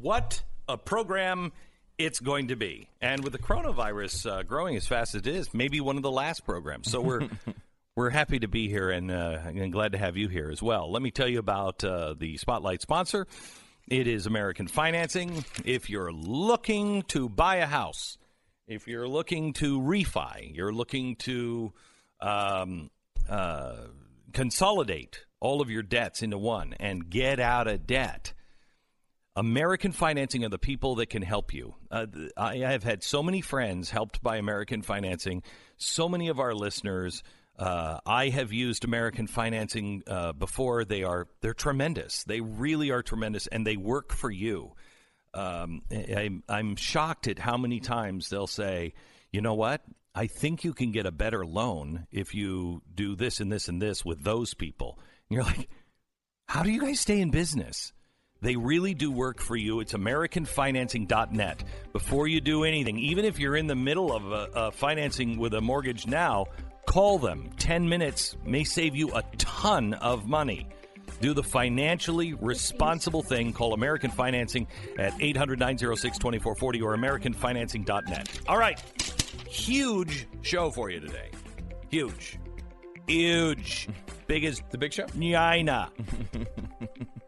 what a program it's going to be. And with the coronavirus uh, growing as fast as it is, maybe one of the last programs. So we're we're happy to be here and, uh, and glad to have you here as well. Let me tell you about uh, the spotlight sponsor. It is American Financing. If you're looking to buy a house, if you're looking to refi, you're looking to um, uh, consolidate all of your debts into one and get out of debt. American Financing are the people that can help you. Uh, I have had so many friends helped by American Financing. So many of our listeners. Uh, I have used American Financing uh, before. They are they're tremendous. They really are tremendous, and they work for you. Um, I, I'm shocked at how many times they'll say, "You know what? I think you can get a better loan if you do this and this and this with those people." And you're like, "How do you guys stay in business?" They really do work for you. It's AmericanFinancing.net. Before you do anything, even if you're in the middle of a, a financing with a mortgage now, call them. 10 minutes may save you a ton of money. Do the financially responsible thing. Call American Financing at 800 906 2440 or AmericanFinancing.net. All right. Huge show for you today. Huge. Huge. Big as The big show? China.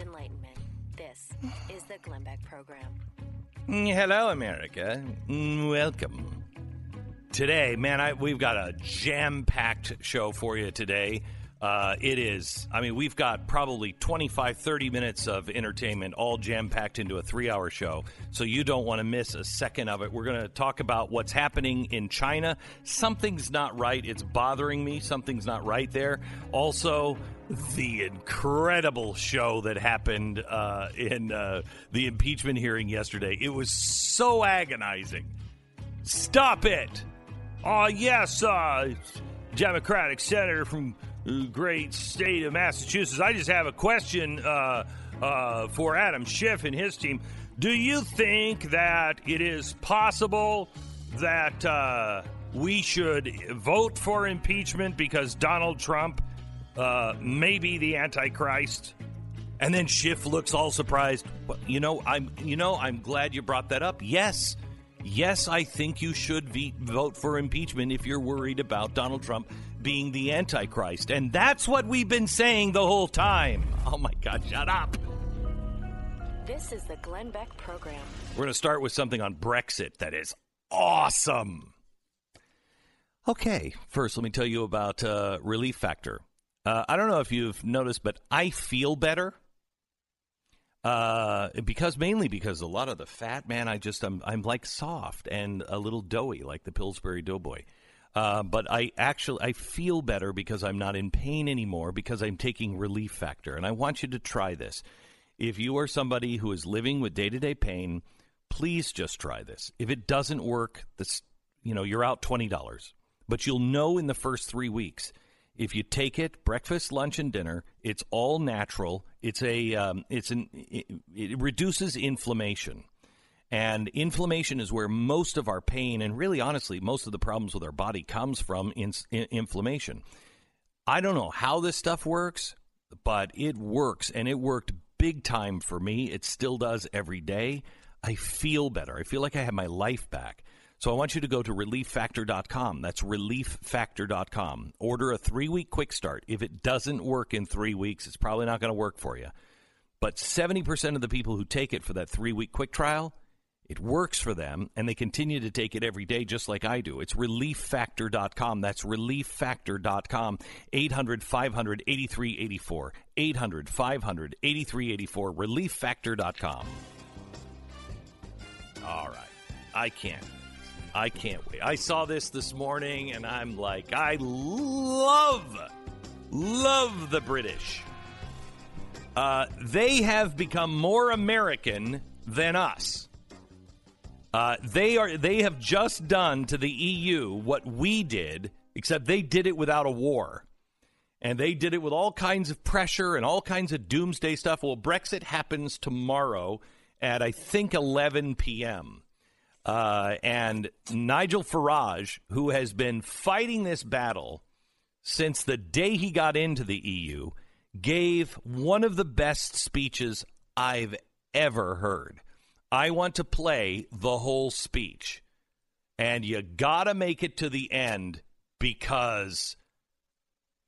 enlightenment. This is the Glenn Beck Program. Mm, Hello, America. Mm, Welcome. Today, man, I, we've got a jam packed show for you today. Uh, it is, I mean, we've got probably 25, 30 minutes of entertainment all jam packed into a three hour show. So you don't want to miss a second of it. We're going to talk about what's happening in China. Something's not right. It's bothering me. Something's not right there. Also, the incredible show that happened uh, in uh, the impeachment hearing yesterday. It was so agonizing. Stop it. Oh, yes, uh, Democratic senator from the great state of Massachusetts. I just have a question uh, uh, for Adam Schiff and his team. Do you think that it is possible that uh, we should vote for impeachment because Donald Trump uh, may be the Antichrist? And then Schiff looks all surprised. You know, I'm. You know, I'm glad you brought that up. Yes, yes, I think you should ve- vote for impeachment if you're worried about Donald Trump being the Antichrist, and that's what we've been saying the whole time. Oh my God, shut up! This is the Glenn Beck Program. We're going to start with something on Brexit that is awesome. Okay, first, let me tell you about uh, Relief Factor. Uh, I don't know if you've noticed, but I feel better. Uh, because mainly because a lot of the fat, man, I just I'm I'm like soft and a little doughy, like the Pillsbury Doughboy. Uh, but I actually I feel better because I'm not in pain anymore because I'm taking Relief Factor, and I want you to try this. If you are somebody who is living with day to day pain, please just try this. If it doesn't work, this you know you're out twenty dollars, but you'll know in the first three weeks if you take it breakfast, lunch, and dinner. It's all natural. It's a um, it's an it, it reduces inflammation. And inflammation is where most of our pain and really honestly most of the problems with our body comes from in, in, inflammation. I don't know how this stuff works, but it works and it worked big time for me. It still does every day. I feel better. I feel like I have my life back. So I want you to go to relieffactor.com. That's relieffactor.com. Order a 3-week quick start. If it doesn't work in 3 weeks, it's probably not going to work for you. But 70% of the people who take it for that 3-week quick trial it works for them, and they continue to take it every day just like I do. It's relieffactor.com. That's relieffactor.com. 800 500 8384. 800 500 8384. Relieffactor.com. All right. I can't. I can't wait. I saw this this morning, and I'm like, I love, love the British. Uh, they have become more American than us. Uh, they are they have just done to the EU what we did, except they did it without a war. And they did it with all kinds of pressure and all kinds of doomsday stuff. Well, Brexit happens tomorrow at, I think, 11 p.m. Uh, and Nigel Farage, who has been fighting this battle since the day he got into the EU, gave one of the best speeches I've ever heard. I want to play the whole speech. And you got to make it to the end because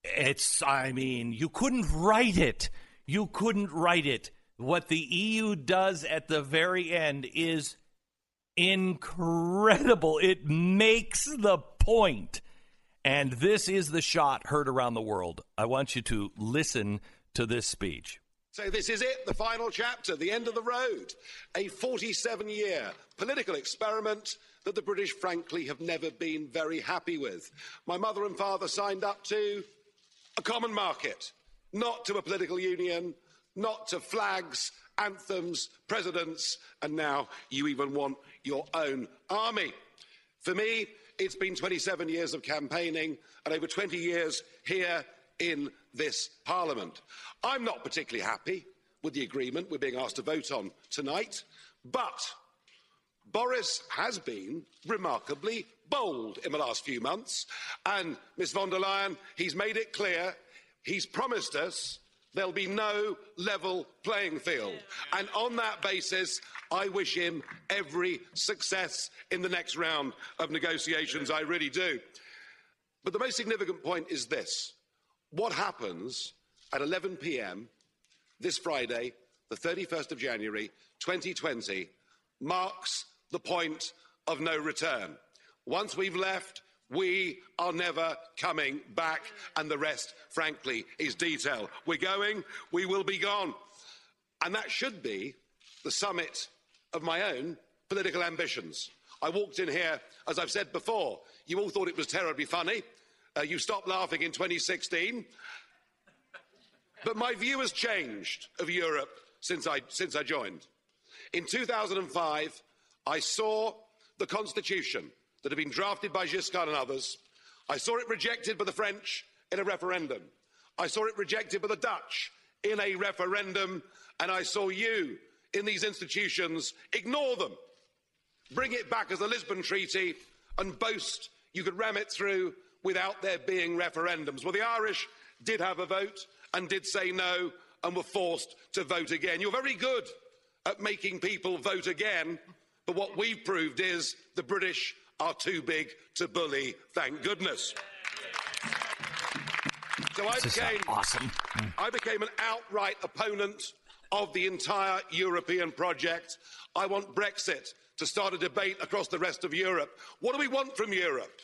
it's, I mean, you couldn't write it. You couldn't write it. What the EU does at the very end is incredible. It makes the point. And this is the shot heard around the world. I want you to listen to this speech. So, this is it, the final chapter, the end of the road. A 47 year political experiment that the British, frankly, have never been very happy with. My mother and father signed up to a common market, not to a political union, not to flags, anthems, presidents, and now you even want your own army. For me, it's been 27 years of campaigning and over 20 years here in this Parliament. I'm not particularly happy with the agreement we're being asked to vote on tonight, but Boris has been remarkably bold in the last few months. And, Ms von der Leyen, he's made it clear, he's promised us there'll be no level playing field. And on that basis, I wish him every success in the next round of negotiations. I really do. But the most significant point is this what happens at 11 p.m. this Friday, the 31st of January 2020, marks the point of no return. Once we've left, we are never coming back, and the rest, frankly, is detail. We're going, we will be gone. And that should be the summit of my own political ambitions. I walked in here, as I've said before, you all thought it was terribly funny. Uh, you stopped laughing in 2016. But my view has changed of Europe since I, since I joined. In 2005, I saw the constitution that had been drafted by Giscard and others. I saw it rejected by the French in a referendum. I saw it rejected by the Dutch in a referendum. And I saw you in these institutions ignore them, bring it back as the Lisbon Treaty, and boast you could ram it through without there being referendums. Well, the Irish did have a vote and did say no and were forced to vote again. You're very good at making people vote again, but what we've proved is the British are too big to bully, thank goodness. So I uh, became, awesome. I became an outright opponent of the entire European project. I want Brexit to start a debate across the rest of Europe. What do we want from Europe?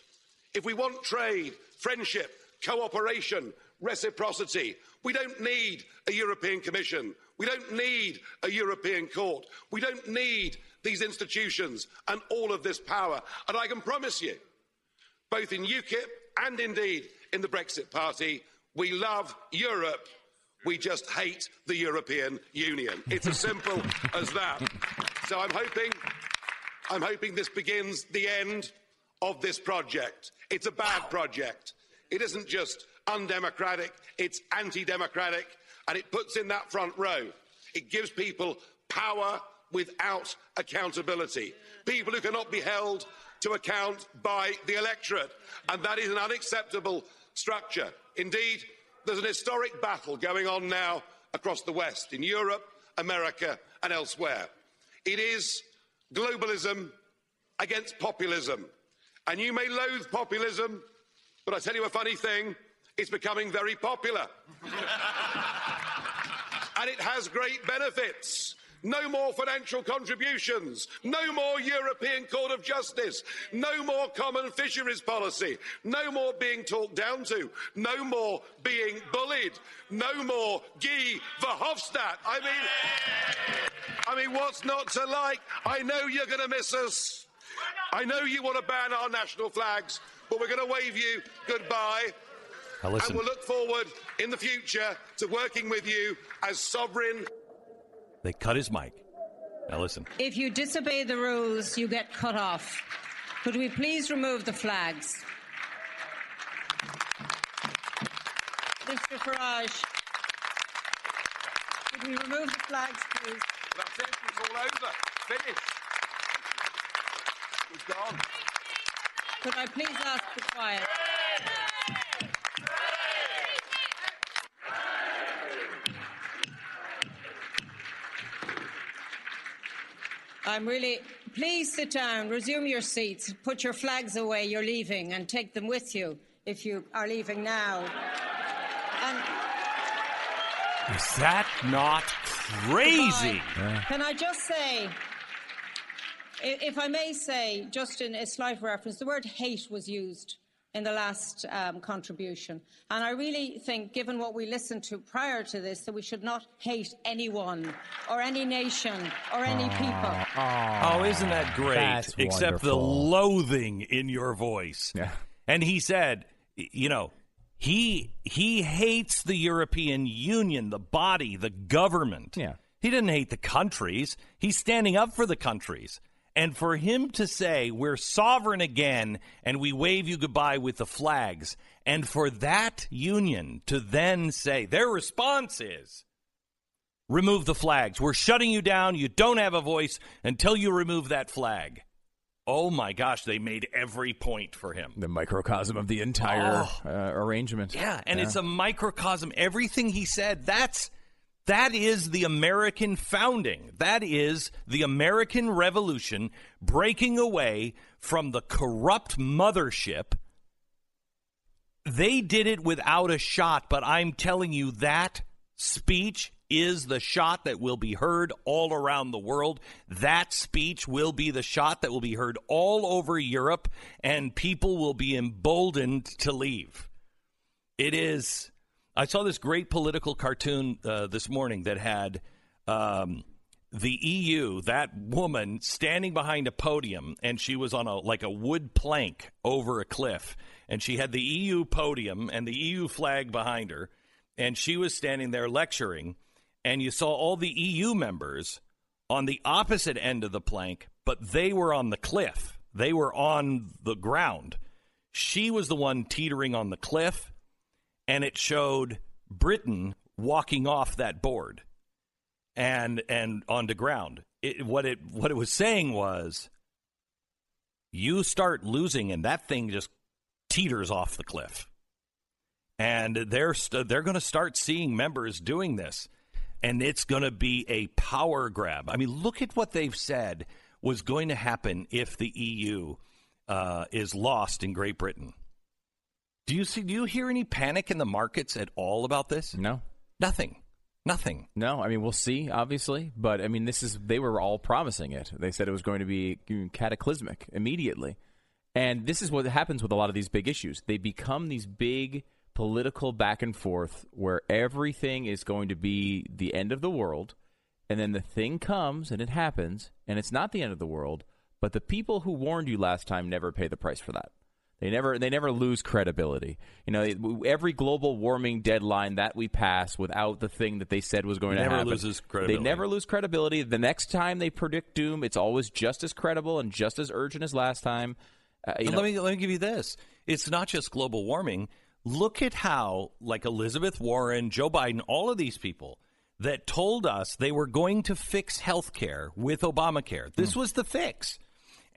If we want trade, friendship, cooperation, reciprocity, we don't need a European Commission. We don't need a European Court. We don't need these institutions and all of this power. And I can promise you, both in UKIP and indeed in the Brexit Party, we love Europe. We just hate the European Union. It's as simple as that. So I'm hoping, I'm hoping this begins the end of this project. It's a bad project. It isn't just undemocratic, it's anti democratic, and it puts in that front row. It gives people power without accountability. People who cannot be held to account by the electorate. And that is an unacceptable structure. Indeed, there's an historic battle going on now across the West, in Europe, America, and elsewhere. It is globalism against populism. And you may loathe populism, but I tell you a funny thing it's becoming very popular. and it has great benefits. No more financial contributions. No more European Court of Justice. No more common fisheries policy. No more being talked down to. No more being bullied. No more Guy Verhofstadt. I mean, I mean, what's not to like? I know you're going to miss us. I know you want to ban our national flags, but we're going to wave you goodbye. And we'll look forward in the future to working with you as sovereign. They cut his mic. Now listen. If you disobey the rules, you get cut off. Could we please remove the flags? Mr. Farage. Could we remove the flags, please? That's it. It's all over. Finished. We've gone. Could I please ask for quiet? I'm really. Please sit down, resume your seats, put your flags away, you're leaving, and take them with you if you are leaving now. And Is that not crazy? Can I just say, if I may say, just in a slight reference, the word hate was used in the last um, contribution. And I really think, given what we listened to prior to this, that we should not hate anyone or any nation or any people. Oh, isn't that great? That's Except the loathing in your voice. Yeah. And he said, you know, he he hates the European Union, the body, the government. Yeah. He didn't hate the countries. He's standing up for the countries. And for him to say we're sovereign again and we wave you goodbye with the flags, and for that union to then say their response is remove the flags. We're shutting you down. You don't have a voice until you remove that flag. Oh my gosh, they made every point for him. The microcosm of the entire Oh. uh, arrangement. Yeah, and it's a microcosm. Everything he said, that's that is the American founding. That is the American Revolution breaking away from the corrupt mothership. They did it without a shot, but I'm telling you that speech is the shot that will be heard all around the world. That speech will be the shot that will be heard all over Europe, and people will be emboldened to leave. It is. I saw this great political cartoon uh, this morning that had um, the EU, that woman standing behind a podium, and she was on a like a wood plank over a cliff, and she had the EU podium and the EU flag behind her, and she was standing there lecturing, and you saw all the EU members on the opposite end of the plank, but they were on the cliff. They were on the ground. She was the one teetering on the cliff and it showed Britain walking off that board and and onto ground. It, what it what it was saying was, you start losing, and that thing just teeters off the cliff. And they're st- they're going to start seeing members doing this, and it's going to be a power grab. I mean, look at what they've said was going to happen if the EU uh, is lost in Great Britain. Do you see? Do you hear any panic in the markets at all about this? No. Nothing. Nothing. No, I mean we'll see, obviously, but I mean this is they were all promising it. They said it was going to be cataclysmic immediately, and this is what happens with a lot of these big issues. They become these big political back and forth where everything is going to be the end of the world, and then the thing comes and it happens, and it's not the end of the world, but the people who warned you last time never pay the price for that. They never they never lose credibility. You know, every global warming deadline that we pass without the thing that they said was going Never to happen, loses credibility. They never lose credibility. The next time they predict doom, it's always just as credible and just as urgent as last time. Uh, you know, let me let me give you this. It's not just global warming. Look at how, like Elizabeth Warren, Joe Biden, all of these people that told us they were going to fix health care with Obamacare. This was the fix.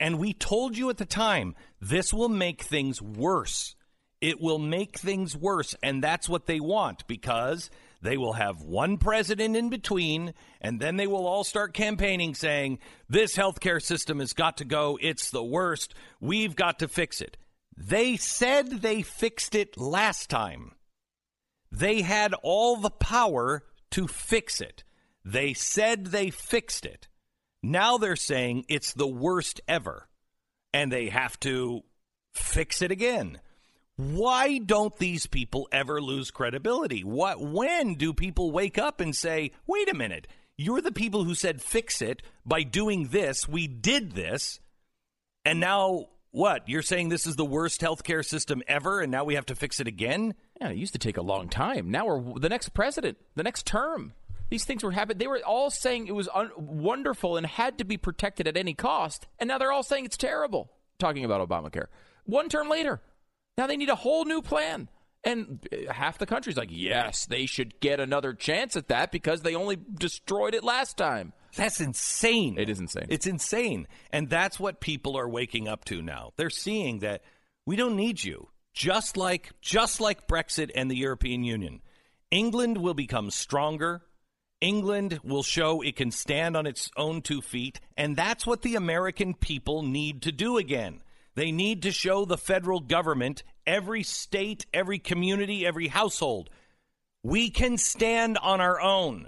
And we told you at the time, this will make things worse. It will make things worse. And that's what they want because they will have one president in between, and then they will all start campaigning saying, This healthcare system has got to go. It's the worst. We've got to fix it. They said they fixed it last time. They had all the power to fix it. They said they fixed it. Now they're saying it's the worst ever, and they have to fix it again. Why don't these people ever lose credibility? What when do people wake up and say, "Wait a minute, you're the people who said fix it by doing this. We did this." And now what? You're saying this is the worst healthcare system ever and now we have to fix it again? yeah, it used to take a long time. Now we're the next president, the next term. These things were happening. They were all saying it was un- wonderful and had to be protected at any cost, and now they're all saying it's terrible. Talking about Obamacare, one term later, now they need a whole new plan. And uh, half the country's like, yes, they should get another chance at that because they only destroyed it last time. That's insane. It is insane. It's insane. And that's what people are waking up to now. They're seeing that we don't need you. Just like just like Brexit and the European Union. England will become stronger. England will show it can stand on its own two feet, and that's what the American people need to do again. They need to show the federal government, every state, every community, every household, we can stand on our own.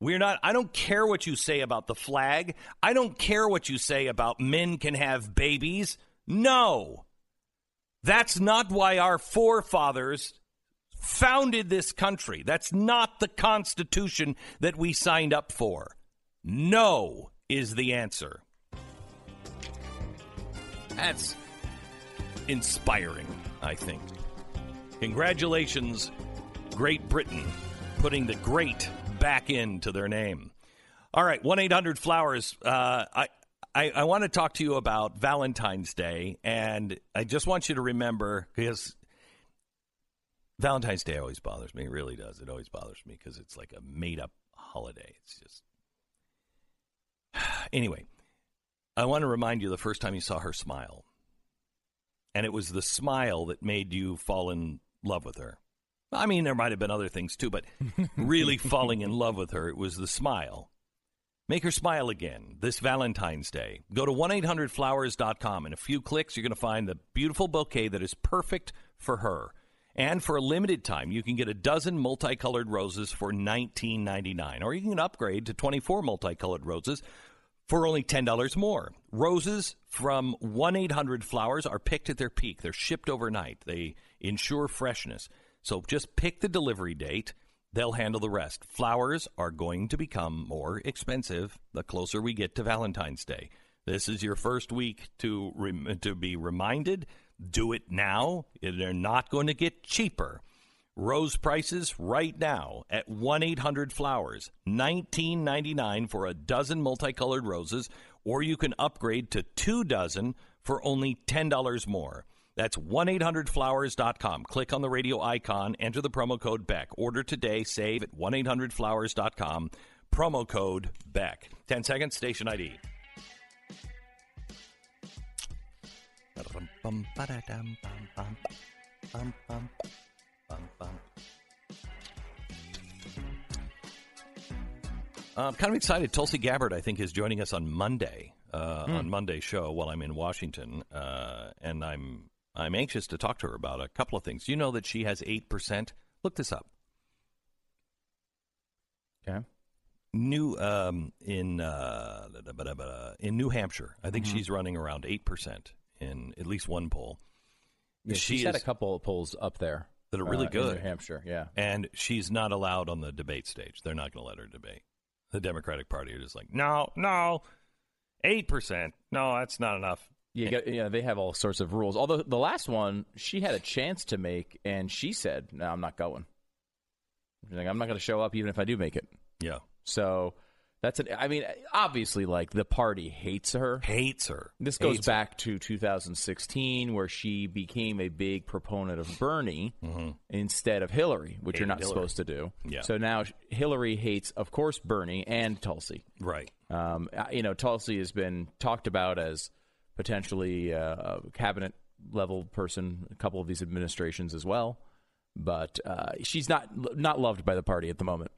We're not, I don't care what you say about the flag. I don't care what you say about men can have babies. No. That's not why our forefathers founded this country. That's not the Constitution that we signed up for. No is the answer. That's inspiring, I think. Congratulations, Great Britain, putting the great back into their name. All right, 1 800 Flowers. Uh, I, I, I want to talk to you about Valentine's Day, and I just want you to remember because Valentine's Day always bothers me. It really does. It always bothers me because it's like a made up holiday. It's just. Anyway, I want to remind you the first time you saw her smile. And it was the smile that made you fall in love with her. I mean, there might have been other things too, but really falling in love with her, it was the smile. Make her smile again this Valentine's Day. Go to 1 800flowers.com. In a few clicks, you're going to find the beautiful bouquet that is perfect for her. And for a limited time, you can get a dozen multicolored roses for $19.99. Or you can upgrade to 24 multicolored roses for only $10 more. Roses from 1 800 Flowers are picked at their peak. They're shipped overnight, they ensure freshness. So just pick the delivery date. They'll handle the rest. Flowers are going to become more expensive the closer we get to Valentine's Day. This is your first week to rem- to be reminded. Do it now. They're not going to get cheaper. Rose prices right now at 1 800 Flowers, $19.99 for a dozen multicolored roses, or you can upgrade to two dozen for only $10 more. That's 1 800flowers.com. Click on the radio icon, enter the promo code Beck. Order today, save at 1 800flowers.com. Promo code Beck. 10 seconds, station ID. I'm kind of excited. Tulsi Gabbard, I think, is joining us on Monday uh, on Monday's show while I'm in Washington, uh, and I'm I'm anxious to talk to her about a couple of things. You know that she has eight percent. Look this up. Okay. New um, in uh, in New Hampshire, I think Mhm. she's running around eight percent in at least one poll. Yeah, She she's had a couple of polls up there that are really uh, in good. New Hampshire, yeah. And she's not allowed on the debate stage. They're not going to let her debate. The Democratic Party are just like, no, no, eight percent. No, that's not enough. Get, yeah, they have all sorts of rules. Although the last one, she had a chance to make, and she said, "No, I'm not going. I'm not going to show up, even if I do make it." Yeah. So that's an. I mean, obviously, like the party hates her. Hates her. This goes Hates her. back to 2016, where she became a big proponent of Bernie instead of Hillary, which you're Mm-hmm. Not Hillary. supposed to do. Yeah. So now Hillary hates, of course, Bernie and Tulsi. Right. Um, you know, Tulsi has been talked about as potentially uh, a cabinet level person, a couple of these administrations as well, but uh, she's not not loved by the party at the moment.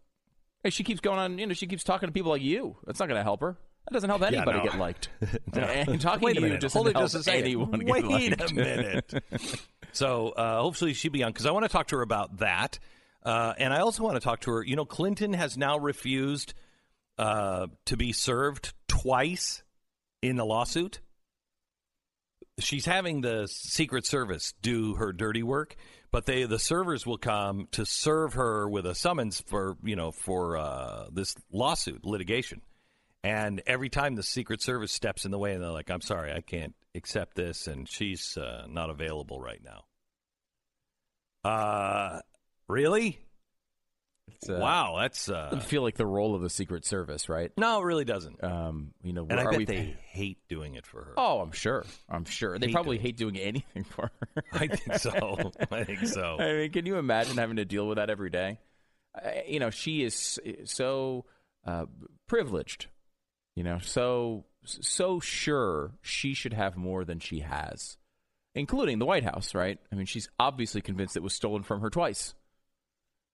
Hey, she keeps going on. You know, she keeps talking to people like you. That's not going to help her. That doesn't help anybody no. get liked. No. And talking Wait to you doesn't Hold help just anyone get liked. Wait a minute. so uh, hopefully she'll be on because I want to talk to her about that, uh, and I also want to talk to her. You know, Clinton has now refused uh, to be served twice in the lawsuit. She's having the Secret Service do her dirty work, but they the servers will come to serve her with a summons for you know for uh, this lawsuit litigation. And every time the Secret Service steps in the way, and they're like, "I'm sorry, I can't accept this," and she's uh, not available right now. Uh, really? It's, uh, wow, that's uh, feel like the role of the Secret Service, right? no, it really doesn't. Um, you know, and I are bet we? they hate doing it for her. Oh, I'm sure. I'm sure. They Hate probably doing hate doing anything for her. I think so. I think so. I mean, can you imagine having to deal with that every day? You know, she is so uh, privileged. You know, so so sure she should have more than she has, including the White House. Right? I mean, she's obviously convinced it was stolen from her twice.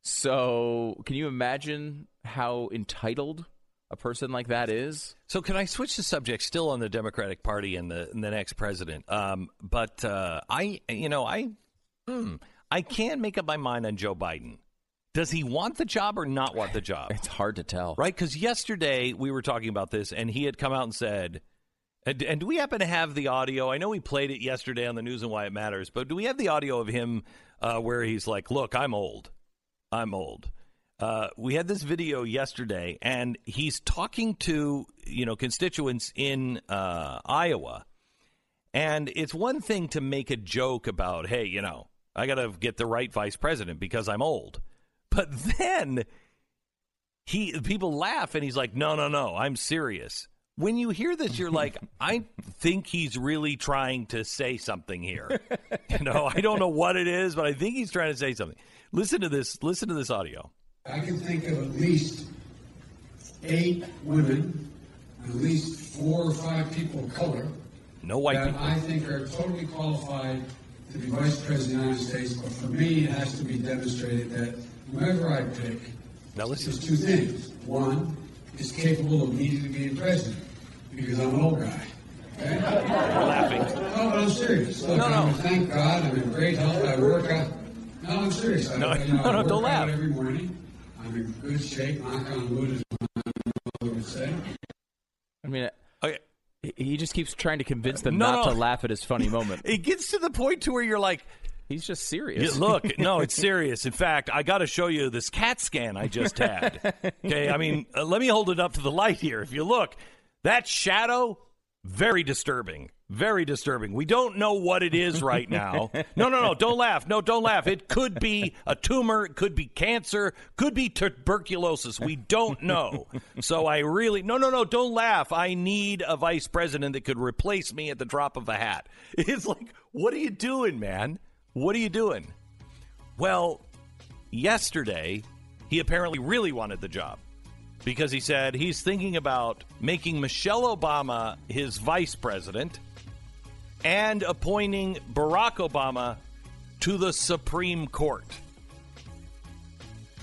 So, can you imagine how entitled a person like that is? So can I switch the subject? Still on the Democratic Party and the and the next president. Um, but uh, I, you know, I, hmm, I can't make up my mind on Joe Biden. Does he want the job or not want the job? It's hard to tell. Right? Because yesterday we were talking about this, and he had come out and said, and, and do we happen to have the audio? I know we played it yesterday on the news and why it matters, but do we have the audio of him uh, where he's like, "Look, I'm old. I'm old." Uh, we had this video yesterday, and he's talking to you know constituents in uh, Iowa, and it's one thing to make a joke about, "Hey, you know, I got to get the right vice president because I'm old," but then he people laugh and he's like no no no i'm serious when you hear this you're like i think he's really trying to say something here. You know i don't know what it is but i think he's trying to say something. Listen to this listen to this audio. I can think of at least eight women, at least four or five people of color no white that people. I think are totally qualified to be vice president of the United States. But for me, it has to be demonstrated that whoever I pick now listen. is two things. One is capable of immediately being president because I'm an old guy. Okay? You're laughing No, but I'm serious. Look, No, no. I'm, thank God I'm in great health. I work out. No, I'm serious. I, No, you know, no, I no, work don't out laugh. every morning. I'm in good shape. Knock on wood, as my mother would say. I mean, okay he- he just keeps trying to convince them No, not no. to laugh at his funny moment. it gets to the point to where you're like He's just Yeah, serious. look, no, it's serious. In fact, I got to show you this CAT scan I just had. Okay, I mean, uh, let me hold it up to the light here. If you look, that shadow, very disturbing. Very disturbing. We don't know what it is right now. No, no, no, don't laugh. No, don't laugh. It could be a tumor, it could be cancer, could be tuberculosis. We don't know. So I really, no, no, no, don't laugh. I need a vice president that could replace me at the drop of a hat. It's like, what are you doing, man? What are you doing? Well, yesterday, he apparently really wanted the job because he said he's thinking about making Michelle Obama his vice president and appointing Barack Obama to the Supreme Court.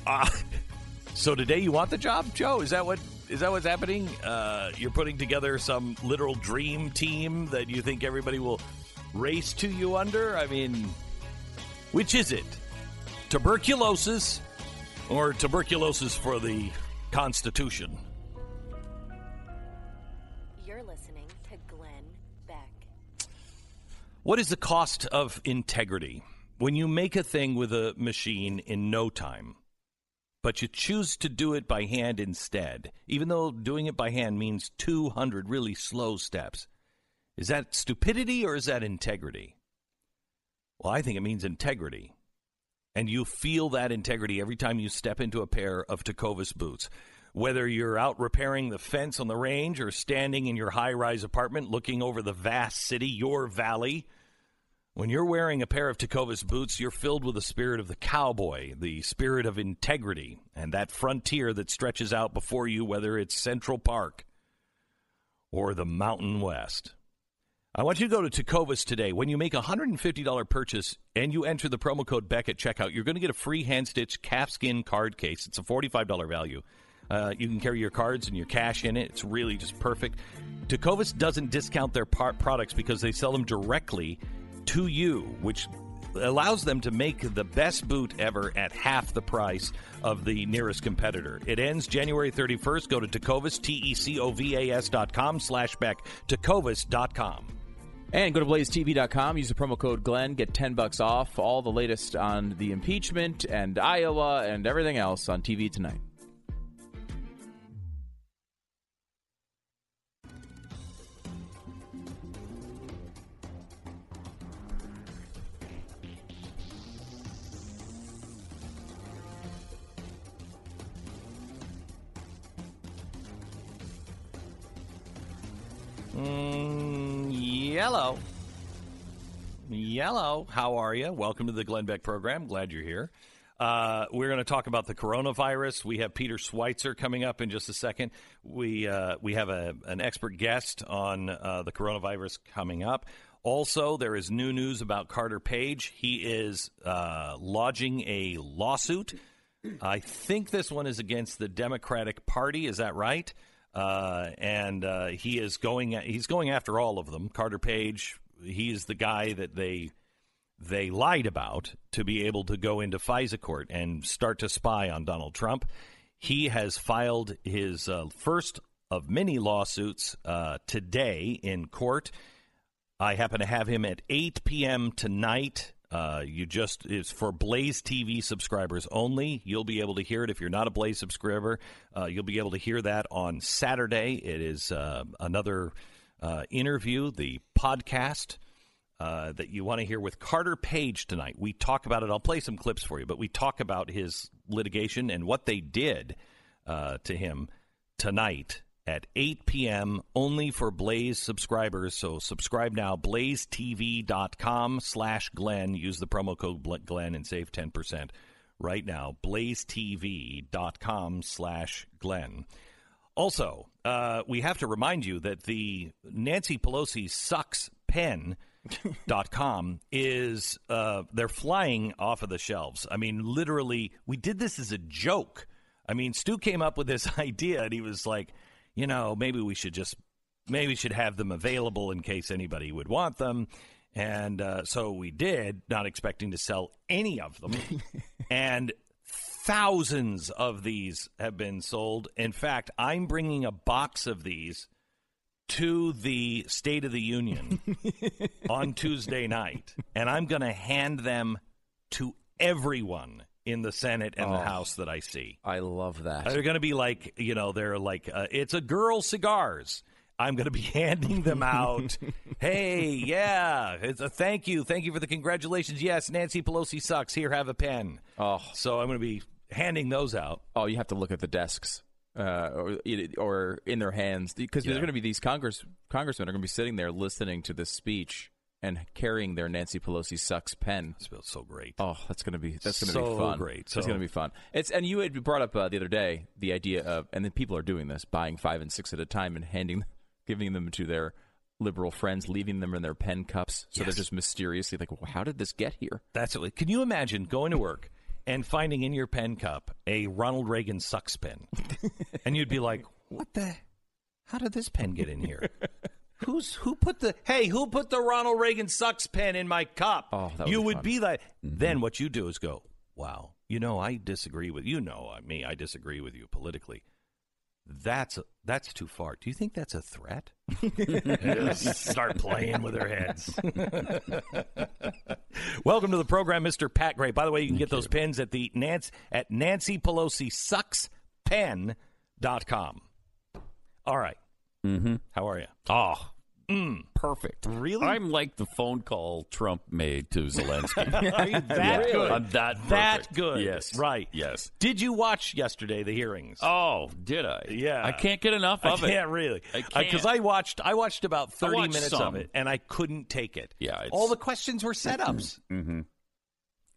Ah, so today you want the job, Joe? Is that what is that what's happening? Uh, you're putting together some literal dream team that you think everybody will race to you under? I mean, which is it? Tuberculosis or tuberculosis for the Constitution? You're listening to Glenn Beck. What is the cost of integrity? When you make a thing with a machine in no time, but you choose to do it by hand instead, even though doing it by hand means 200 really slow steps, is that stupidity or is that integrity? Well, I think it means integrity. And you feel that integrity every time you step into a pair of Tecovas boots. Whether you're out repairing the fence on the range or standing in your high rise apartment looking over the vast city, your valley, when you're wearing a pair of Tecovas boots, you're filled with the spirit of the cowboy, the spirit of integrity, and that frontier that stretches out before you, whether it's Central Park or the Mountain West. I want you to go to Tecovas today. When you make a $150 purchase and you enter the promo code Beck at checkout, you're going to get a free hand stitched calfskin card case. It's a $45 value. Uh, you can carry your cards and your cash in it. It's really just perfect. Tecovas doesn't discount their par- products because they sell them directly to you, which allows them to make the best boot ever at half the price of the nearest competitor. It ends January 31st. Go to Tecovas, T-E-C-O-V-A-S dot com slash Beck, Tecovas dot com. And go to blazetv.com, use the promo code Glenn, get 10 bucks off all the latest on the impeachment and Iowa and everything else on TV tonight. Mm yellow. Yellow. How are you? Welcome to the Glenn Beck program. Glad you're here. Uh, we're going to talk about the coronavirus. We have Peter Schweizer coming up in just a second. We uh, we have a, an expert guest on uh, the coronavirus coming up. Also, there is new news about Carter Page. He is uh, lodging a lawsuit. I think this one is against the Democratic Party. Is that right? Uh, and uh, he is going. He's going after all of them. Carter Page. He is the guy that they they lied about to be able to go into FISA court and start to spy on Donald Trump. He has filed his uh, first of many lawsuits uh, today in court. I happen to have him at 8 p.m. tonight. Uh, you just it's for Blaze TV subscribers only. You'll be able to hear it if you're not a Blaze subscriber. Uh, you'll be able to hear that on Saturday. It is uh, another uh, interview, the podcast uh, that you want to hear with Carter Page tonight. We talk about it. I'll play some clips for you, but we talk about his litigation and what they did uh, to him tonight at 8 p.m. only for Blaze subscribers. So subscribe now, blazetv.com slash Glenn. Use the promo code Glenn and save 10% right now. blazetv.com slash Glenn. Also, uh, we have to remind you that the Nancy Pelosi sucks pen dot com is uh, they're flying off of the shelves. I mean, literally, we did this as a joke. I mean, Stu came up with this idea, and he was like, you know, maybe we should just maybe we should have them available in case anybody would want them. And uh, so we did, not expecting to sell any of them. and thousands of these have been sold. In fact, I'm bringing a box of these to the State of the Union on Tuesday night, and I'm going to hand them to everyone in the Senate and the Oh. House that I see. I love that. They're going to be like, you know, they're like, uh, it's a girl cigars. I'm going to be handing them out. hey, yeah, it's a thank you, thank you for the congratulations. Yes, Nancy Pelosi sucks. Here, have a pen. Oh, So I'm going to be handing those out. oh, you have to look at the desks. Uh, or, or in their hands because Yeah. there's going to be these Congress congressmen are going to be sitting there listening to this speech and carrying their Nancy Pelosi sucks pen. It feels so great. Oh, that's gonna be that's gonna So be fun. great. That's So- gonna be fun. It's and you had brought up uh, the other day the idea of and then people are doing this, buying five and six at a time and handing, giving them to their liberal friends, leaving them in their pen cups, so Yes. they're just mysteriously like, well, how did this get here? That's it. Can you imagine going to work and finding in your pen cup a Ronald Reagan sucks pen, and you'd be like, "What the? How did this pen get in here? Who's who put the? Hey, who put the Ronald Reagan sucks pen in my cup? Oh, that you would fun. be like. Then what you do is go, "Wow, you know, I disagree with you. Know uh, me, I disagree with you politically." That's that's too far. Do you think that's a threat? Start playing with their heads. Welcome to the program, Mr. Pat Gray. By the way, you can get those pins at the Nancy at Nancy Pelosi sucks pen.com. All right. Mm-hmm. How are you? Oh, Mm. perfect. Really? I'm like the phone call Trump made to Zelensky. Are you that good? I'm that That good. Yes. Right. Yes. Did you watch yesterday the hearings? Oh, did I? Yeah. I can't get enough of I it. can't really. I Because can't. I watched I watched about 30 watched minutes some. of it and I couldn't take it. Yeah, it's- All the questions were setups. Mm-hmm.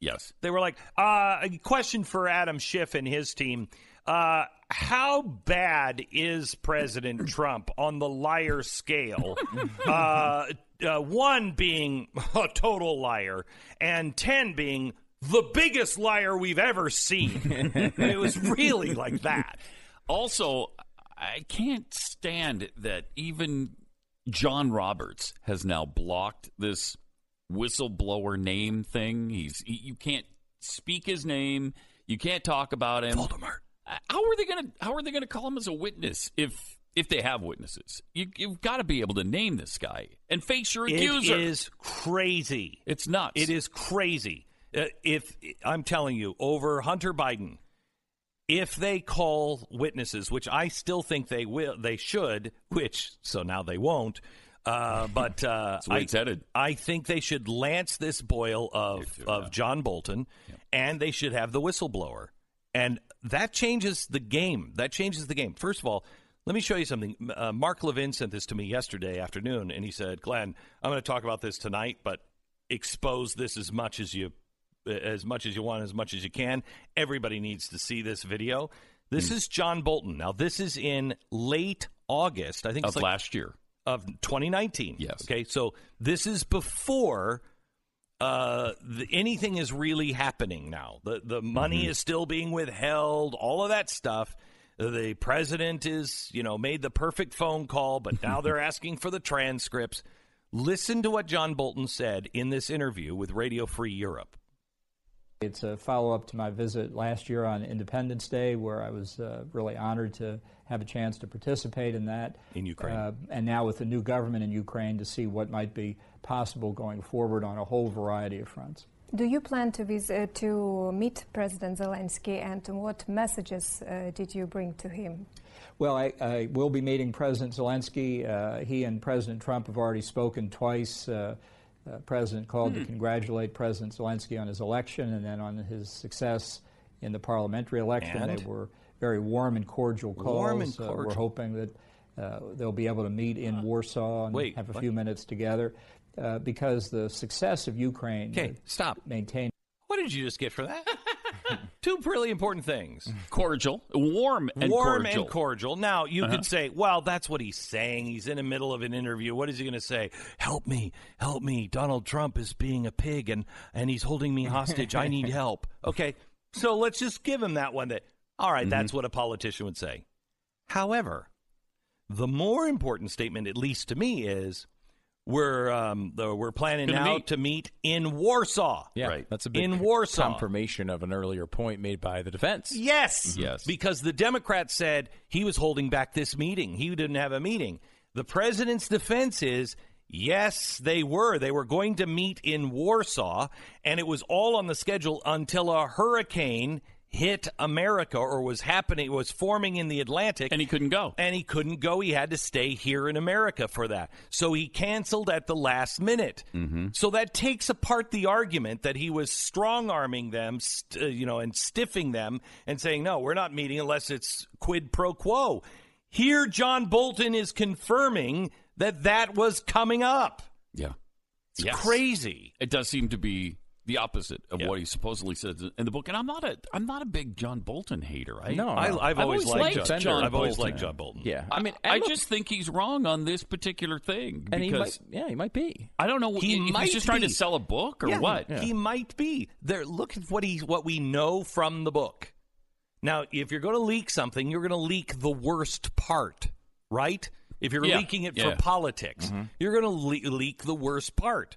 Yes. They were like, uh, a question for Adam Schiff and his team. Uh, how bad is President Trump on the liar scale? uh, uh, one being a total liar, and 10 being the biggest liar we've ever seen. it was really like that. Also, I can't stand that even John Roberts has now blocked this whistleblower name thing. He's he, you can't speak his name. You can't talk about him. Voldemort. How are they going to How are they going to call him as a witness if if they have witnesses? You, you've got to be able to name this guy and face your accuser. is crazy. It's nuts. It is crazy. Uh, if I'm telling you, over Hunter Biden, if they call witnesses, which I still think they will, they should, which so now they won't. Uh, but uh, That's the way I. I think they should lance this boil of of John Bolton, and they should have the whistleblower, and that changes the game. That changes the game. First of all, Let me show you something. Uh, Mark Levin sent this to me yesterday afternoon, and he said, "Glenn, I'm going to talk about this tonight, but expose this as much as you as much as you want, as much as you can. Everybody needs to see this video. This Hmm. is John Bolton. Now, this is in late August. I think it's Of like last year. of 2019. Yes. Okay, so this is before uh, the, anything is really happening now. The the money Mm-hmm. is still being withheld. All of that stuff. The president is, you know, made the perfect phone call, but now they're asking for the transcripts. Listen to what John Bolton said in this interview with Radio Free Europe. It's a follow up to my visit last year on Independence Day, where I was uh, really honored to have a chance to participate in that. In Ukraine. Uh, and now with the new government in Ukraine to see what might be possible going forward on a whole variety of fronts. Do you plan to visit to meet President Zelensky, and what messages uh, did you bring to him? Well, I, I will be meeting President Zelensky. Uh, he and President Trump have already spoken twice. Uh, uh, President called to congratulate President Zelensky on his election and then on his success in the parliamentary election. And? They were very warm and cordial calls. Warm and Uh, cordial. we're hoping that uh, they'll be able to meet in Warsaw and Wait, have a what? few minutes together uh, because the success of Ukraine Okay, stop. maintain What did you just get for that? Two really important things. Cordial, warm and warm cordial. and cordial. Now you Uh-huh. could say, "Well, that's what he's saying. He's in the middle of an interview. What is he going to say? Help me, help me! Donald Trump is being a pig and and he's holding me hostage. I need help." Okay, so let's just give him that one. That all right, Mm-hmm. that's what a politician would say. However, the more important statement, at least to me, is we're um, the, we're planning Gonna now meet. to meet in Warsaw. Yeah, Right. That's a big In Warsaw. confirmation of an earlier point made by the defense. Yes. Yes. Because the Democrats said he was holding back this meeting. He didn't have a meeting. The president's defense is yes, they were. They were going to meet in Warsaw, and it was all on the schedule until a hurricane hit America or was happening, was forming in the Atlantic. And he couldn't go. And he couldn't go. He had to stay here in America for that. So he canceled at the last minute. So that takes apart the argument that he was strong arming them, st- uh, you know, and stiffing them and saying, no, we're not meeting unless it's quid pro quo. Here, John Bolton is confirming that that was coming up. Yeah. It's Yes. crazy. It does seem to be the opposite of Yeah. what he supposedly says in the book. And I'm not a I'm not a big John Bolton hater. I, No, I, no. I've, always, liked, John, John I've always liked John Bolton. Yeah, I I mean, I and look- just think he's wrong on this particular thing and he might, yeah, he might be. I don't know He if might he's just trying to sell a book or Yeah, what. He might be. There look at what he what we know from the book. Now, if you're going to leak something, you're going to leak the worst part, right? If you're Yeah, leaking it yeah. Mm-hmm. for politics, you're going to le- leak the worst part.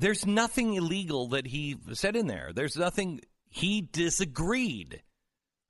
There's nothing illegal that he said in there. There's nothing he disagreed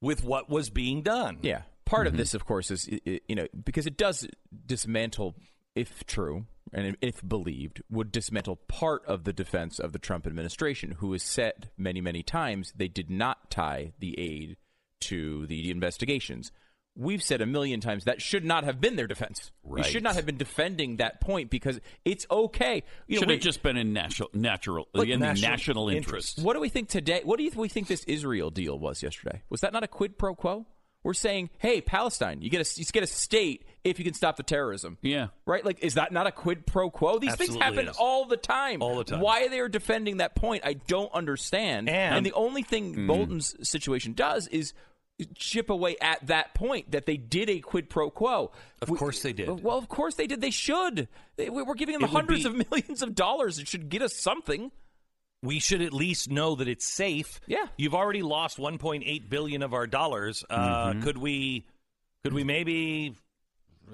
with what was being done. Yeah. Part of mm-hmm. this, of course, is you know because it does dismantle, if true and if believed, would dismantle part of the defense of the Trump administration, who has said many, many times they did not tie the aid to the investigations. We've said a million times that should not have been their defense. We should not have been defending that point because it's okay. You know, Should we- have just been in national natural Look, in the national national interest. interest. What do we think today? What do you we think this Israel deal was yesterday? Was that not a quid pro quo? We're saying, hey, Palestine, you get a you get a state if you can stop the terrorism. Yeah. Right? Like, is that not a quid pro quo? These things happen is. all the time. All the time. Why they are defending that point, I don't understand. And- the only thing hmm. Bolton's situation does is chip away at that point that they did a quid pro quo. Of course they did. Well, of course they did. They should. They, we're giving them It hundreds be- of millions of dollars. It should get us something. we should at least know that it's safe. Yeah. You've already lost 1.8 billion of our dollars. Uh, Could we could we maybe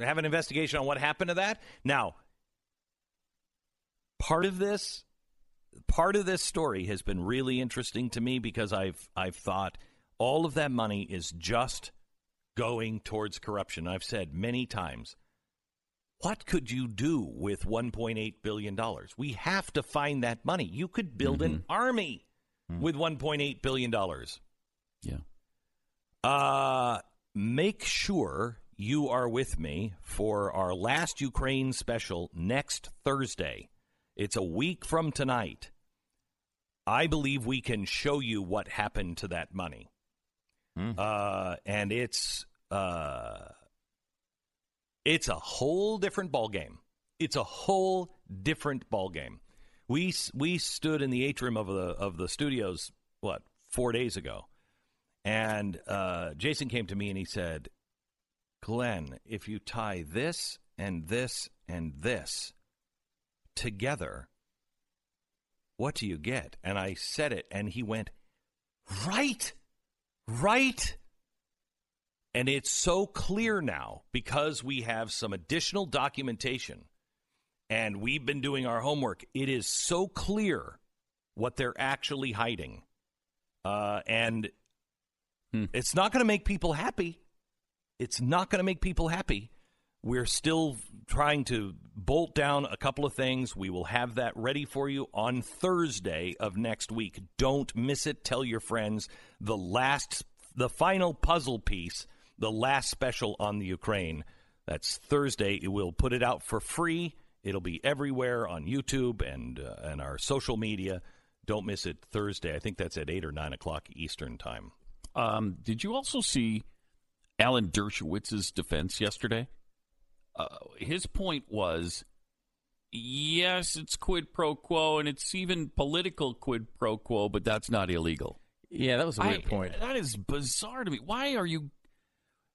have an investigation on what happened to that? Now, part of this part of this story has been really interesting to me because I've I've thought all of that money is just going towards corruption. I've said many times what could you do with 1.8 billion dollars? We have to find that money. You could build an army with 1.8 billion dollars. Yeah. Uh make sure you are with me for our last Ukraine special next Thursday. It's a week from tonight. I believe we can show you what happened to that money. Uh, and it's uh, It's a whole different ball game. It's a whole different ball game. We we stood in the atrium of the of the studios what four days ago, and uh, Jason came to me and he said, "Glenn, if you tie this and this and this together, what do you get?" And I said it, and he went, "Right, right." And it's so clear now because we have some additional documentation and we've been doing our homework. It is so clear what they're actually hiding. Uh, and it's not going to make people happy. It's not going to make people happy. We're still trying to bolt down a couple of things. We will have that ready for you on Thursday of next week. Don't miss it. Tell your friends. The last, the final puzzle piece, the last special on the Ukraine. That's Thursday. We'll put it out for free. It'll be everywhere on YouTube and uh, and our social media. Don't miss it Thursday. I think that's at eight or nine o'clock Eastern time. Um, did you also see Alan Dershowitz's defense yesterday? Uh, his point was yes, it's quid pro quo and it's even political quid pro quo, but that's not illegal. Yeah, that was a weird I- point. That is bizarre to me. Why are you?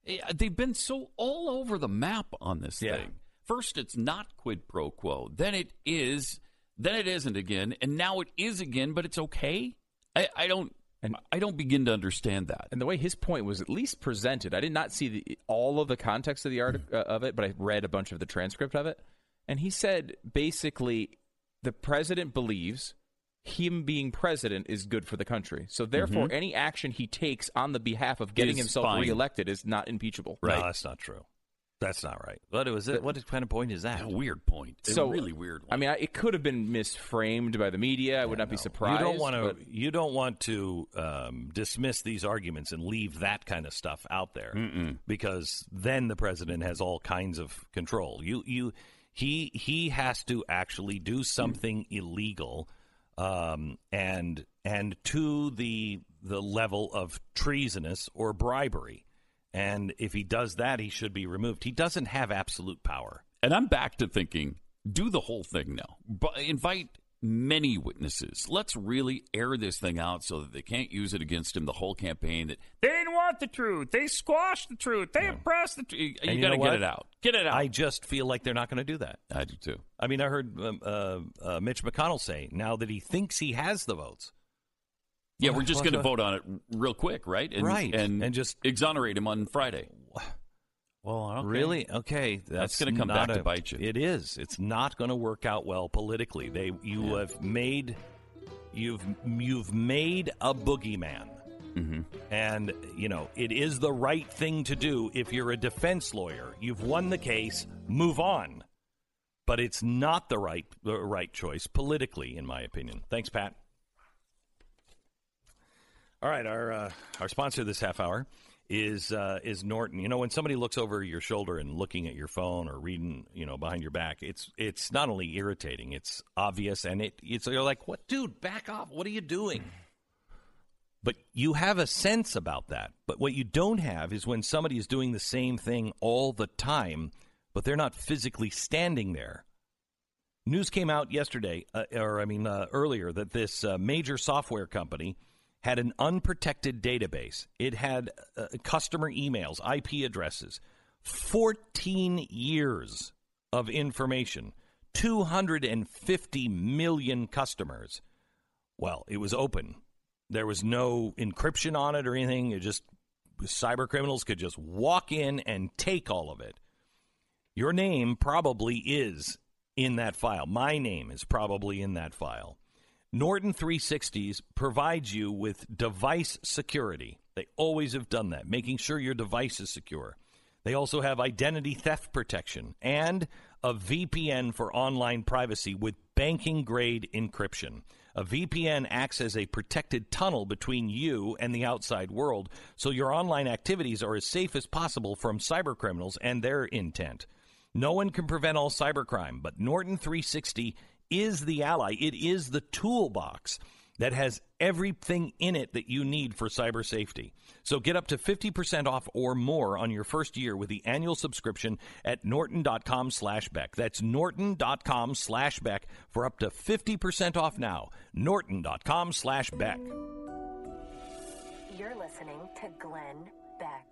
eh, They've been so all over the map on this Yeah. thing. First, it's not quid pro quo. Then it is. Then it isn't again, and now it is again. But it's okay. I, I don't. I don't begin to understand that. And the way his point was at least presented, I did not see the, all of the context of the art uh, of it, but I read a bunch of the transcript of it. And he said basically, the president believes him being president is good for the country. So therefore, Mhm. any action he takes on the behalf of getting Is himself fine. reelected is not impeachable. No, that's not true. That's not right. What was it? What kind of point is that? A weird point. A So really weird. One. I mean, I, it could have been misframed by the media. I would not be surprised. You don't want to. but- You don't want to um, dismiss these arguments and leave that kind of stuff out there because then the president has all kinds of control. You, you, he, he has to actually do something illegal, um, and and to the the level of treasonous or bribery. And if he does that, he should be removed. He doesn't have absolute power. And I'm back to thinking, do the whole thing now. But invite many witnesses. Let's really air this thing out so that they can't use it against him the whole campaign. That they didn't want the truth. They squashed the truth. They oppressed the truth. You, And got to get it out. Get it out. I just feel like they're not going to do that. I do too. I mean, I heard um, uh, uh, Mitch McConnell say now that he thinks he has the votes. Yeah, we're just going to vote on it real quick, right? And, Right. And, And just- exonerate him on Friday. Well, okay. Really? Okay, that's, gonna come not back to bite you. It is. It's not going to work out well politically. They, you have made, you've you've made a boogeyman, Mm-hmm. and you know it is the right thing to do if you're a defense lawyer. You've won the case. Move on. But it's not the right the right choice politically, in my opinion. Thanks, Pat. All right, our uh, our sponsor this half hour is uh, is Norton. You know, when somebody looks over your shoulder and looking at your phone or reading, you know, behind your back, it's it's not only irritating, it's obvious, and it it's you're like, what, dude, back off! What are you doing? But you have a sense about that. But what you don't have is when somebody is doing the same thing all the time, but they're not physically standing there. News came out yesterday, uh, or I mean uh, earlier, that this uh, major software company had an unprotected database. It had uh, customer emails, IP addresses, 14 years of information, 250 million customers. Well, it was open. There was no encryption on it or anything. It just cyber criminals could just walk in and take all of it. Your name probably is in that file. My name is probably in that file. Norton 360s provides you with device security. They always have done that, making sure your device is secure. They also have identity theft protection and a VPN for online privacy with banking grade encryption. A VPN acts as a protected tunnel between you and the outside world, so your online activities are as safe as possible from cybercriminals and their intent. No one can prevent all cybercrime, but Norton 360 is the ally. It is the toolbox that has everything in it that you need for cyber safety. So get up to 50% off or more on your first year with the annual subscription at norton.com slash Beck. That's norton.com slash Beck for up to 50% off now. norton.com slash Beck. You're listening to Glenn Beck.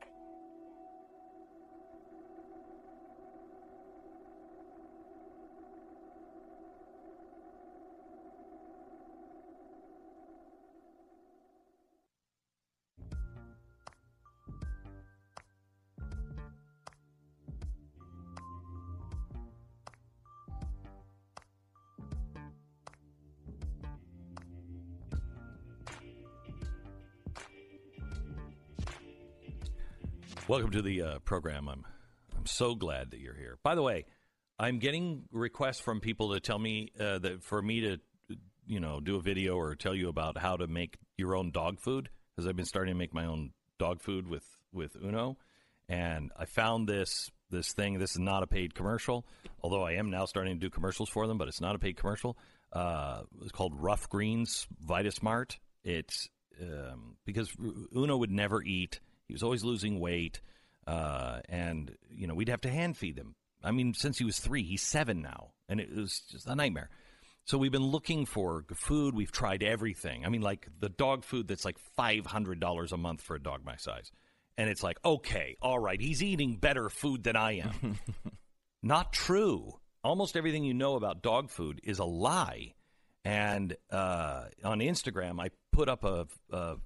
Welcome to the uh, program. I'm I'm so glad that you're here. By the way, I'm getting requests from people to tell me uh, that for me to you know do a video or tell you about how to make your own dog food because I've been starting to make my own dog food with with Uno, and I found this this thing. This is not a paid commercial, although I am now starting to do commercials for them. But it's not a paid commercial. Uh, it's called Rough Greens Vitasmart. It's um, because Uno would never eat. He was always losing weight, uh, and you know we'd have to hand feed him. I mean, since he was three, he's seven now, and it was just a nightmare. So we've been looking for food. We've tried everything. I mean, like the dog food that's like five hundred dollars a month for a dog my size, and it's like, okay, all right, he's eating better food than I am. Not true. Almost everything you know about dog food is a lie. And uh, on Instagram, I put up a, a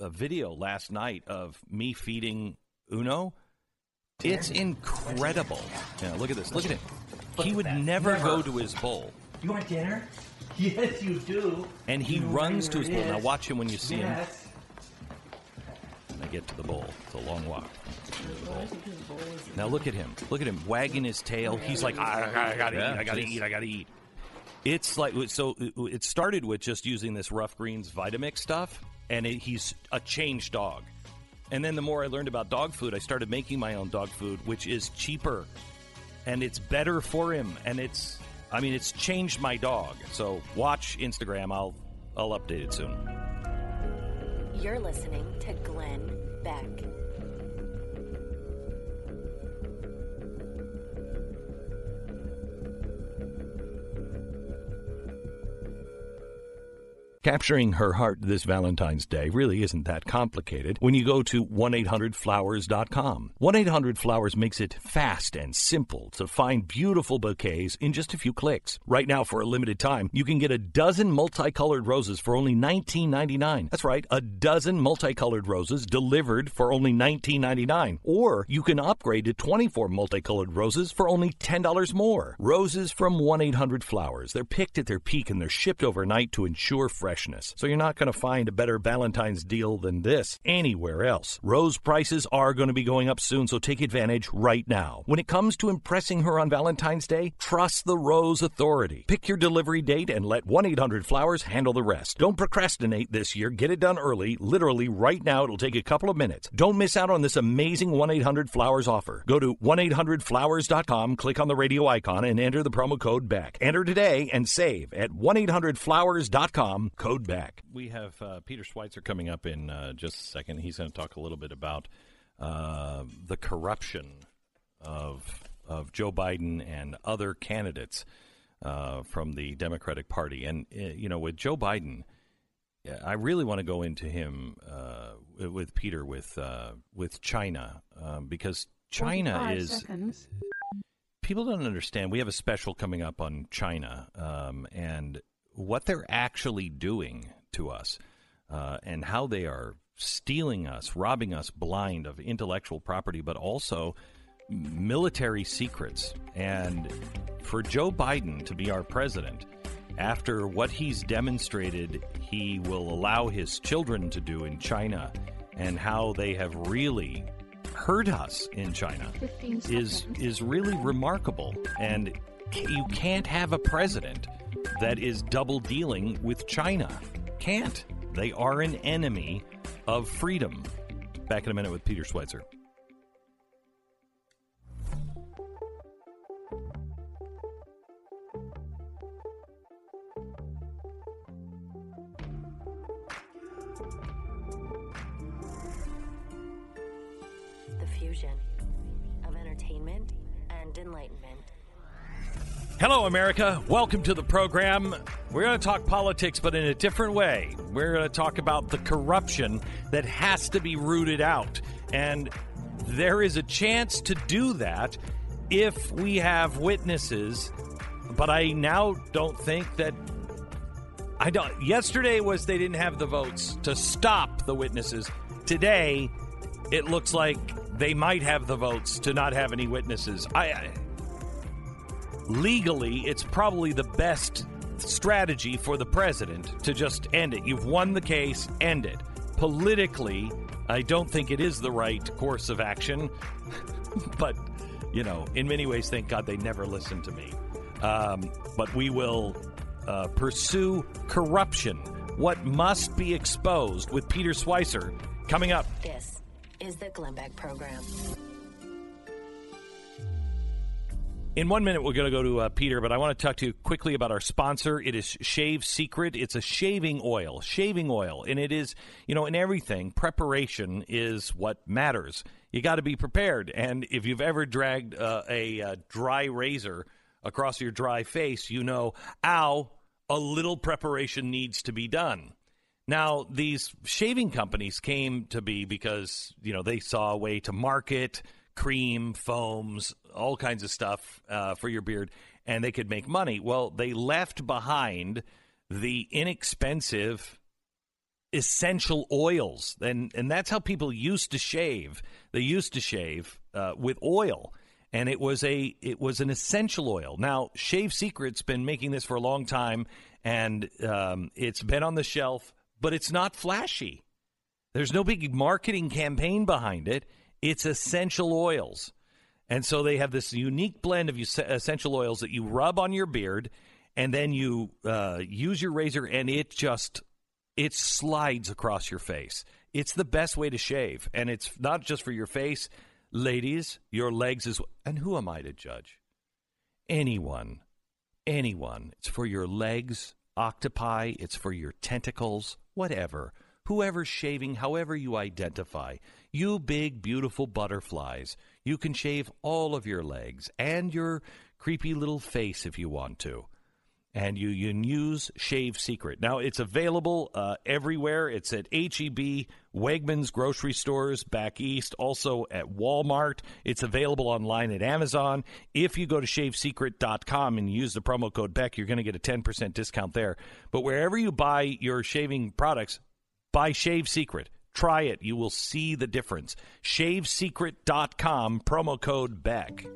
a video last night of me feeding Uno. It's incredible. Yeah, look at this. Look at him. He would never, go to his bowl. You want dinner? Yes, you do. And he runs to his bowl. Now watch him when you see him. Yes. And I get to the bowl. It's a long walk. Now look at him. Look at him wagging his tail. He's like, I, I, I gotta Yeah, eat. I gotta jeez. eat. I gotta eat. It's like so. It started with just using this rough greens Vitamix stuff, and it, he's a changed dog. And then the more I learned about dog food, I started making my own dog food, which is cheaper, and it's better for him. And it's, I mean, it's changed my dog. So watch Instagram. I'll, I'll update it soon. You're listening to Glenn Beck. Capturing her heart this Valentine's Day really isn't that complicated when you go to 1-800-Flowers.com. 1-800-Flowers makes it fast and simple to find beautiful bouquets in just a few clicks. Right now, for a limited time, you can get a dozen multicolored roses for only $19.99. That's right, a dozen multicolored roses delivered for only $19.99. Or you can upgrade to 24 multicolored roses for only $10 more. Roses from 1-800-Flowers. They're picked at their peak and they're shipped overnight to ensure freshness. So you're not going to find a better Valentine's deal than this anywhere else. Rose prices are going to be going up soon, so take advantage right now. When it comes to impressing her on Valentine's Day, trust the Rose Authority. Pick your delivery date and let 1-800-Flowers handle the rest. Don't procrastinate this year. Get it done early, literally right now. It'll take a couple of minutes. Don't miss out on this amazing 1-800-Flowers offer. Go to 1-800-Flowers.com, click on the radio icon, and enter the promo code BACK. Enter today and save at 1-800-Flowers.com, code BACK. We have uh, Peter Schweitzer coming up in uh, just a second. He's going to talk a little bit about uh, the corruption of of Joe Biden and other candidates uh, from the Democratic Party. And uh, you know, with Joe Biden, I really want to go into him uh, with Peter with uh, with China um, because China is people don't understand. We have a special coming up on China um, and what they're actually doing to us uh, and how they are stealing us, robbing us blind of intellectual property, but also military secrets. And for Joe Biden to be our president, after what he's demonstrated he will allow his children to do in China and how they have really hurt us in China is is really remarkable and you can't have a president that is double dealing with China. Can't. They are an enemy of freedom. Back in a minute with Peter Schweitzer. The fusion of entertainment and enlightenment Hello, America. Welcome to the program. We're going to talk politics, but in a different way. We're going to talk about the corruption that has to be rooted out. And there is a chance to do that if we have witnesses. But I now don't think that. I don't. Yesterday was they didn't have the votes to stop the witnesses. Today, it looks like they might have the votes to not have any witnesses. I, I legally, it's probably the best strategy for the president to just end it. You've won the case, end it. Politically, I don't think it is the right course of action, but you know, in many ways, thank God they never listened to me. Um, but we will uh, pursue corruption, what must be exposed with Peter Schweizer coming up. This is the Glenn Beck Program. In one minute, we're going to go to uh, Peter, but I want to talk to you quickly about our sponsor. It is Shave Secret. It's a shaving oil, shaving oil. And it is, you know, in everything, preparation is what matters. You got to be prepared. And if you've ever dragged uh, a uh, dry razor across your dry face, you know, ow, a little preparation needs to be done. Now, these shaving companies came to be because, you know, they saw a way to market cream, foams, all kinds of stuff uh, for your beard, and they could make money. Well, they left behind the inexpensive essential oils, and and that's how people used to shave. They used to shave uh, with oil, and it was a it was an essential oil. Now, Shave Secret's been making this for a long time, and um, it's been on the shelf, but it's not flashy. There's no big marketing campaign behind it. It's essential oils. And so they have this unique blend of essential oils that you rub on your beard and then you uh, use your razor and it just it slides across your face. It's the best way to shave and it's not just for your face, ladies, your legs as well. And who am I to judge? Anyone. Anyone. It's for your legs, octopi, it's for your tentacles, whatever. Whoever's shaving, however you identify. You big, beautiful butterflies. You can shave all of your legs and your creepy little face if you want to. And you, you can use Shave Secret. Now, it's available uh, everywhere. It's at HEB, Wegmans grocery stores back east, also at Walmart. It's available online at Amazon. If you go to shavesecret.com and use the promo code Beck, you're going to get a 10% discount there. But wherever you buy your shaving products, buy Shave Secret. Try it. You will see the difference. Shavesecret.com, promo code BECK.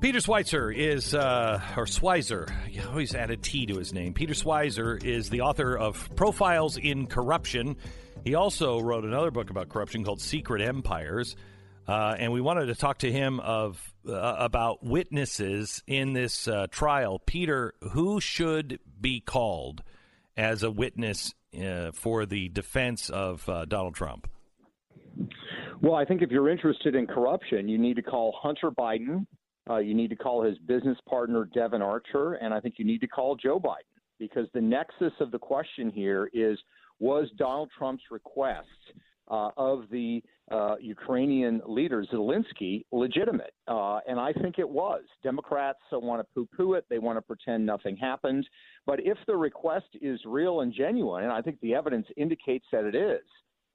Peter Schweitzer is, uh, or Schweizer, he always add a T to his name. Peter Schweizer is the author of Profiles in Corruption. He also wrote another book about corruption called Secret Empires. Uh, and we wanted to talk to him of uh, about witnesses in this uh, trial. Peter, who should be called as a witness uh, for the defense of uh, Donald Trump? Well, I think if you're interested in corruption, you need to call Hunter Biden. Uh, you need to call his business partner Devon Archer, and I think you need to call Joe Biden because the nexus of the question here is: Was Donald Trump's request of the uh, Ukrainian leader Zelensky legitimate, uh, and I think it was. Democrats want to poo-poo it; they want to pretend nothing happened. But if the request is real and genuine, and I think the evidence indicates that it is,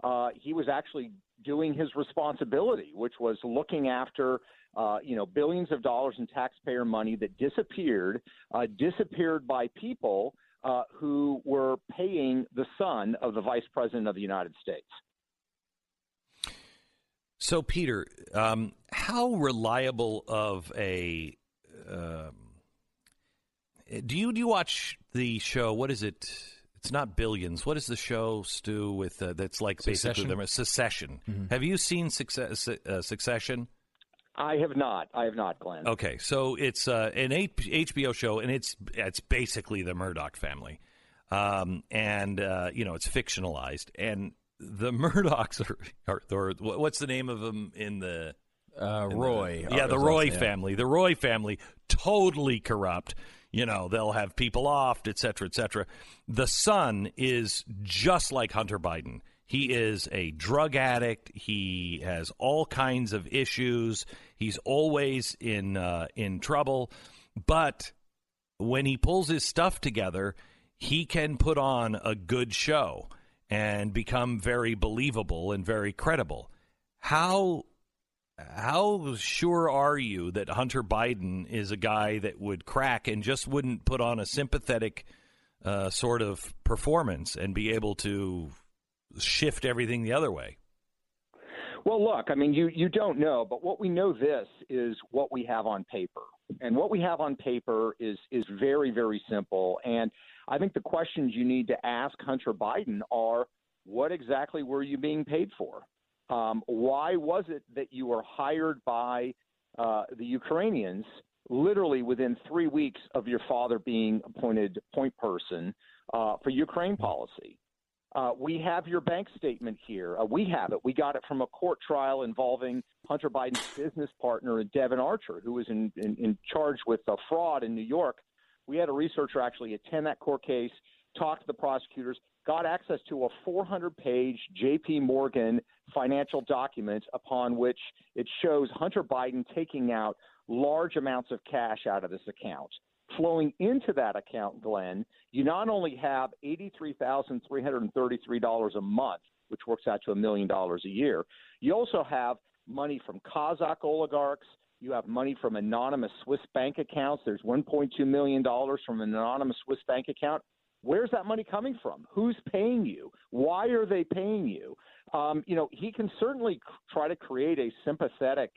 uh, he was actually doing his responsibility, which was looking after. Uh, you know, billions of dollars in taxpayer money that disappeared, uh, disappeared by people uh, who were paying the son of the vice president of the United States. So, Peter, um, how reliable of a um, do you do you watch the show? What is it? It's not Billions. What is the show, Stu? With uh, that's like Succession? basically the Secession. Mhm. Have you seen Success, uh, Succession? I have not. I have not, Glenn. Okay, so it's uh, an H- HBO show, and it's it's basically the Murdoch family, um, and uh, you know it's fictionalized, and the Murdochs are, are, or what's the name of them in the Uh, in the- Roy. yeah, Uh, the Roy name. family. The Roy family, totally corrupt. you know, they'll have people off, et cetera, et cetera. The son is just like Hunter Biden. He is a drug addict. He has all kinds of issues. He's always in uh, in trouble. But when he pulls his stuff together, he can put on a good show and become very believable and very credible. How how sure are you that Hunter Biden is a guy that would crack and just wouldn't put on a sympathetic uh, sort of performance and be able to shift everything the other way? Well, look, I mean, you, you don't know, but what we know this is what we have on paper. And what we have on paper is, is very, very simple. And I think the questions you need to ask Hunter Biden are what exactly were you being paid for? Um, why was it that you were hired by uh, the Ukrainians literally within three weeks of your father being appointed point person uh, for Ukraine policy? Uh, we have your bank statement here. Uh, we have it. We got it from a court trial involving Hunter Biden's business partner, Devon Archer, who was in, in, in charge with uh, fraud in New York. We had a researcher actually attend that court case, talk to the prosecutors, got access to a 400 page JP Morgan financial document upon which it shows Hunter Biden taking out large amounts of cash out of this account. Flowing into that account, Glenn, you not only have $83,333 a month, which works out to a million dollars a year, you also have money from Kazakh oligarchs. You have money from anonymous Swiss bank accounts. There's $1.2 million from an anonymous Swiss bank account. Where's that money coming from? Who's paying you? Why are they paying you? Um, you know, he can certainly try to create a sympathetic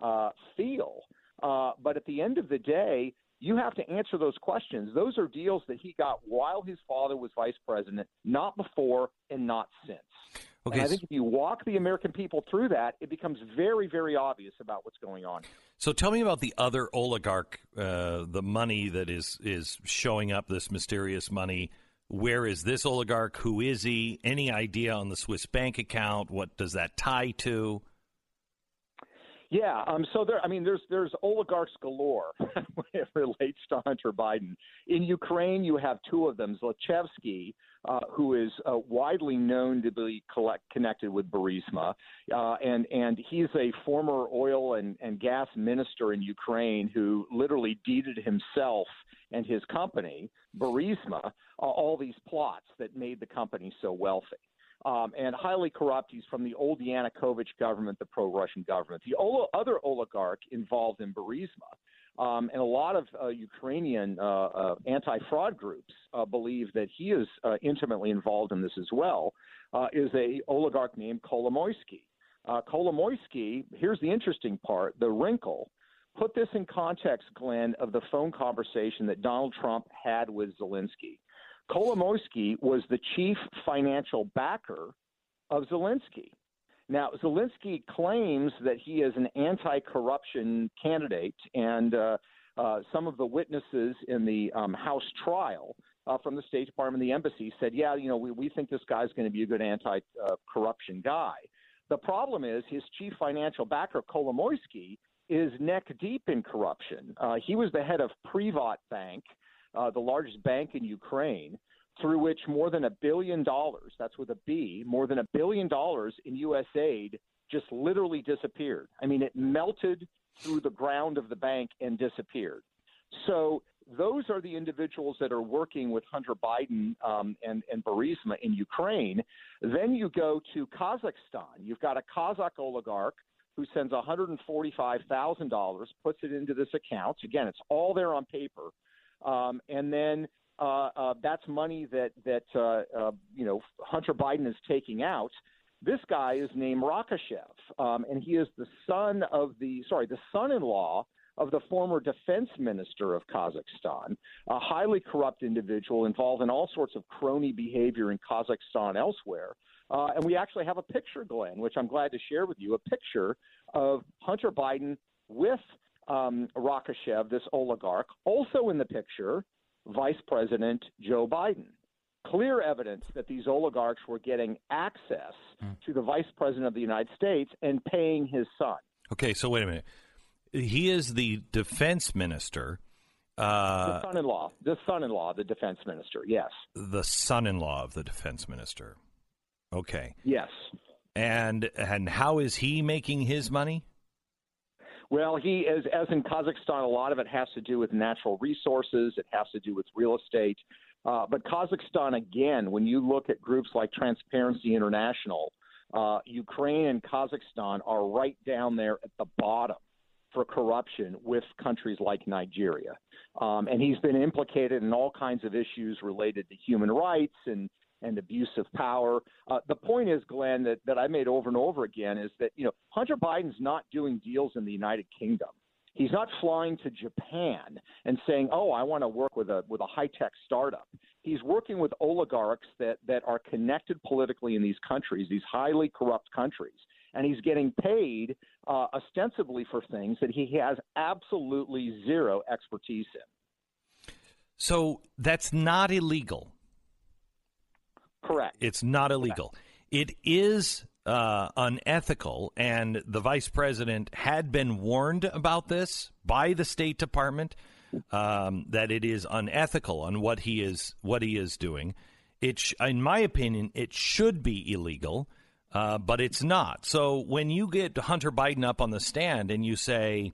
uh, feel, uh, but at the end of the day, you have to answer those questions. Those are deals that he got while his father was vice president, not before and not since. Okay. And I think if you walk the American people through that, it becomes very, very obvious about what's going on. So tell me about the other oligarch, uh, the money that is is showing up, this mysterious money. Where is this oligarch? Who is he? Any idea on the Swiss bank account? What does that tie to? Yeah, um, so there. I mean, there's there's oligarchs galore when it relates to Hunter Biden. In Ukraine, you have two of them: Zlochevsky, uh, who is uh, widely known to be collect, connected with Burisma, uh, and and he's a former oil and, and gas minister in Ukraine who literally deeded himself and his company Burisma all these plots that made the company so wealthy. Um, and highly corrupt. He's from the old Yanukovych government, the pro-Russian government. The other oligarch involved in Burisma um, and a lot of uh, Ukrainian uh, uh, anti-fraud groups uh, believe that he is uh, intimately involved in this as well. Uh, is a oligarch named Kolomoisky. Kolomoisky. Here's the interesting part: the wrinkle. Put this in context, Glenn, of the phone conversation that Donald Trump had with Zelensky. Kolomoisky was the chief financial backer of Zelensky. Now, Zelensky claims that he is an anti corruption candidate, and uh, uh, some of the witnesses in the um, House trial uh, from the State Department and the embassy said, yeah, you know, we, we think this guy's going to be a good anti corruption guy. The problem is his chief financial backer, Kolomoisky, is neck deep in corruption. Uh, he was the head of Privat Bank, uh, the largest bank in Ukraine through which more than a billion dollars, that's with a B, more than a billion dollars in U.S. aid just literally disappeared. I mean, it melted through the ground of the bank and disappeared. So those are the individuals that are working with Hunter Biden um, and, and Burisma in Ukraine. Then you go to Kazakhstan. You've got a Kazakh oligarch who sends $145,000, puts it into this account. Again, it's all there on paper. Um, and then uh, uh, that's money that that uh, uh, you know Hunter Biden is taking out. This guy is named Rakishev, um, and he is the son of the sorry the son-in-law of the former defense minister of Kazakhstan, a highly corrupt individual involved in all sorts of crony behavior in Kazakhstan elsewhere. Uh, and we actually have a picture, Glenn, which I'm glad to share with you, a picture of Hunter Biden with um, Rakishev, this oligarch. Also in the picture Vice President Joe Biden. Clear evidence that these oligarchs were getting access mm. to the Vice President of the United States and paying his son. Okay, so wait a minute. He is the defense minister, Uh, the son-in-law, the son-in-law, of the defense minister. Yes, the son-in-law of the defense minister. Okay. yes. And and how is he making his money? Well, he is, as in Kazakhstan, a lot of it has to do with natural resources. It has to do with real estate. Uh, but Kazakhstan, again, when you look at groups like Transparency International, uh, Ukraine and Kazakhstan are right down there at the bottom for corruption with countries like Nigeria. Um, and he's been implicated in all kinds of issues related to human rights and and abuse of power. Uh, the point is, Glenn, that, that I made over and over again is that you know Hunter Biden's not doing deals in the United Kingdom. He's not flying to Japan and saying, "Oh, I want to work with a with a high tech startup." He's working with oligarchs that that are connected politically in these countries, these highly corrupt countries, and he's getting paid uh, ostensibly for things that he has absolutely zero expertise in. So that's not illegal. Correct. It's not illegal. It is uh, unethical, and the vice president had been warned about this by the State Department um, that it is unethical on what he is what he is doing. It, sh- in my opinion, it should be illegal, uh, but it's not. So when you get Hunter Biden up on the stand and you say,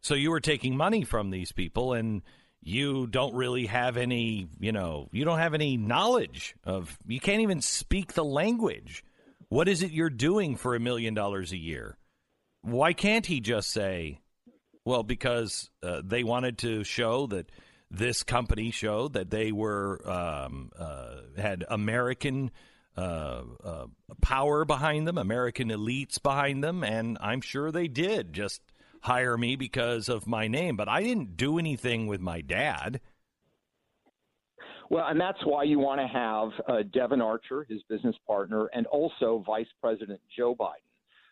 "So you were taking money from these people," and you don't really have any, you know, you don't have any knowledge of, you can't even speak the language. What is it you're doing for a million dollars a year? Why can't he just say, well, because uh, they wanted to show that this company showed that they were um, uh, had American uh, uh power behind them, American elites behind them, and I'm sure they did. Just hire me because of my name, but I didn't do anything with my dad. Well, and that's why you want to have uh, Devon Archer, his business partner, and also Vice President Joe Biden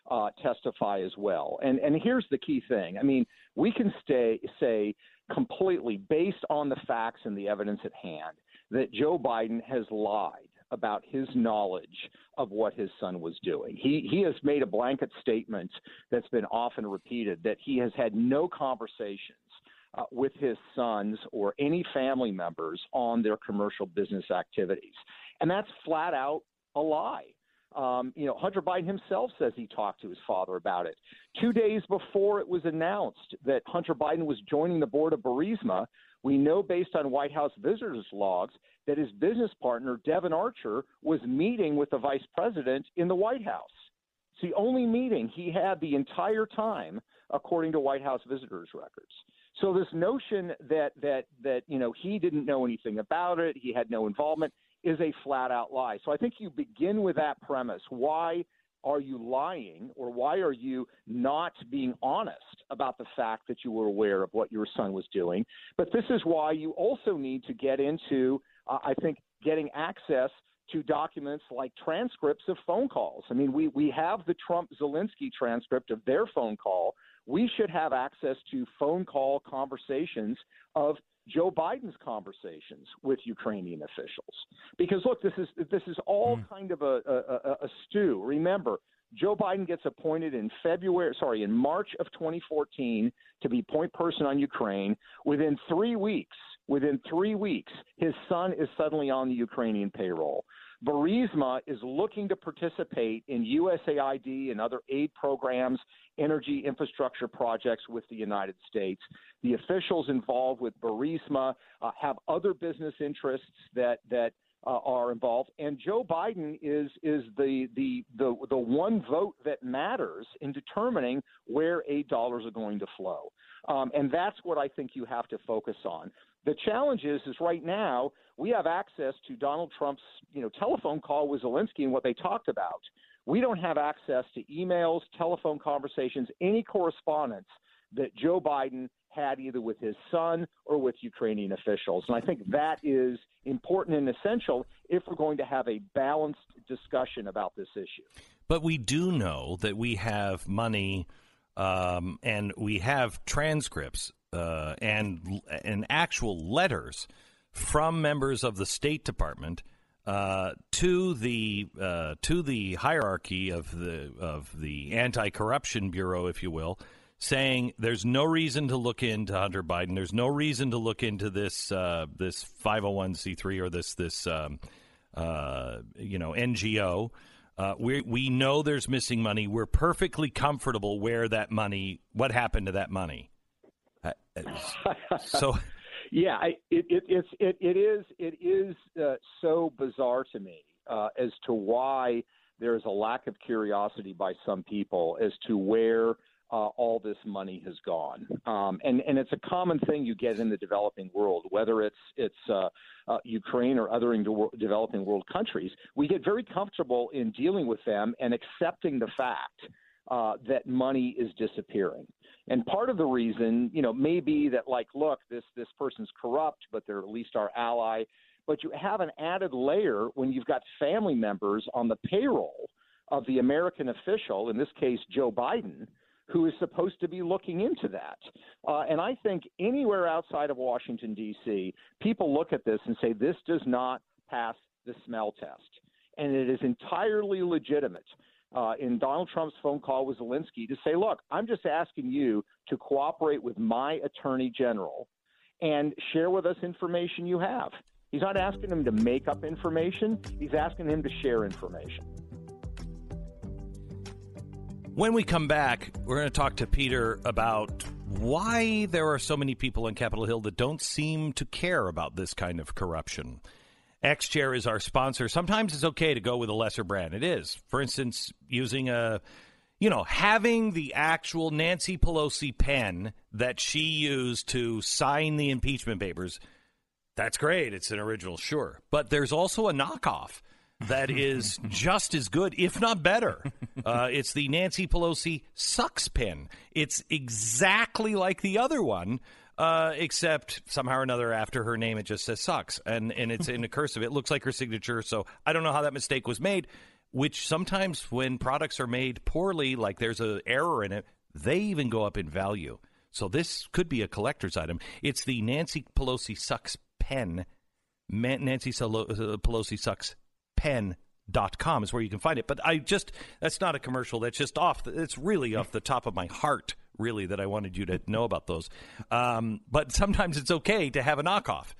uh, testify as well. And and here's the key thing. I mean, we can stay say completely based on the facts and the evidence at hand that Joe Biden has lied about his knowledge of what his son was doing. He he has made a blanket statement that's been often repeated that he has had no conversations uh, with his sons or any family members on their commercial business activities, and that's flat out a lie. Um, you know, Hunter Biden himself says he talked to his father about it. Two days before it was announced that Hunter Biden was joining the board of Burisma, we know based on White House visitors logs that his business partner, Devon Archer, was meeting with the vice president in the White House. It's the only meeting he had the entire time, according to White House visitors records. So this notion that that that you know he didn't know anything about it, he had no involvement, is a flat out lie. So I think you begin with that premise. Why are you lying or why are you not being honest about the fact that you were aware of what your son was doing? But this is why you also need to get into, uh, I think, getting access to documents like transcripts of phone calls. I mean, we, we have the Trump Zelensky transcript of their phone call. We should have access to phone call conversations of Joe Biden's conversations with Ukrainian officials. Because look, this is this is all mm. kind of a, a, a stew. Remember, Joe Biden gets appointed in February, sorry, in March of 2014 to be point person on Ukraine. Within three weeks, within three weeks, his son is suddenly on the Ukrainian payroll. Burisma is looking to participate in USAID and other aid programs, energy infrastructure projects with the United States. The officials involved with Burisma uh, have other business interests that that uh, are involved, and Joe Biden is is the, the the the one vote that matters in determining where aid dollars are going to flow, um, and that's what I think you have to focus on. The challenge is, is right now we have access to Donald Trump's, you know, telephone call with Zelensky and what they talked about. We don't have access to emails, telephone conversations, any correspondence that Joe Biden had either with his son or with Ukrainian officials. And I think that is important and essential if we're going to have a balanced discussion about this issue. But we do know that we have money um, and we have transcripts uh, and and actual letters from members of the State Department uh, to the uh, to the hierarchy of the of the anti corruption bureau, if you will, saying there's no reason to look into Hunter Biden. There's no reason to look into this uh, this 501c3 or this this um, uh, you know NGO. Uh, we we know there's missing money. We're perfectly comfortable where that money, what happened to that money. Uh, so, yeah, I, it, it, it's it, it is it is uh, so bizarre to me uh, as to why there is a lack of curiosity by some people as to where uh, all this money has gone. Um, and, and it's a common thing you get in the developing world, whether it's, it's uh, uh, Ukraine or other developing world countries. We get very comfortable in dealing with them and accepting the fact uh, that money is disappearing. And part of the reason, you know, may be that, like, look, this, this person's corrupt, but they're at least our ally. But you have an added layer when you've got family members on the payroll of the American official, in this case, Joe Biden, who is supposed to be looking into that. Uh, and I think anywhere outside of Washington, D.C., people look at this and say, this does not pass the smell test. And it is entirely legitimate uh, in Donald Trump's phone call with Zelensky to say, look, I'm just asking you to cooperate with my attorney general and share with us information you have. He's not asking him to make up information, he's asking him to share information. When we come back, we're going to talk to Peter about why there are so many people on Capitol Hill that don't seem to care about this kind of corruption. X Chair is our sponsor. Sometimes it's okay to go with a lesser brand. It is. For instance, using a, you know, having the actual Nancy Pelosi pen that she used to sign the impeachment papers. That's great. It's an original, sure. But there's also a knockoff that is just as good, if not better. Uh, it's the Nancy Pelosi sucks pen. It's exactly like the other one, uh, except somehow or another after her name it just says sucks, and and it's in a cursive. It looks like her signature. So I don't know how that mistake was made. Which sometimes when products are made poorly, like there's an error in it, they even go up in value. So this could be a collector's item. It's the Nancy Pelosi sucks pen. Nancy Pelosi sucks pen.com is where you can find it. But I just, that's not a commercial. That's just off. The, it's really off the top of my heart, really, that I wanted you to know about those. Um, but sometimes it's okay to have a knockoff.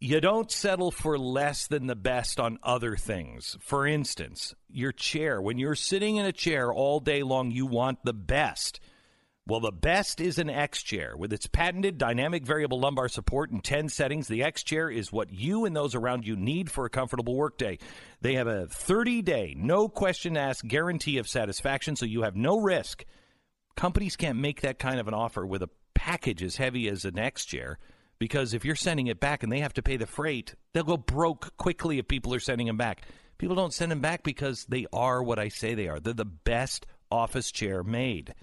You don't settle for less than the best on other things. For instance, your chair. When you're sitting in a chair all day long, you want the best. Well, the best is an X chair. With its patented dynamic variable lumbar support in 10 settings, the X chair is what you and those around you need for a comfortable workday. They have a 30 day, no question asked guarantee of satisfaction, so you have no risk. Companies can't make that kind of an offer with a package as heavy as an chair because if you're sending it back and they have to pay the freight, they'll go broke quickly if people are sending them back. People don't send them back because they are what I say they are. They're the best office chair made.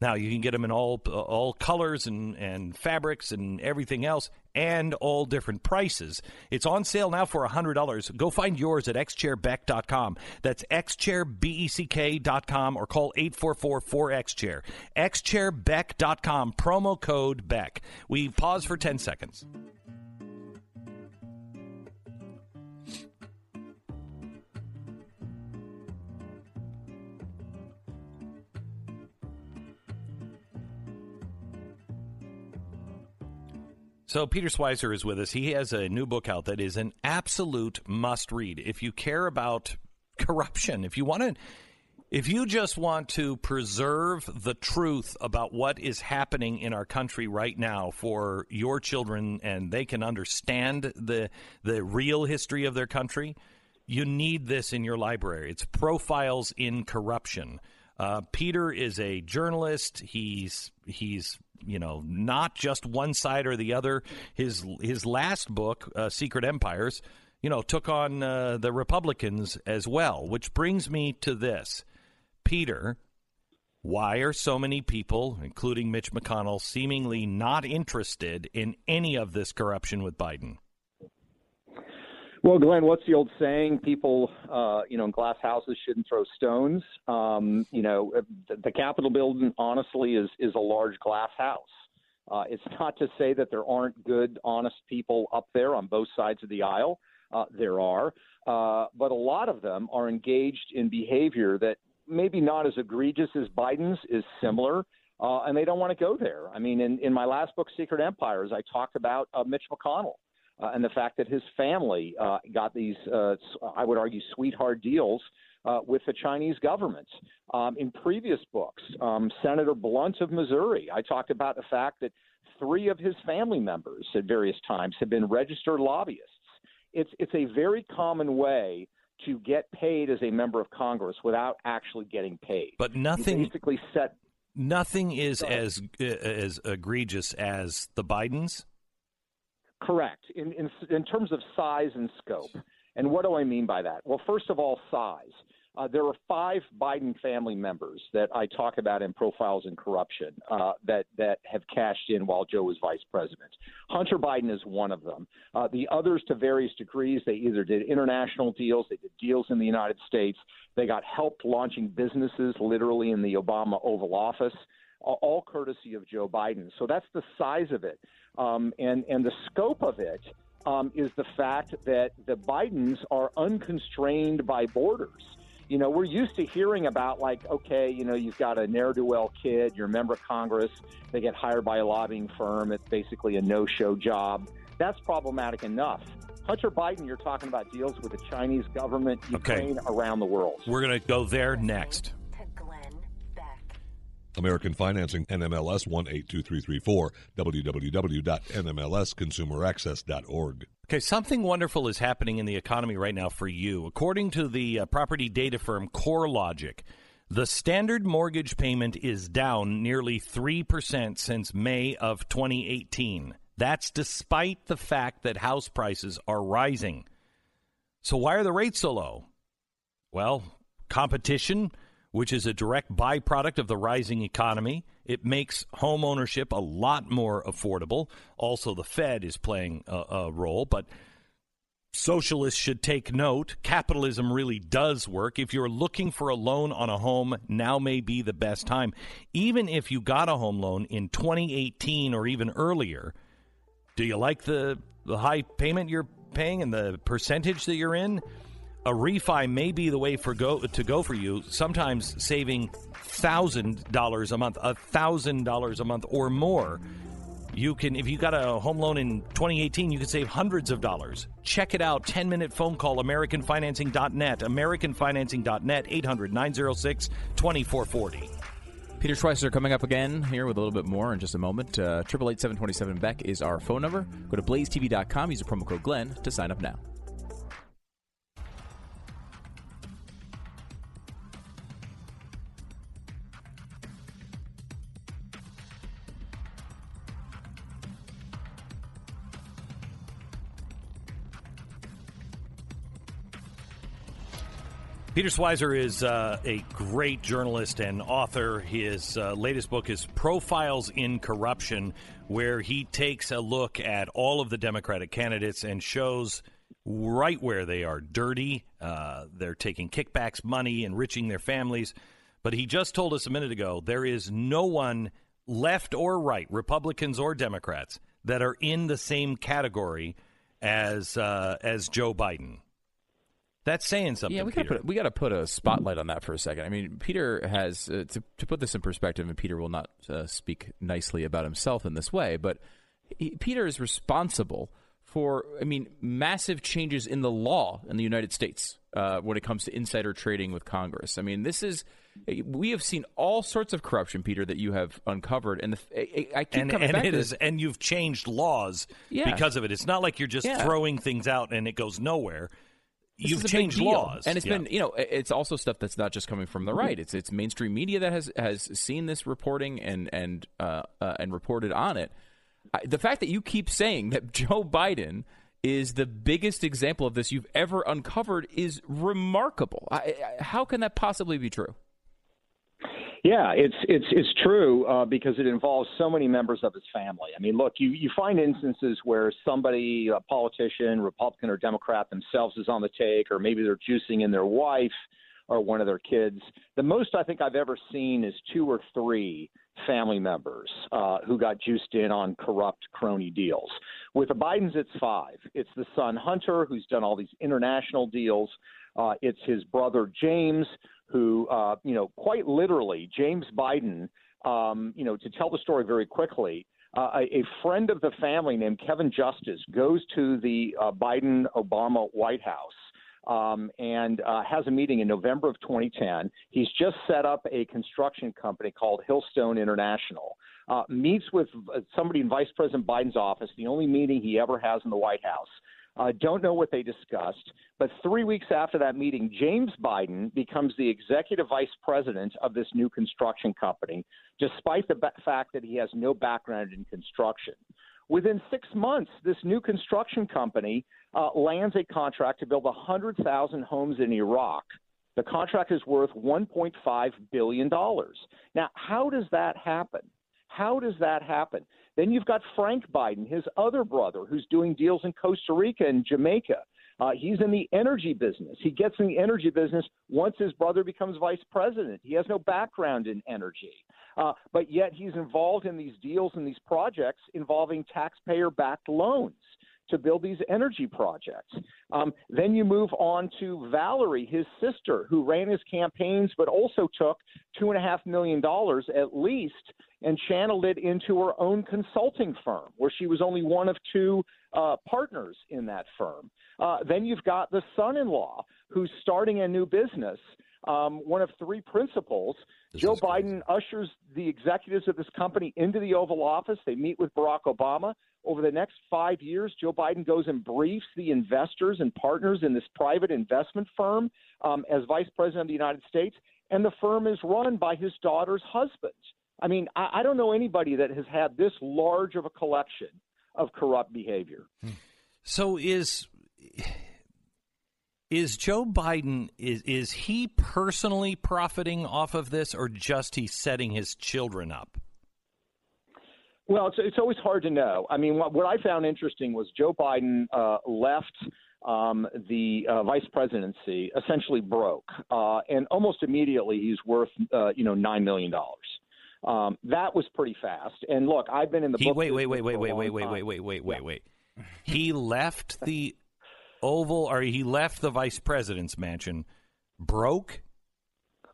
Now you can get them in all uh, all colors and, and fabrics and everything else, and all different prices. It's on sale now for hundred dollars. Go find yours at xchairbeck.com. That's xchairbeck.com or call 844-4xchair. xchairbeck.com promo code Beck. We pause for ten seconds. So Peter Schweizer is with us. He has a new book out that is an absolute must read. If you care about corruption, if you want to if you just want to preserve the truth about what is happening in our country right now for your children and they can understand the the real history of their country, you need this in your library. It's Profiles in Corruption. Uh, Peter is a journalist. He's he's you know not just one side or the other. His his last book, uh, Secret Empires, you know, took on uh, the Republicans as well. Which brings me to this, Peter. Why are so many people, including Mitch McConnell, seemingly not interested in any of this corruption with Biden? Well, Glenn, what's the old saying? People, uh, you know, in glass houses shouldn't throw stones. Um, you know, the, the Capitol building, honestly, is is a large glass house. Uh, it's not to say that there aren't good, honest people up there on both sides of the aisle. Uh, there are, uh, but a lot of them are engaged in behavior that maybe not as egregious as Biden's is similar. uh, and they don't want to go there. I mean, in, in my last book, Secret Empires, I talked about uh, Mitch McConnell uh, and the fact that his family uh, got these, uh, I would argue, sweetheart deals uh, with the Chinese government. Um, in previous books, um, Senator Blunt of Missouri, I talked about the fact that three of his family members at various times have been registered lobbyists. It's it's a very common way to get paid as a member of Congress without actually getting paid. But nothing you basically set nothing is as uh, as egregious as the Bidens. Correct. In, in in terms of size and scope. And what do I mean by that? Well, first of all, size. Uh, there are five Biden family members that I talk about in Profiles in Corruption uh, that that have cashed in while Joe was vice president. Hunter Biden is one of them. Uh, the others, to various degrees, they either did international deals, they did deals in the United States, they got help launching businesses, literally in the Obama Oval Office, all courtesy of Joe Biden. So that's the size of it, um, and and the scope of it. Um, is the fact that the Bidens are unconstrained by borders you know, we're used to hearing about like, okay, you know, you've got a ne'er do well kid, you're a member of Congress, they get hired by a lobbying firm, it's basically a no show job. That's problematic enough. Hunter Biden, you're talking about deals with the Chinese government, Ukraine, Okay. around the world. We're going to go there next. American Financing, NMLS 182334, www.nmlsconsumeraccess.org. Okay, something wonderful is happening in the economy right now for you. According to the uh, property data firm CoreLogic, the standard mortgage payment is down nearly 3% since May of 2018. That's despite the fact that house prices are rising. So, why are the rates so low? Well, competition, which is a direct byproduct of the rising economy. It makes home ownership a lot more affordable. Also, the Fed is playing a, a role, but socialists should take note. Capitalism really does work. If you're looking for a loan on a home, now may be the best time. Even if you got a home loan in 2018 or even earlier, do you like the, the high payment you're paying and the percentage that you're in? A refi may be the way for go to go for you. Sometimes saving thousand dollars a month, a thousand dollars a month or more. You can, if you got a home loan in 2018, you can save hundreds of dollars. Check it out. 10 minute phone call, AmericanFinancing.net. AmericanFinancing.net, 800 906 2440. Peter Schweizer coming up again here with a little bit more in just a moment. Uh, Triple eight seven twenty seven Beck is our phone number. Go to blazetv.com. Use the promo code Glenn to sign up now. Peter Schweizer is uh, a great journalist and author. His uh, latest book is Profiles in Corruption, where he takes a look at all of the Democratic candidates and shows right where they are dirty. Uh, they're taking kickbacks, money, enriching their families. But he just told us a minute ago there is no one, left or right, Republicans or Democrats, that are in the same category as uh, as Joe Biden. That's saying something. Yeah, we got to put we got to put a spotlight on that for a second. I mean, Peter has uh, to to put this in perspective, and Peter will not uh, speak nicely about himself in this way, but he, Peter is responsible for, I mean, massive changes in the law in the United States uh, when it comes to insider trading with Congress. I mean, this is we have seen all sorts of corruption, Peter, that you have uncovered, and the, I, I keep and, coming and back it to is, this. and you've changed laws Yeah. because of it. It's not like you're just Yeah. throwing things out and it goes nowhere. You've is a big changed laws, and it's Yeah. been you know it's also stuff that's not just coming from the right. It's it's mainstream media that has has seen this reporting and and uh, uh, and reported on it. I, the fact that you keep saying that Joe Biden is the biggest example of this you've ever uncovered is remarkable. I, I, how can that possibly be true? Yeah, it's it's it's true uh, because it involves so many members of his family. I mean, look, you you find instances where somebody, a politician, Republican or Democrat themselves, is on the take, or maybe they're juicing in their wife or one of their kids. The most I think I've ever seen is two or three family members uh, who got juiced in on corrupt crony deals. With the Bidens, it's five. It's the son Hunter, who's done all these international deals. Uh, it's his brother James, who, uh, you know, quite literally, James Biden um, you know, to tell the story very quickly, uh, a, friend of the family named Kevin Justice goes to the uh, Biden Obama White House. Um, and uh, has a meeting in November of 2010. He's just set up a construction company called Hillstone International. Uh, meets with uh, somebody in Vice President Biden's office, the only meeting he ever has in the White House. Uh, don't know what they discussed. But three weeks after that meeting, James Biden becomes the executive vice president of this new construction company, despite the fact that he has no background in construction. Within six months, this new construction company uh, lands a contract to build 100,000 homes in Iraq. The contract is worth $1.5 billion. Now, how does that happen? How does that happen? Then you've got Frank Biden, his other brother, who's doing deals in Costa Rica and Jamaica. Uh, he's in the energy business. He gets in the energy business once his brother becomes vice president. He has no background in energy, uh, but yet he's involved in these deals and these projects involving taxpayer backed loans to build these energy projects. Um, then you move on to Valerie, his sister, who ran his campaigns but also took two and a half million dollars at least and channeled it into her own consulting firm, where she was only one of two uh, partners in that firm. Uh, then you've got the son in law who's starting a new business. Um, one of three principals. This Joe Biden ushers the executives of this company into the Oval Office. They meet with Barack Obama. Over the next five years, Joe Biden goes and briefs the investors and partners in this private investment firm um, as vice president of the United States. And the firm is run by his daughter's husband. I mean, I, I don't know anybody that has had this large of a collection of corrupt behavior. So is is Joe Biden is is he personally profiting off of this, or just he's setting his children up? Well, it's, it's always hard to know. I mean, what, what I found interesting was Joe Biden uh, left um, the uh, vice presidency essentially broke, uh, and almost immediately he's worth uh, you know nine million dollars. Um, that was pretty fast. And look, I've been in the he, book wait, wait, wait, wait, wait, wait, wait, wait, wait, wait, wait, wait. He left the Oval, or he left the vice president's mansion broke.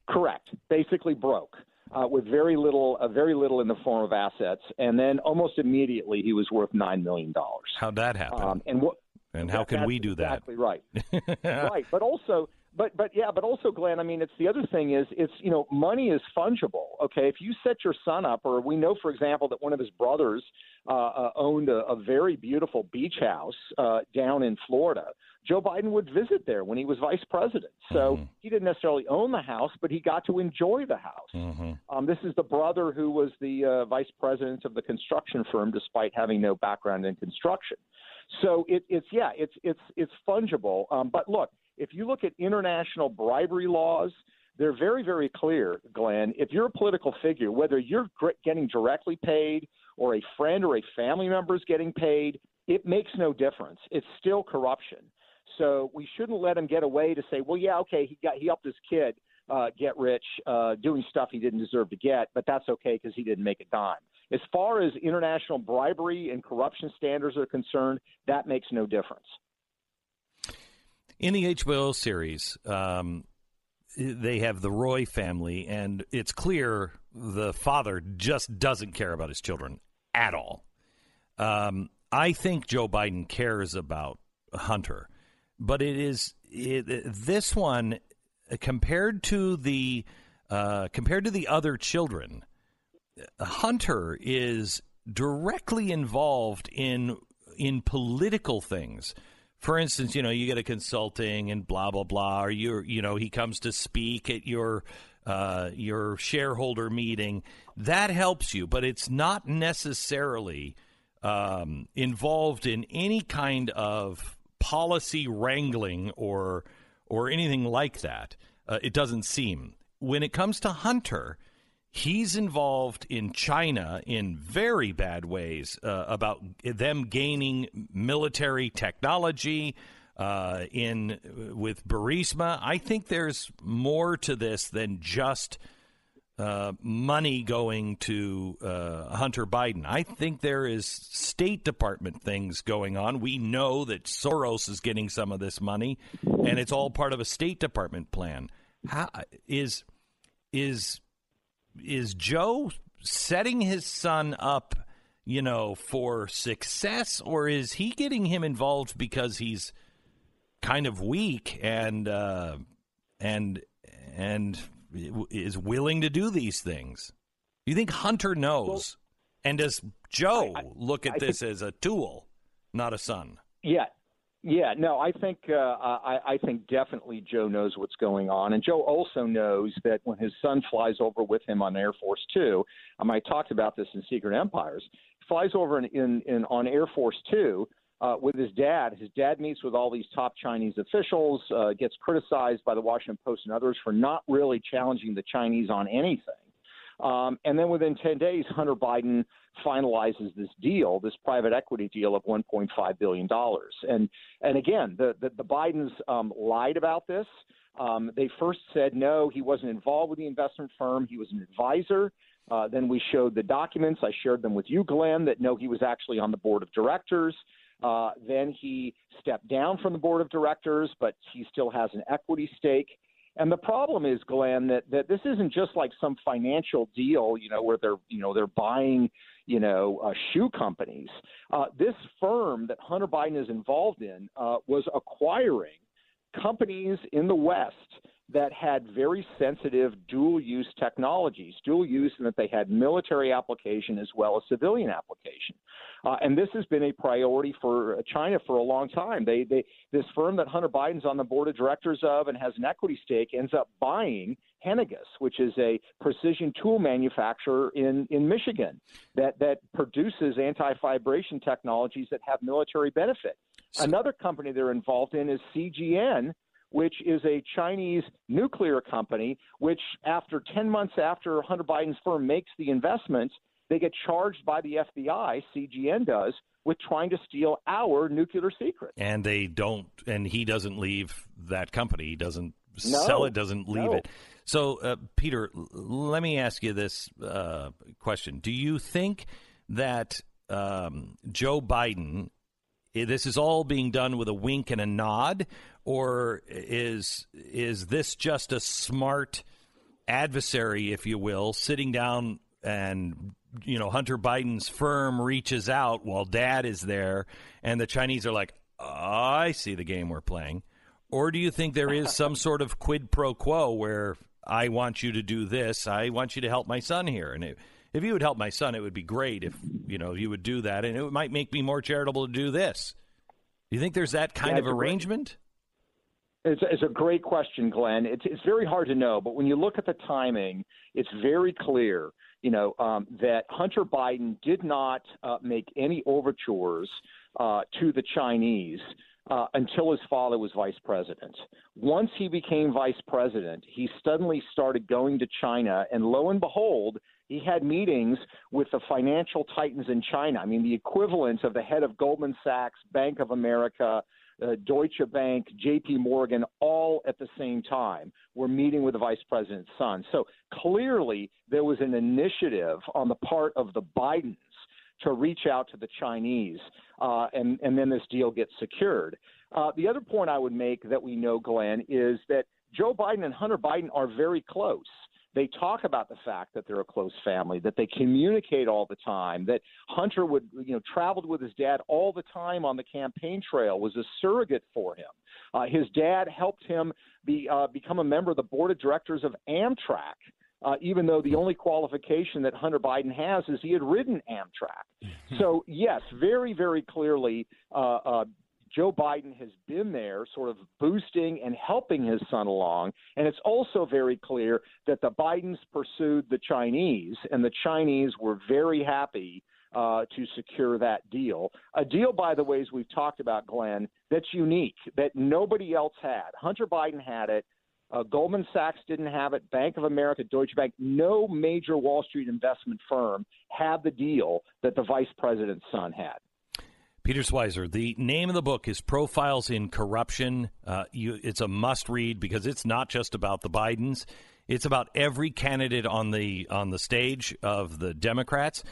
Correct. Basically broke. Uh, with very little, uh, very little in the form of assets, and then almost immediately he was worth nine million dollars. How'd that happen? Um, and what? and how can we do that? Exactly right. right. But also, but but yeah, but also, Glenn. I mean, it's the other thing is it's you know money is fungible. Okay, if you set your son up, or we know, for example, that one of his brothers uh, uh, owned a, a very beautiful beach house uh, down in Florida. Joe Biden would visit there when he was vice president. So Mm-hmm. he didn't necessarily own the house, but he got to enjoy the house. Mm-hmm. Um, this is the brother who was the uh, vice president of the construction firm, despite having no background in construction. So it, it's yeah, it's it's it's fungible. Um, but look, if you look at international bribery laws, they're very very clear, Glenn. If you're a political figure, whether you're getting directly paid or a friend or a family member is getting paid, it makes no difference. It's still corruption. So we shouldn't let him get away to say, well, yeah, okay, he got he helped his kid uh, get rich uh, doing stuff he didn't deserve to get, but that's okay because he didn't make a dime. As far as international bribery and corruption standards are concerned, that makes no difference. In the HBO series, um, they have the Roy family, and it's clear the father just doesn't care about his children at all. Um, I think Joe Biden cares about Hunter, but it is it, this one compared to the uh, compared to the other children. Hunter is directly involved in in political things. For instance, you know, you get a consulting and blah blah blah, or you you know, he comes to speak at your uh, your shareholder meeting. That helps you, but it's not necessarily um, involved in any kind of policy wrangling or or anything like that. Uh, it doesn't seem. When it comes to Hunter, he's involved in China in very bad ways uh, about them gaining military technology. Uh, in with Burisma, I think there's more to this than just uh, money going to uh, Hunter Biden. I think there is State Department things going on. We know that Soros is getting some of this money, and it's all part of a State Department plan. How is is is Joe setting his son up, you know, for success, or is he getting him involved because he's kind of weak and uh, and and is willing to do these things? Do you think Hunter knows? and does Joe look at I this as a tool, not a son? Yeah, yeah. No, I think uh, I, I think definitely Joe knows what's going on, and Joe also knows that when his son flies over with him on Air Force Two, um, I talked about this in Secret Empires. Flies over in, in, in on Air Force Two. Uh, with his dad. His dad meets with all these top Chinese officials, uh, gets criticized by the Washington Post and others for not really challenging the Chinese on anything. Um, and then within 10 days, Hunter Biden finalizes this deal, this private equity deal of $1.5 billion. And, and again, the, the, the Bidens um, lied about this. Um, they first said, no, he wasn't involved with the investment firm, he was an advisor. Uh, then we showed the documents. I shared them with you, Glenn, that no, he was actually on the board of directors. Uh, then he stepped down from the board of directors, but he still has an equity stake. And the problem is, Glenn, that, that this isn't just like some financial deal, you know, where they're, you know, they're buying, you know, uh, shoe companies. Uh, this firm that Hunter Biden is involved in uh, was acquiring companies in the West that had very sensitive dual use technologies, dual use in that they had military application as well as civilian application. Uh, and this has been a priority for China for a long time. They, they, this firm that Hunter Biden's on the board of directors of and has an equity stake ends up buying Henniges, which is a precision tool manufacturer in, in Michigan that, that produces anti vibration technologies that have military benefit. Another company they're involved in is CGN, which is a Chinese nuclear company, which after 10 months after Hunter Biden's firm makes the investments, they get charged by the FBI, CGN does, with trying to steal our nuclear secrets. And they don't, and he doesn't leave that company. He doesn't No. sell it, doesn't leave No. it. So, uh, Peter, l- let me ask you this uh, question: Do you think that um, Joe Biden, this is all being done with a wink and a nod, or is is this just a smart adversary, if you will, sitting down and you know Hunter Biden's firm reaches out while Dad is there, and the Chinese are like, "I see the game we're playing," or do you think there is some sort of quid pro quo where I want you to do this, I want you to help my son here, and it, if you would help my son, it would be great if you know you would do that, and it might make me more charitable to do this. Do you think there's that kind Yeah, of it's a great- arrangement? It's, it's a great question, Glenn. It's, it's very hard to know, but when you look at the timing, it's very clear, you know, um, that Hunter Biden did not uh, make any overtures uh, to the Chinese uh, until his father was vice president. Once he became vice president, he suddenly started going to China, and lo and behold, he had meetings with the financial titans in China. I mean, the equivalent of the head of Goldman Sachs, Bank of America, uh, Deutsche Bank, JP Morgan, all at the same time were meeting with the vice president's son. So clearly, there was an initiative on the part of the Bidens to reach out to the Chinese, uh, and, and then this deal gets secured. Uh, the other point I would make that we know, Glenn, is that Joe Biden and Hunter Biden are very close. They talk about the fact that they're a close family, that they communicate all the time, that Hunter would, you know, traveled with his dad all the time on the campaign trail, was a surrogate for him. Uh, his dad helped him be uh, become a member of the board of directors of Amtrak. Uh, even though the only qualification that Hunter Biden has is he had ridden Amtrak. so, yes, very, very clearly, uh, uh, Joe Biden has been there, sort of boosting and helping his son along. And it's also very clear that the Bidens pursued the Chinese, and the Chinese were very happy uh, to secure that deal. A deal, by the way, as we've talked about, Glenn, that's unique, that nobody else had. Hunter Biden had it. Uh, Goldman Sachs didn't have it. Bank of America, Deutsche Bank, no major Wall Street investment firm had the deal that the vice president's son had. Peter Schweizer, the name of the book is Profiles in Corruption. Uh, you, it's a must read because it's not just about the Bidens. It's about every candidate on the on the stage of the Democrats.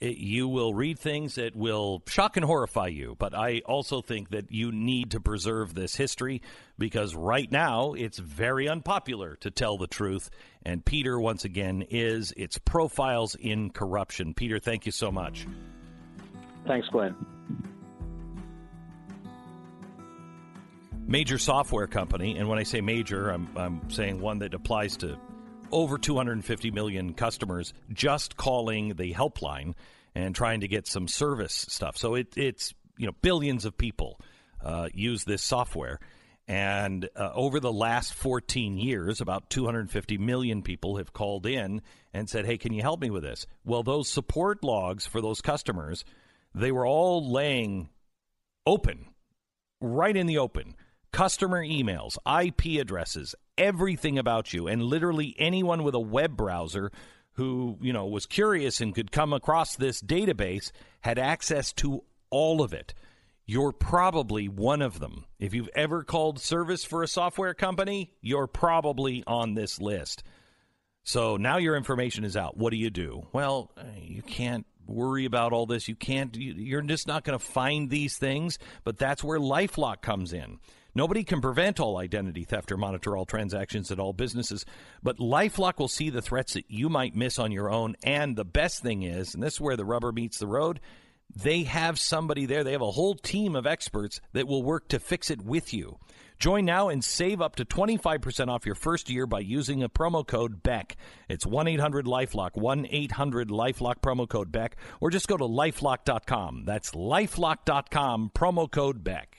it, you will read things that will shock and horrify you. But I also think that you need to preserve this history because right now it's very unpopular to tell the truth. And Peter, once again, is its profiles in corruption. Peter, thank you so much. Thanks, Glenn. Major software company, and when I say major, I'm, I'm saying one that applies to over 250 million customers just calling the helpline and trying to get some service stuff. So it, it's you know billions of people uh, use this software, and uh, over the last 14 years, about 250 million people have called in and said, "Hey, can you help me with this?" Well, those support logs for those customers, they were all laying open, right in the open customer emails, IP addresses, everything about you, and literally anyone with a web browser who you know was curious and could come across this database had access to all of it. You're probably one of them. If you've ever called service for a software company, you're probably on this list. So now your information is out. What do you do? Well, you can't worry about all this. You can't. You're just not going to find these things. But that's where LifeLock comes in. Nobody can prevent all identity theft or monitor all transactions at all businesses, but Lifelock will see the threats that you might miss on your own. And the best thing is, and this is where the rubber meets the road, they have somebody there. They have a whole team of experts that will work to fix it with you. Join now and save up to 25% off your first year by using a promo code BECK. It's 1 800 Lifelock, 1 800 Lifelock promo code BECK, or just go to lifelock.com. That's lifelock.com, promo code BECK.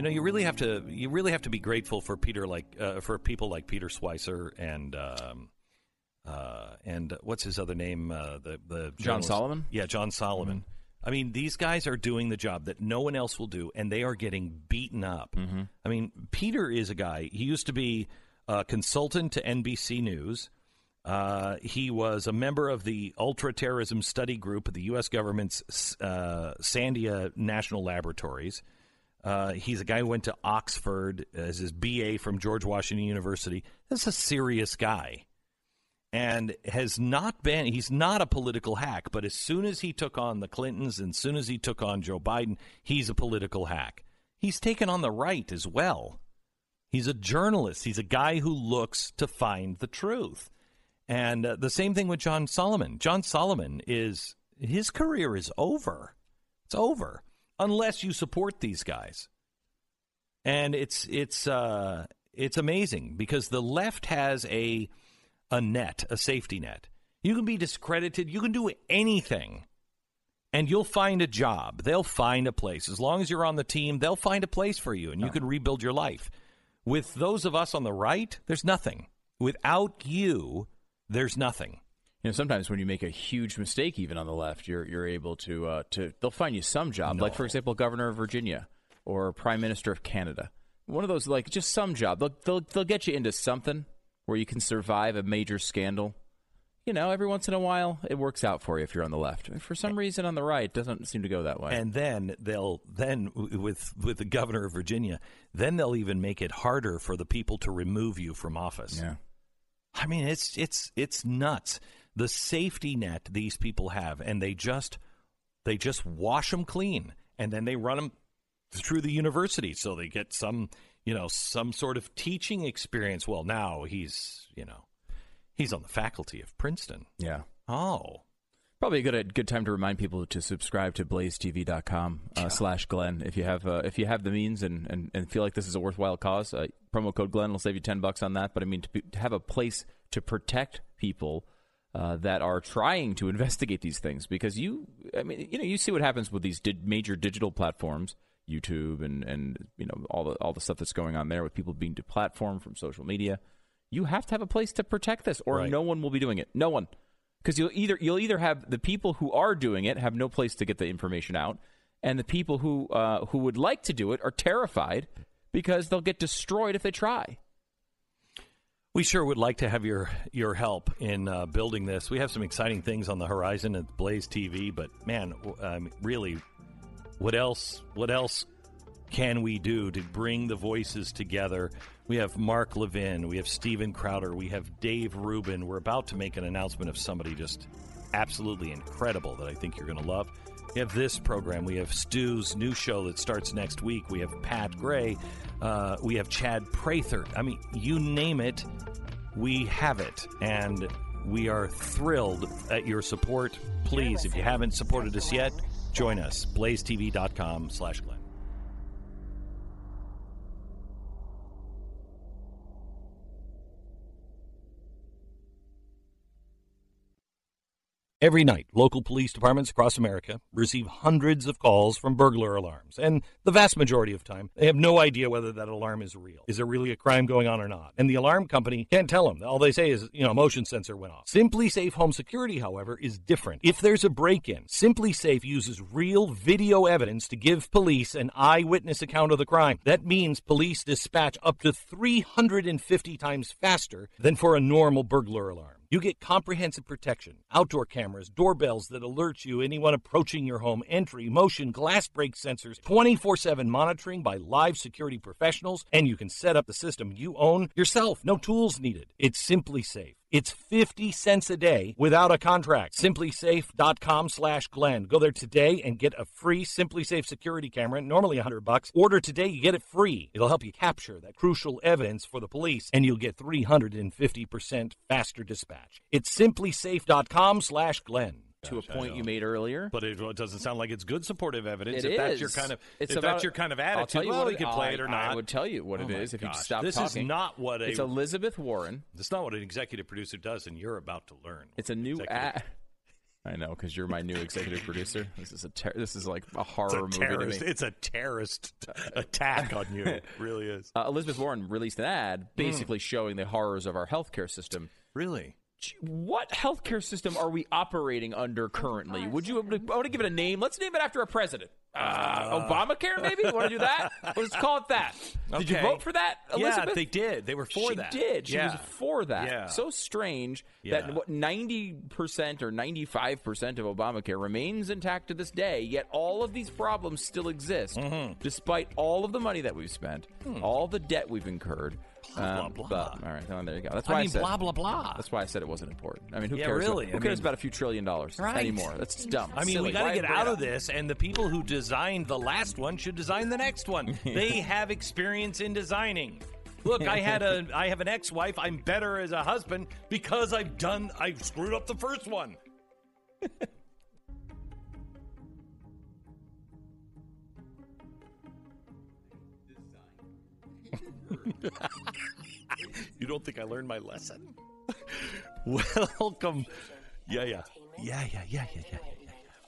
You know, you really have to you really have to be grateful for Peter like uh, for people like Peter Schweizer and um, uh, and what's his other name? Uh, the the John journalist- Solomon? Yeah, John Solomon. I mean, these guys are doing the job that no one else will do, and they are getting beaten up. I mean, Peter is a guy. He used to be a consultant to NBC News. Uh, he was a member of the Ultra Terrorism Study Group at the U.S. government's uh, Sandia National Laboratories. Uh, he's a guy who went to Oxford as his BA from George Washington University. This is a serious guy. And has not been he's not a political hack but as soon as he took on the clintons and as soon as he took on joe biden he's a political hack. He's taken on the right as well. He's a journalist. He's a guy who looks to find the truth. And uh, the same thing with john solomon. John solomon is his career is over. It's over unless you support these guys and it's it's uh it's amazing because the left has a a net, a safety net. You can be discredited, you can do anything. And you'll find a job. They'll find a place. As long as you're on the team, they'll find a place for you and you can rebuild your life. With those of us on the right, there's nothing. Without you, there's nothing. You know, sometimes when you make a huge mistake, even on the left, you're you're able to uh, to they'll find you some job, like for example, governor of Virginia or prime minister of Canada. One of those, like just some job. They'll they'll, they'll get you into something where you can survive a major scandal. You know, every once in a while, it works out for you if you're on the left. For some reason, on the right, it doesn't seem to go that way. And then they'll then with with the governor of Virginia, then they'll even make it harder for the people to remove you from office. Yeah. I mean, it's it's it's nuts. The safety net these people have, and they just they just wash them clean, and then they run them through the university, so they get some you know some sort of teaching experience. Well, now he's you know he's on the faculty of Princeton. Yeah. Oh, Probably a good good time to remind people to subscribe to blazetv.com uh, slash Glenn if you have uh, if you have the means and, and, and feel like this is a worthwhile cause. Uh, promo code Glenn will save you ten bucks on that. But I mean to, be, to have a place to protect people uh, that are trying to investigate these things because you I mean you know you see what happens with these di- major digital platforms. YouTube and, and you know all the all the stuff that's going on there with people being deplatformed from social media, you have to have a place to protect this, or Right. no one will be doing it. No one, because you'll either you'll either have the people who are doing it have no place to get the information out, and the people who uh, who would like to do it are terrified because they'll get destroyed if they try. We sure would like to have your your help in uh, building this. We have some exciting things on the horizon at Blaze TV, but man, um, really, what else? What else can we do to bring the voices together? We have Mark Levin, we have Steven Crowder, we have Dave Rubin. We're about to make an announcement of somebody just absolutely incredible that I think you're going to love. We have this program. We have Stu's new show that starts next week. We have Pat Gray. Uh, we have Chad Prather. I mean, you name it, we have it. And we are thrilled at your support. Please, if you haven't supported us yet, join us. BlazeTV.com slash Glenn. Every night, local police departments across America receive hundreds of calls from burglar alarms, and the vast majority of time, they have no idea whether that alarm is real. Is there really a crime going on or not? And the alarm company can't tell them. All they say is, you know, motion sensor went off. SimpliSafe Home Security, however, is different. If there's a break-in, SimpliSafe uses real video evidence to give police an eyewitness account of the crime. That means police dispatch up to 350 times faster than for a normal burglar alarm. You get comprehensive protection, outdoor cameras, doorbells that alert you anyone approaching your home, entry, motion, glass break sensors, 24 7 monitoring by live security professionals, and you can set up the system you own yourself. No tools needed. It's simply safe. It's 50 cents a day without a contract. SimpliSafe.com slash Glenn. Go there today and get a free SimpliSafe security camera, normally 100 bucks. Order today, you get it free. It'll help you capture that crucial evidence for the police, and you'll get 350% faster dispatch. It's simplisafe.com slash Glenn. To a point you made earlier. But it doesn't sound like it's good supportive evidence. It if that's your kind of It's if about- that's your kind of attitude, I'll tell you well, we can play I- it or not. I would tell you what Oh it is if you stop This talking. is not what a It's Elizabeth Warren. It's not what an executive producer does, and you're about to learn. It's a new ad. I know because you're my new executive producer. This is a ter- this is like a It's horror a movie terrorist. to me. It's a terrorist attack on you. It really is. Uh, Elizabeth Warren released an ad basically showing the horrors of our healthcare system. Really? What healthcare system are we operating under currently? Would you? I want to give it a name. Let's name it after a president. Uh, Obamacare, maybe. Want to do that? Let's call it that. Did you vote for that, Elizabeth? Yeah, they did. They were for she that. She did. She yeah. was for that. Yeah. So strange Yeah. that what ninety percent or ninety five percent of Obamacare remains intact to this day. Yet all of these problems still exist, Mm-hmm. despite all of the money that we've spent, Hmm. all the debt we've incurred. Blah, Um, blah, But, all right, well, there you go. That's why I, mean, said blah, blah, blah. That's why I said it wasn't important. I mean, who Yeah, cares? really. Who I cares mean- about a few trillion dollars Right. anymore? That's dumb. I mean, Silly. we got to get out of this, and the people who designed the last one should design the next one. they have experience in designing. Look, I had a, I have an ex-wife. I'm better as a husband because I've done, I've screwed up the first one. you don't think I learned my lesson? Welcome. Yeah, yeah. Yeah, yeah, yeah, yeah, yeah.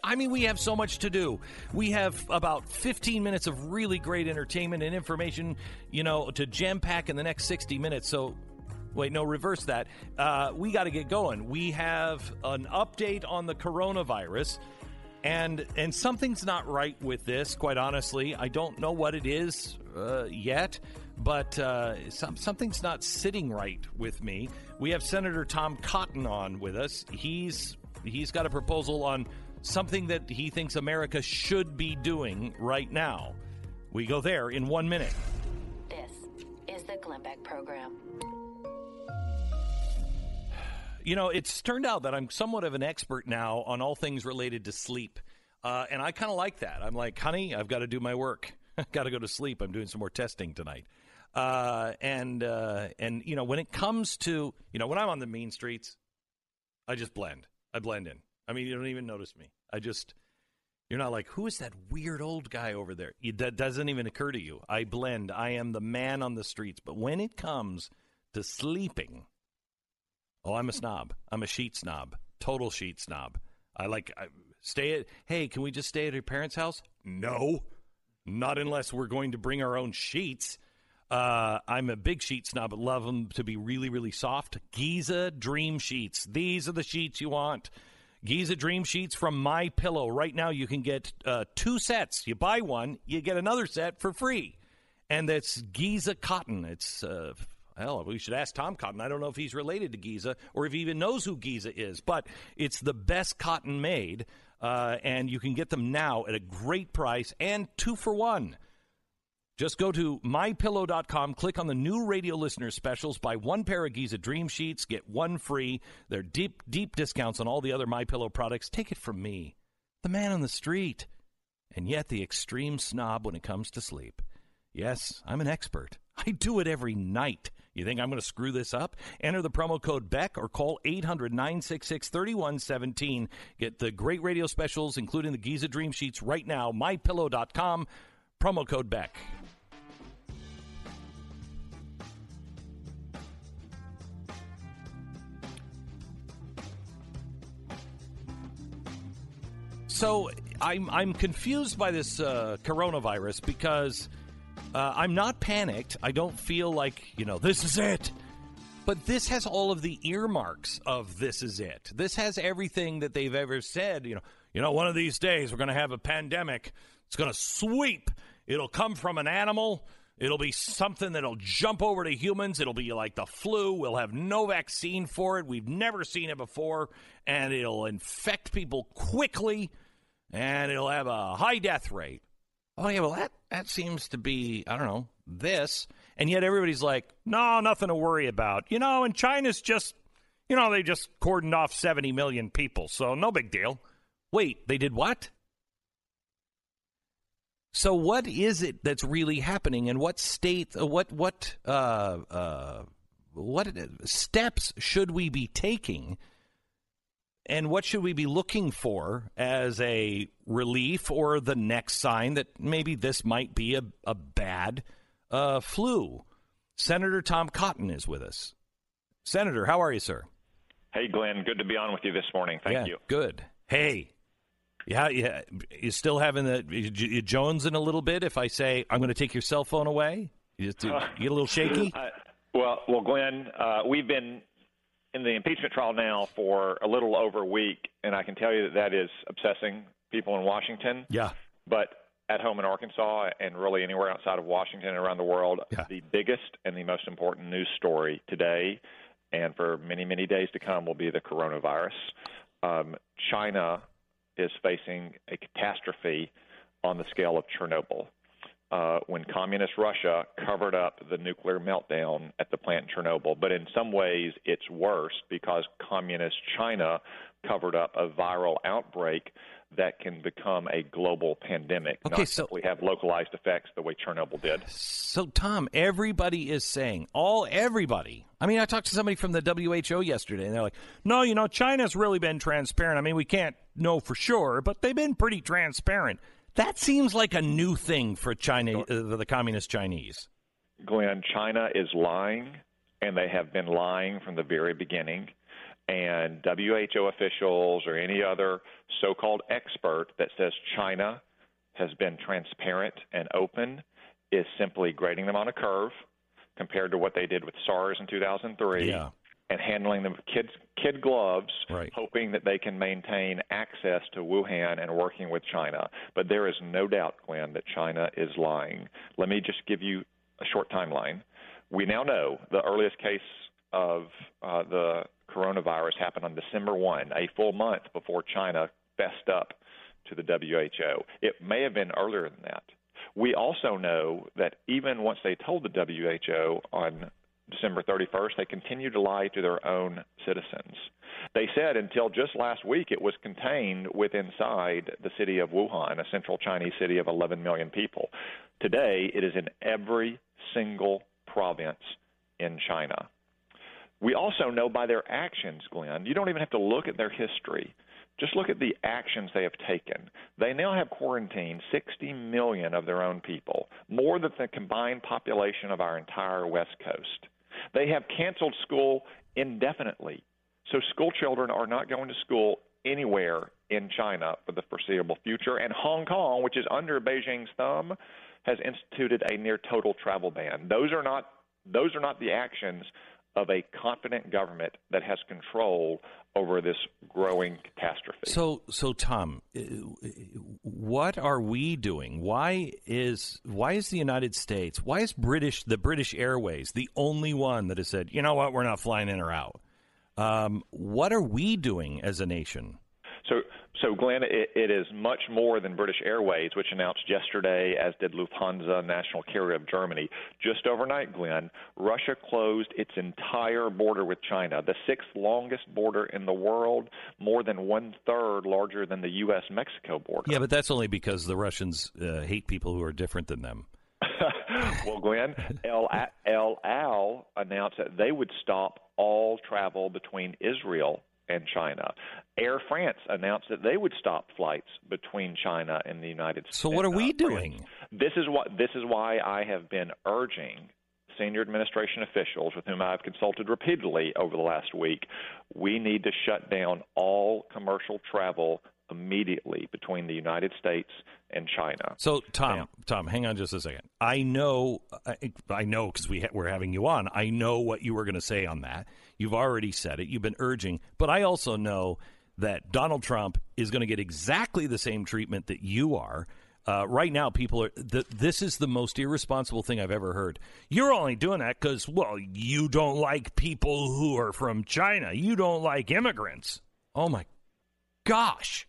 I mean, we have so much to do. We have about 15 minutes of really great entertainment and information, you know, to jam pack in the next 60 minutes. So, wait, no, reverse that. Uh, we got to get going. We have an update on the coronavirus. And and something's not right with this. Quite honestly, I don't know what it is uh, yet, but uh, some, something's not sitting right with me. We have Senator Tom Cotton on with us. He's he's got a proposal on something that he thinks America should be doing right now. We go there in one minute. This is the Glenn Beck Program. You know, it's turned out that I'm somewhat of an expert now on all things related to sleep. Uh, and I kind of like that. I'm like, honey, I've got to do my work. I've got to go to sleep. I'm doing some more testing tonight. Uh, and, uh, and, you know, when it comes to, you know, when I'm on the mean streets, I just blend. I blend in. I mean, you don't even notice me. I just, you're not like, who is that weird old guy over there? That doesn't even occur to you. I blend. I am the man on the streets. But when it comes to sleeping, Oh, I'm a snob. I'm a sheet snob. Total sheet snob. I like I, stay at. Hey, can we just stay at your parents' house? No, not unless we're going to bring our own sheets. Uh, I'm a big sheet snob, but love them to be really, really soft. Giza Dream Sheets. These are the sheets you want. Giza Dream Sheets from My Pillow. Right now, you can get uh, two sets. You buy one, you get another set for free, and that's Giza cotton. It's uh, we should ask Tom Cotton. I don't know if he's related to Giza or if he even knows who Giza is, but it's the best cotton made, uh, and you can get them now at a great price and two for one. Just go to mypillow.com, click on the new radio listener specials, buy one pair of Giza Dream Sheets, get one free. They're deep, deep discounts on all the other My Pillow products. Take it from me, the man on the street, and yet the extreme snob when it comes to sleep. Yes, I'm an expert. I do it every night. You think I'm going to screw this up? Enter the promo code Beck or call 800 966 3117. Get the great radio specials, including the Giza Dream Sheets, right now. MyPillow.com, promo code Beck. So I'm I'm confused by this uh, coronavirus because uh, I'm not panicked. I don't feel like you know this is it. But this has all of the earmarks of this is it. This has everything that they've ever said. You know, you know, one of these days we're going to have a pandemic. It's going to sweep. It'll come from an animal. It'll be something that'll jump over to humans. It'll be like the flu. We'll have no vaccine for it. We've never seen it before. And it'll infect people quickly. And it'll have a high death rate. Oh, yeah, well, that, that seems to be, I don't know, this. And yet everybody's like, no, nothing to worry about. You know, and China's just, you know, they just cordoned off 70 million people, so no big deal. Wait, they did what? So what is it that's really happening, and what state, uh, what what uh, uh, what steps should we be taking, and what should we be looking for as a relief or the next sign that maybe this might be a, a bad uh, flu? Senator Tom Cotton is with us. Senator, how are you, sir? Hey, Glenn. Good to be on with you this morning. Thank yeah, you. Good. Hey, yeah, yeah. You still having the you Jones in a little bit? If I say I'm going to take your cell phone away, you, just, you get a little shaky. Uh, well, well, Glenn, uh, we've been in the impeachment trial now for a little over a week, and I can tell you that that is obsessing people in Washington. Yeah. But at home in Arkansas and really anywhere outside of Washington and around the world, yeah. the biggest and the most important news story today and for many, many days to come will be the coronavirus. Um, China is facing a catastrophe on the scale of Chernobyl. Uh, when communist Russia covered up the nuclear meltdown at the plant in Chernobyl. But in some ways, it's worse because communist China covered up a viral outbreak that can become a global pandemic, okay, not so, simply have localized effects the way Chernobyl did. So, Tom, everybody is saying, all everybody. I mean, I talked to somebody from the WHO yesterday, and they're like, no, you know, China's really been transparent. I mean, we can't know for sure, but they've been pretty transparent. That seems like a new thing for China, uh, the communist Chinese. Glenn, China is lying, and they have been lying from the very beginning. And WHO officials or any other so called expert that says China has been transparent and open is simply grading them on a curve compared to what they did with SARS in 2003. Yeah and handling them with kid kid gloves, right. hoping that they can maintain access to Wuhan and working with China. But there is no doubt, Glenn, that China is lying. Let me just give you a short timeline. We now know the earliest case of uh, the coronavirus happened on December 1, a full month before China fessed up to the WHO. It may have been earlier than that. We also know that even once they told the WHO on December 31st, they continue to lie to their own citizens. They said until just last week it was contained within inside the city of Wuhan, a central Chinese city of 11 million people. Today, it is in every single province in China. We also know by their actions, Glenn, you don't even have to look at their history. Just look at the actions they have taken. They now have quarantined 60 million of their own people, more than the combined population of our entire West Coast. They have canceled school indefinitely. So school children are not going to school anywhere in China for the foreseeable future. And Hong Kong, which is under Beijing's thumb, has instituted a near total travel ban. Those are not those are not the actions of a confident government that has control over this growing catastrophe. So, so Tom, uh, what are we doing? Why is why is the United States, why is British the British Airways the only one that has said, you know what, we're not flying in or out? Um, what are we doing as a nation? So, so Glenn, it, it is much more than British Airways, which announced yesterday, as did Lufthansa, national carrier of Germany. Just overnight, Glenn, Russia closed its entire border with China, the sixth longest border in the world, more than one third larger than the U.S. Mexico border. Yeah, but that's only because the Russians uh, hate people who are different than them. well, Glenn, El, El Al announced that they would stop all travel between Israel and China. Air France announced that they would stop flights between China and the United States. So what are we uh, doing? This is what this is why I have been urging senior administration officials with whom I've consulted repeatedly over the last week. We need to shut down all commercial travel immediately between the United States and China. So, Tom, Tom, hang on just a second. I know, I, I know because we ha- we're having you on. I know what you were going to say on that. You've already said it. You've been urging, but I also know that Donald Trump is going to get exactly the same treatment that you are. Uh, right now, people are. Th- this is the most irresponsible thing I've ever heard. You're only doing that because, well, you don't like people who are from China. You don't like immigrants. Oh my gosh!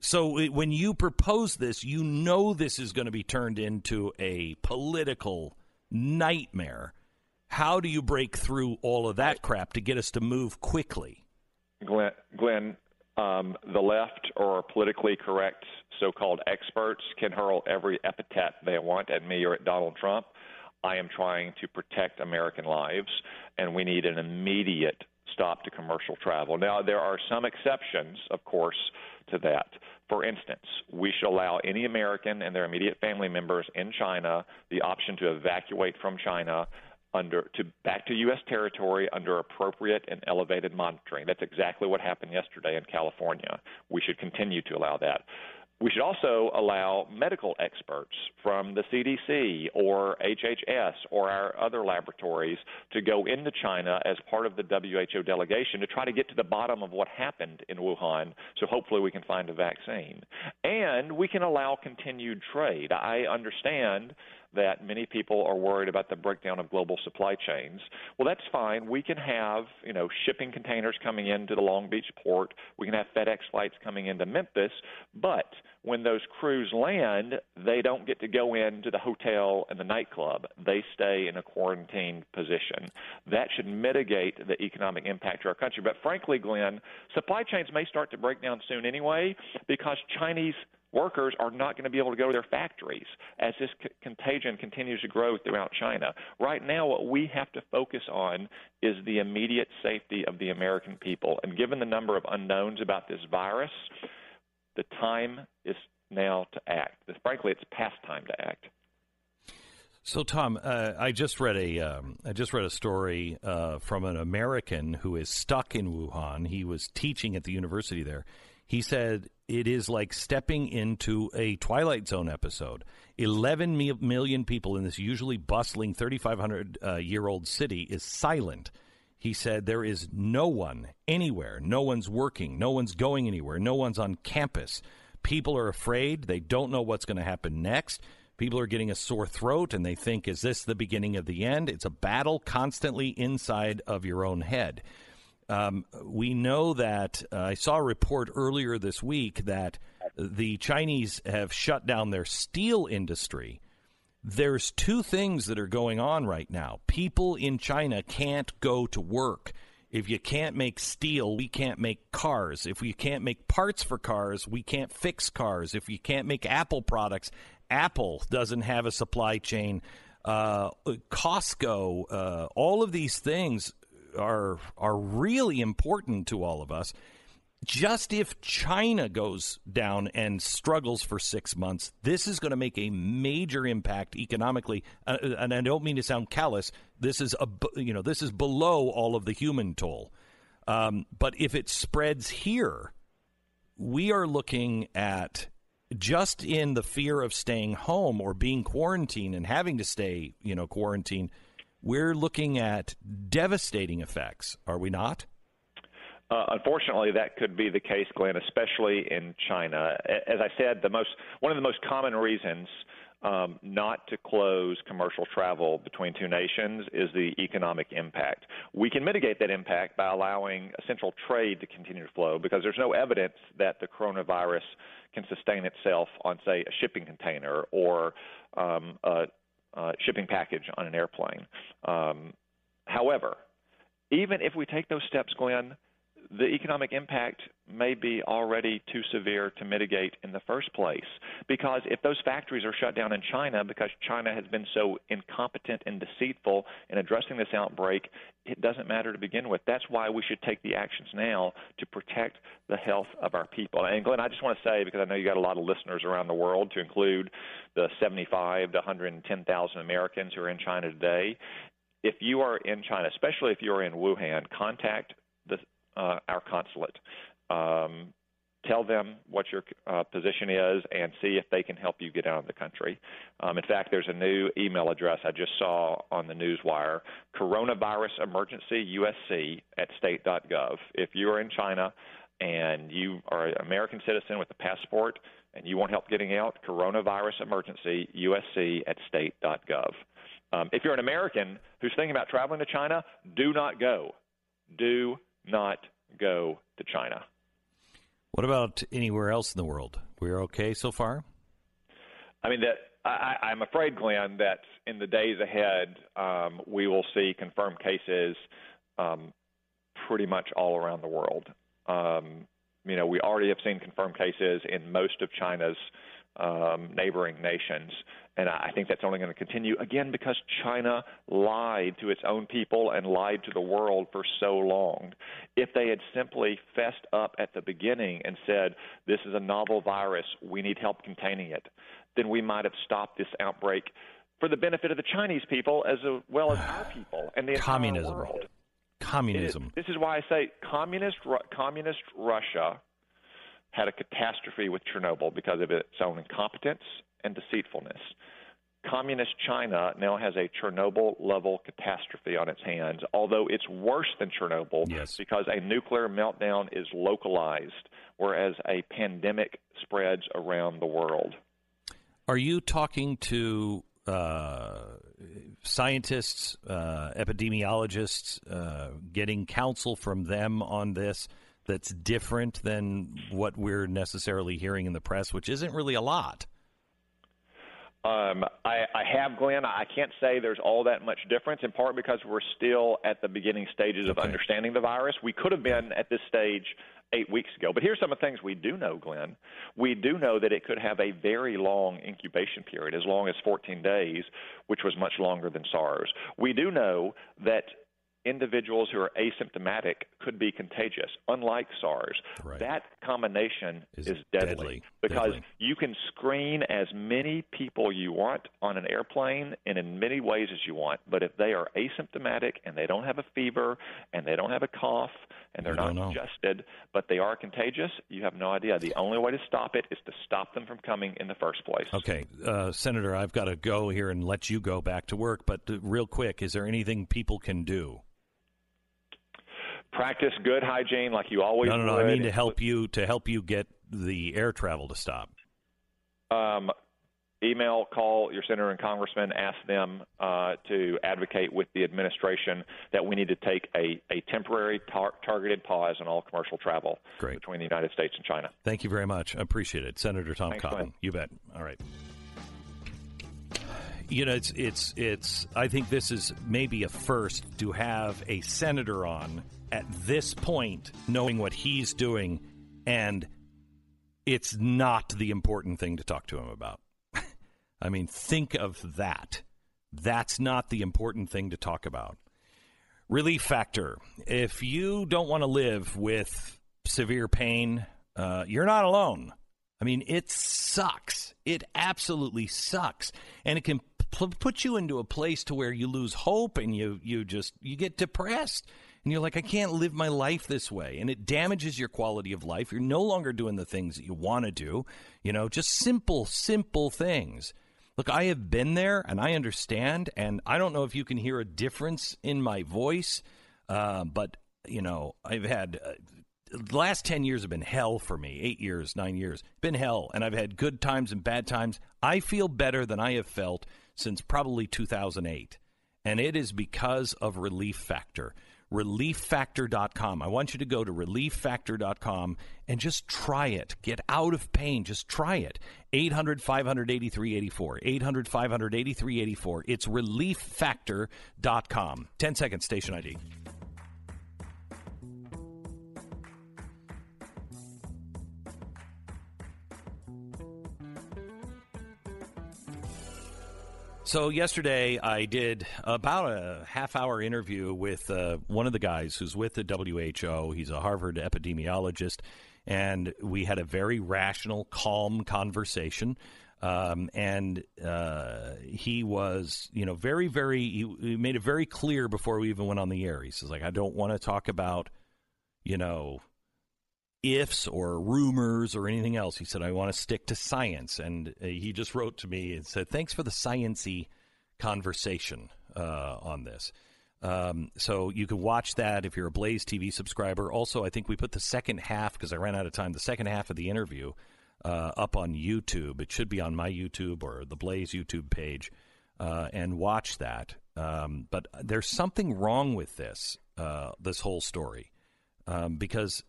So it, when you propose this, you know this is going to be turned into a political nightmare. How do you break through all of that crap to get us to move quickly? Glenn, Glenn um, the left or politically correct so-called experts can hurl every epithet they want at me or at Donald Trump. I am trying to protect American lives, and we need an immediate stop to commercial travel. Now, there are some exceptions, of course, to that. For instance, we should allow any American and their immediate family members in China the option to evacuate from China under to back to U.S. territory under appropriate and elevated monitoring. That's exactly what happened yesterday in California. We should continue to allow that. We should also allow medical experts from the CDC or HHS or our other laboratories to go into China as part of the WHO delegation to try to get to the bottom of what happened in Wuhan so hopefully we can find a vaccine. And we can allow continued trade. I understand that many people are worried about the breakdown of global supply chains. Well, that's fine. We can have, you know, shipping containers coming into the Long Beach port. We can have FedEx flights coming into Memphis, but when those crews land, they don't get to go into the hotel and the nightclub. They stay in a quarantined position. That should mitigate the economic impact to our country. But frankly, Glenn, supply chains may start to break down soon anyway because Chinese workers are not going to be able to go to their factories as this c- contagion continues to grow throughout China. Right now, what we have to focus on is the immediate safety of the American people. And given the number of unknowns about this virus, the time is now to act. Frankly, it's past time to act. So, Tom, uh, I just read a um, I just read a story uh, from an American who is stuck in Wuhan. He was teaching at the university there. He said it is like stepping into a Twilight Zone episode. 11 mi- million people in this usually bustling 3,500 uh, year old city is silent. He said there is no one anywhere. No one's working. No one's going anywhere. No one's on campus. People are afraid. They don't know what's going to happen next. People are getting a sore throat and they think, is this the beginning of the end? It's a battle constantly inside of your own head. Um, we know that uh, I saw a report earlier this week that the Chinese have shut down their steel industry. There's two things that are going on right now. People in China can't go to work. If you can't make steel, we can't make cars. If we can't make parts for cars, we can't fix cars. If you can't make Apple products, Apple doesn't have a supply chain. Uh, Costco, uh, all of these things are are really important to all of us. Just if China goes down and struggles for six months, this is going to make a major impact economically. Uh, and I don't mean to sound callous. This is a you know this is below all of the human toll. Um, but if it spreads here, we are looking at just in the fear of staying home or being quarantined and having to stay, you know, quarantined we're looking at devastating effects, are we not? Uh, unfortunately, that could be the case, Glenn, especially in China. As I said, the most one of the most common reasons um, not to close commercial travel between two nations is the economic impact. We can mitigate that impact by allowing essential trade to continue to flow because there's no evidence that the coronavirus can sustain itself on, say, a shipping container or um, a, a shipping package on an airplane. Um, however, even if we take those steps, Glenn, the economic impact may be already too severe to mitigate in the first place. Because if those factories are shut down in China because China has been so incompetent and deceitful in addressing this outbreak, it doesn't matter to begin with. That's why we should take the actions now to protect the health of our people. And Glenn, I just want to say, because I know you got a lot of listeners around the world, to include the 75 to 110,000 Americans who are in China today, if you are in China, especially if you are in Wuhan, contact uh, our consulate. Um, tell them what your uh, position is and see if they can help you get out of the country. Um, in fact, there's a new email address I just saw on the newswire coronavirus emergency USC at state.gov. If you are in China and you are an American citizen with a passport and you want help getting out, coronavirus emergency USC at state.gov. Um, if you're an American who's thinking about traveling to China, do not go. Do not go to China. What about anywhere else in the world? We're okay so far? I mean, that I, I'm afraid, Glenn, that in the days ahead, um, we will see confirmed cases um, pretty much all around the world. Um, you know, we already have seen confirmed cases in most of China's um, neighboring nations. And I think that's only going to continue, again, because China lied to its own people and lied to the world for so long. If they had simply fessed up at the beginning and said, this is a novel virus, we need help containing it, then we might have stopped this outbreak for the benefit of the Chinese people as well as our people and the Communism. entire world. Communism. Is- this is why I say communist Ru- communist Russia had a catastrophe with Chernobyl because of its own incompetence and deceitfulness. Communist China now has a Chernobyl level catastrophe on its hands, although it's worse than Chernobyl yes. because a nuclear meltdown is localized, whereas a pandemic spreads around the world. Are you talking to uh, scientists, uh, epidemiologists, uh, getting counsel from them on this that's different than what we're necessarily hearing in the press, which isn't really a lot? Um, I, I have, Glenn. I can't say there's all that much difference, in part because we're still at the beginning stages of understanding the virus. We could have been at this stage eight weeks ago. But here's some of the things we do know, Glenn. We do know that it could have a very long incubation period, as long as 14 days, which was much longer than SARS. We do know that individuals who are asymptomatic could be contagious, unlike SARS. That combination is, deadly, deadly. because Deadly. you can screen as many people you want on an airplane and in many ways as you want. But if they are asymptomatic and they don't have a fever and they don't have a cough and they're not congested, but they are contagious, you have no idea. The only way to stop it is to stop them from coming in the first place. Okay, uh, Senator, I've got to go here and let you go back to work. But uh, real quick, is there anything people can do? Practice good hygiene like you always no, no, no. would. I mean to help you to help you get the air travel to stop. um, email, call your senator and congressman, ask them uh, to advocate with the administration that we need to take a, a temporary tar- targeted pause on all commercial travel between the United States and China. Thank you very much. I appreciate it, Senator Tom Thanks, Cotton. You bet. All right. You know, it's it's it's. I think this is maybe a first to have a senator on at this point, knowing what he's doing, and it's not the important thing to talk to him about. I mean, think of that. That's not the important thing to talk about. Relief factor. If you don't want to live with severe pain, uh, you're not alone. I mean, it sucks. It absolutely sucks, and it can put you into a place to where you lose hope and you you just you get depressed and you're like, I can't live my life this way, and it damages your quality of life. You're no longer doing the things that you want to do. You know, just simple, simple things. Look, I have been there and I understand, and I don't know if you can hear a difference in my voice, uh, but, you know, I've had. Uh, the last 10 years have been hell for me. Eight years, nine years. Been hell. And I've had good times and bad times. I feel better than I have felt since probably 2008. And it is because of Relief Factor. ReliefFactor.com. I want you to go to ReliefFactor.com and just try it. Get out of pain. Just try it. 800 583 84. 800 583 84. It's ReliefFactor.com. 10 seconds, station ID. So yesterday I did about a half hour interview with uh, one of the guys who's with the WHO. He's a Harvard epidemiologist, and we had a very rational, calm conversation. Um, and uh, he was, you know, very, very. He, he made it very clear before we even went on the air. He says, like, I don't want to talk about, you know, ifs or rumors or anything else. He said, I want to stick to science. And uh, he just wrote to me and said, Thanks for the sciency conversation uh, on this. Um, so you can watch that if you're a Blaze TV subscriber. Also, I think we put the second half, because I ran out of time, the second half of the interview uh, up on YouTube. It should be on my YouTube or the Blaze YouTube page. Uh, and watch that. Um, but there's something wrong with this, uh, this whole story, um, because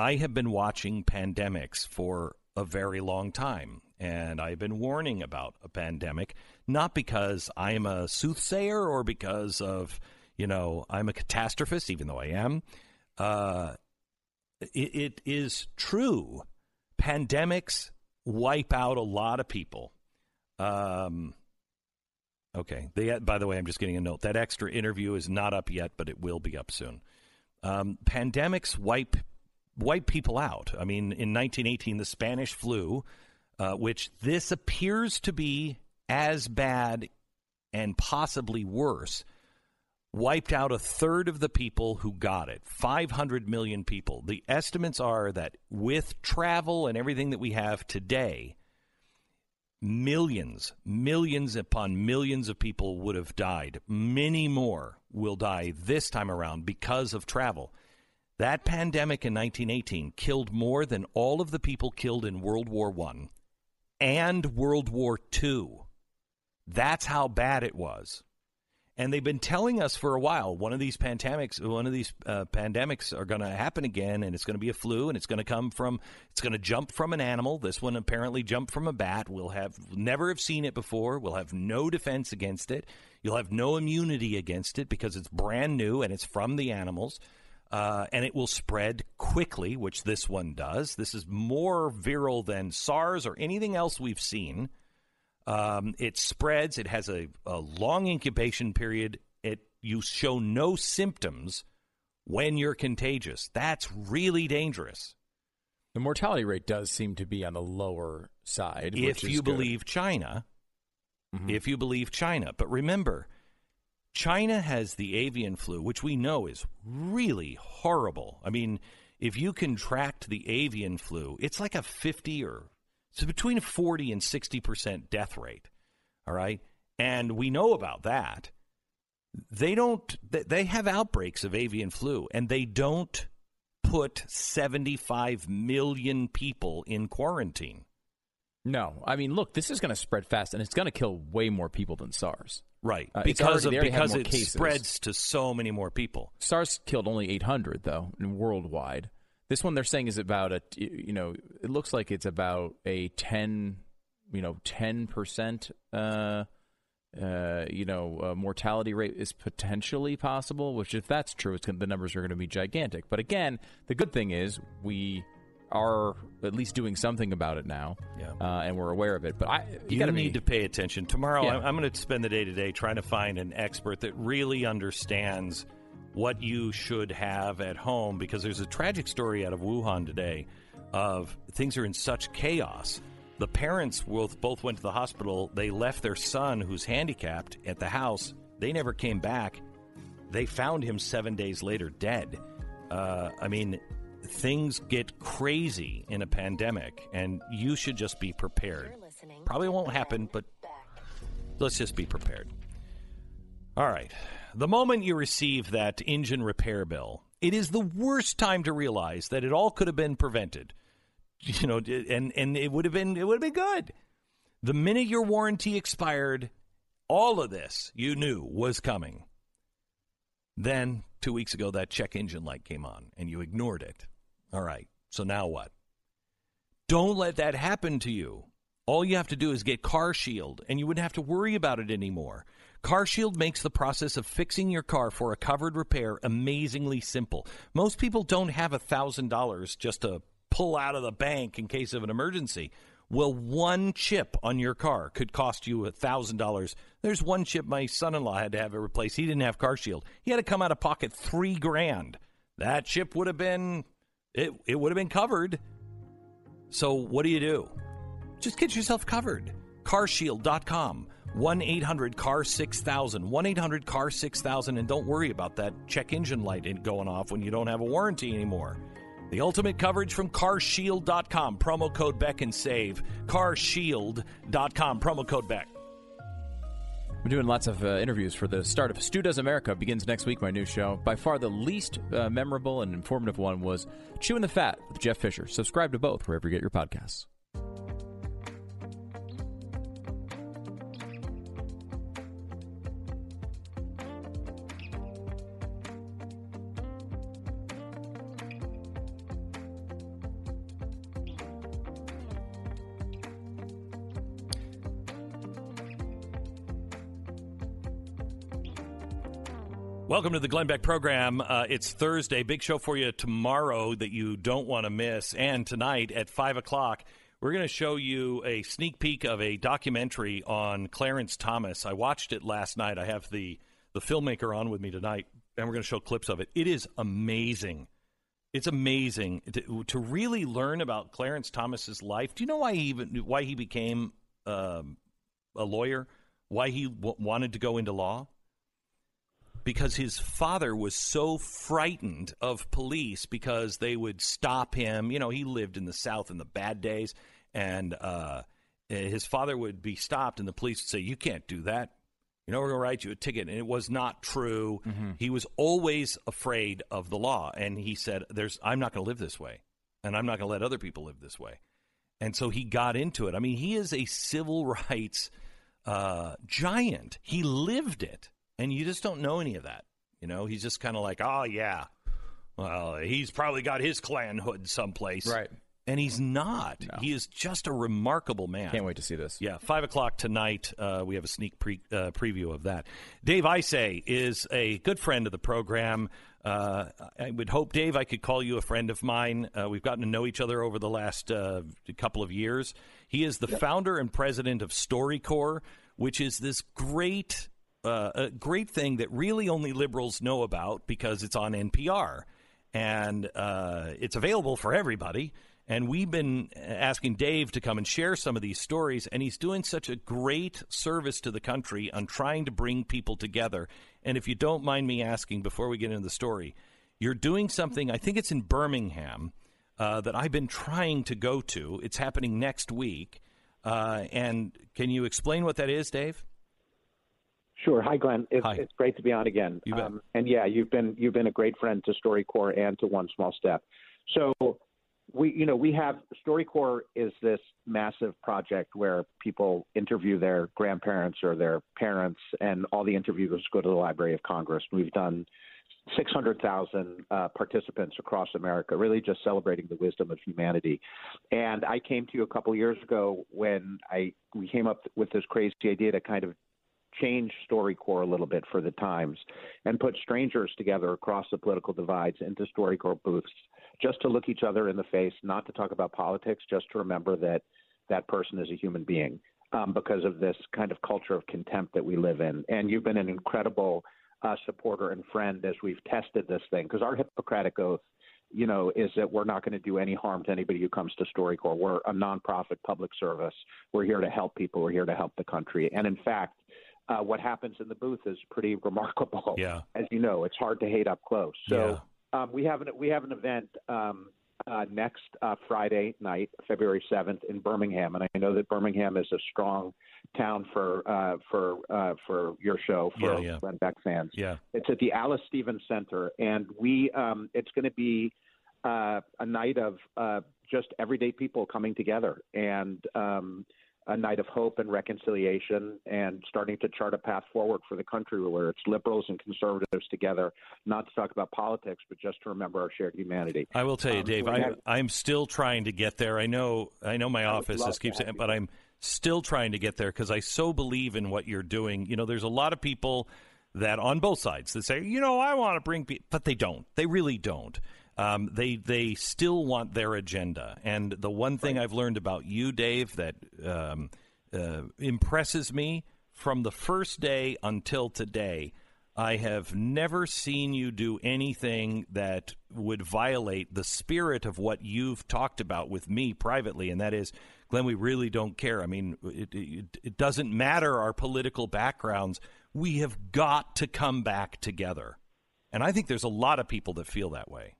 I have been watching pandemics for a very long time, and I've been warning about a pandemic, not because I'm a soothsayer or because of, you know, I'm a catastrophist, even though I am. Uh, it, it is true. Pandemics wipe out a lot of people. Um, okay. They, by the way, I'm just getting a note. That extra interview is not up yet, but it will be up soon. Um, pandemics wipe wipe people out. I mean, in 1918, the Spanish flu, uh, which this appears to be as bad and possibly worse, wiped out a third of the people who got it 500 million people. The estimates are that with travel and everything that we have today, millions, millions upon millions of people would have died. Many more will die this time around because of travel. That pandemic in 1918 killed more than all of the people killed in World War I and World War II. That's how bad it was. And they've been telling us for a while one of these pandemics, one of these uh, pandemics are going to happen again, and it's going to be a flu, and it's going to come from, it's going to jump from an animal. This one apparently jumped from a bat. We'll have never have seen it before. We'll have no defense against it. You'll have no immunity against it because it's brand new and it's from the animals uh, and it will spread quickly, which this one does. This is more viral than SARS or anything else we've seen. Um, it spreads. It has a, a long incubation period. It you show no symptoms when you're contagious. That's really dangerous. The mortality rate does seem to be on the lower side. If you good. believe China, mm-hmm. if you believe China, but remember China has the avian flu, which we know is really horrible. I mean, if you contract the avian flu, it's like a 50 or it's between a 40 and 60% death rate. All right? And we know about that. They don't they have outbreaks of avian flu and they don't put 75 million people in quarantine. No. I mean, look, this is going to spread fast and it's going to kill way more people than SARS. Right, Uh, because already- of, they already have because it cases. spreads to so many more people. SARS killed only 800 though, worldwide. This one they're saying is about a you know, it looks like it's about a 10, you know, 10% uh uh, you know, uh, mortality rate is potentially possible. Which, if that's true, it's gonna, the numbers are going to be gigantic. But again, the good thing is we are at least doing something about it now, Yeah. uh, and we're aware of it. But I, you, You, gotta need be, to pay attention. Tomorrow, Yeah. I'm, I'm going to spend the day today trying to find an expert that really understands what you should have at home because there's a tragic story out of Wuhan today of things are in such chaos. The parents both, both went to the hospital. They left their son, who's handicapped, at the house. They never came back. They found him seven days later dead. Uh, I mean, things get crazy in a pandemic, and you should just be prepared. Probably won't happen, but Let's just be prepared. All right. The moment you receive that engine repair bill, it is the worst time to realize that it all could have been prevented. You know, and and it would have been it would have been good. The minute your warranty expired, all of this you knew was coming. Then, 2 weeks ago that check engine light came on and you ignored it. All right. So now what? Don't let that happen to you. All you have to do is get Car Shield, and you wouldn't have to worry about it anymore. Car Shield makes the process of fixing your car for a covered repair amazingly simple. Most people don't have $1,000 just to pull out of the bank in case of an emergency. Well, one chip on your car could cost you $1,000. There's one chip my son in law had to have it replaced. He didn't have Car Shield. He had to come out of pocket three grand. That chip would have been it, it would have been covered. So what do you do? Just get yourself covered. Carshield.com. 1 800 CAR 6000. 1 800 CAR 6000. And don't worry about that check engine light going off when you don't have a warranty anymore. The ultimate coverage from carshield.com. Promo code Beck and save. Carshield.com. Promo code Beck. I'm doing lots of uh, interviews for the start of Stu Does America. Begins next week, my new show. By far the least uh, memorable and informative one was Chewing the Fat with Jeff Fisher. Subscribe to both wherever you get your podcasts. Welcome to the Glenn Beck program. Uh, it's Thursday. Big show for you tomorrow that you don't want to miss. And tonight at 5 o'clock, we're going to show you a sneak peek of a documentary on Clarence Thomas. I watched it last night. I have the, the filmmaker on with me tonight, and we're going to show clips of it. It is amazing. It's amazing to, to really learn about Clarence Thomas's life. Do you know why he even why he became um, a lawyer? Why he w- wanted to go into law? Because his father was so frightened of police because they would stop him. You know, he lived in the South in the bad days, and uh, his father would be stopped, and the police would say, "You can't do that. You know, we're going to write you a ticket." And it was not true. Mm-hmm. He was always afraid of the law, and he said, "There's, I'm not going to live this way, and I'm not going to let other people live this way." And so he got into it. I mean, he is a civil rights uh, giant. He lived it and you just don't know any of that. You know, he's just kind of like, oh yeah, well, he's probably got his Klan hood someplace, right? And he's not. No. He is just a remarkable man. Can't wait to see this. Yeah, five o'clock tonight. Uh, we have a sneak pre- uh, preview of that. Dave Isay is a good friend of the program. Uh, I would hope, Dave, I could call you a friend of mine. Uh, we've gotten to know each other over the last uh, couple of years. He is the yep. founder and president of StoryCorps, which is this great uh, a great thing that really only liberals know about because it's on NPR and uh, it's available for everybody. And we've been asking Dave to come and share some of these stories, and he's doing such a great service to the country on trying to bring people together. And if you don't mind me asking before we get into the story, you're doing something, I think it's in Birmingham, uh, that I've been trying to go to. It's happening next week. Uh, and can you explain what that is, Dave? Sure. Hi, Glenn. It's, Hi. it's great to be on again. Um, and yeah, you've been you've been a great friend to StoryCorps and to One Small Step. So we you know we have StoryCorps is this massive project where people interview their grandparents or their parents, and all the interviews go to the Library of Congress. We've done 600,000 uh, participants across America, really just celebrating the wisdom of humanity. And I came to you a couple years ago when I we came up with this crazy idea to kind of change StoryCorps a little bit for the times and put strangers together across the political divides into StoryCorps booths just to look each other in the face, not to talk about politics, just to remember that that person is a human being um, because of this kind of culture of contempt that we live in. And you've been an incredible uh, supporter and friend as we've tested this thing because our Hippocratic oath you know, is that we're not going to do any harm to anybody who comes to StoryCorps. We're a nonprofit public service. We're here to help people. We're here to help the country. And in fact, uh, what happens in the booth is pretty remarkable. Yeah. As you know, it's hard to hate up close. So yeah. um, we have an we have an event um, uh, next uh, Friday night, February 7th, in Birmingham, and I know that Birmingham is a strong town for uh, for uh, for your show for Yeah, yeah. Glenn Beck fans. Yeah. It's at the Alys Stephens Center, and we um, it's going to be uh, a night of uh, just everyday people coming together and um, a night of hope and reconciliation and starting to chart a path forward for the country where it's liberals and conservatives together, not to talk about politics, but just to remember our shared humanity. I will tell you, Um, Dave. I, have- I'm still trying to get there. I know. I know my I office just keeps saying, but I'm still trying to get there because I so believe in what you're doing. You know, there's a lot of people that on both sides that say, you know, I want to bring, people, but they don't. They really don't. Um, they they still want their agenda. And the one thing I've learned about you, Dave, that um, uh, impresses me from the first day until today. I have never seen you do anything that would violate the spirit of what you've talked about with me privately, and that is, Glenn, we really don't care. I mean, it, it, it doesn't matter our political backgrounds. We have got to come back together. And I think there's a lot of people that feel that way.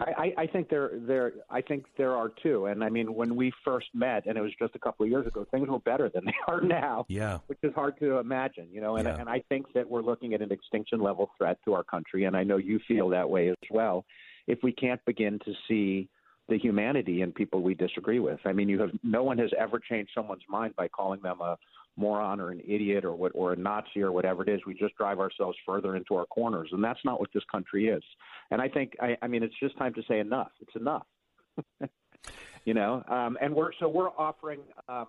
I, I think there there I think there are two. And I mean, when we first met, and it was just a couple of years ago, things were better than they are now. Yeah. which is hard to imagine, you know. And Yeah. and I think that we're looking at an extinction level threat to our country, and I know you feel that way as well. If we can't begin to see the humanity in people we disagree with, I mean, you have no one has ever changed someone's mind by calling them a moron or an idiot or what or a Nazi or whatever it is. We just drive ourselves further into our corners, and that's not what this country is. And I think I, I mean it's just time to say enough. It's enough. you know, um, and we're so we're offering. Um,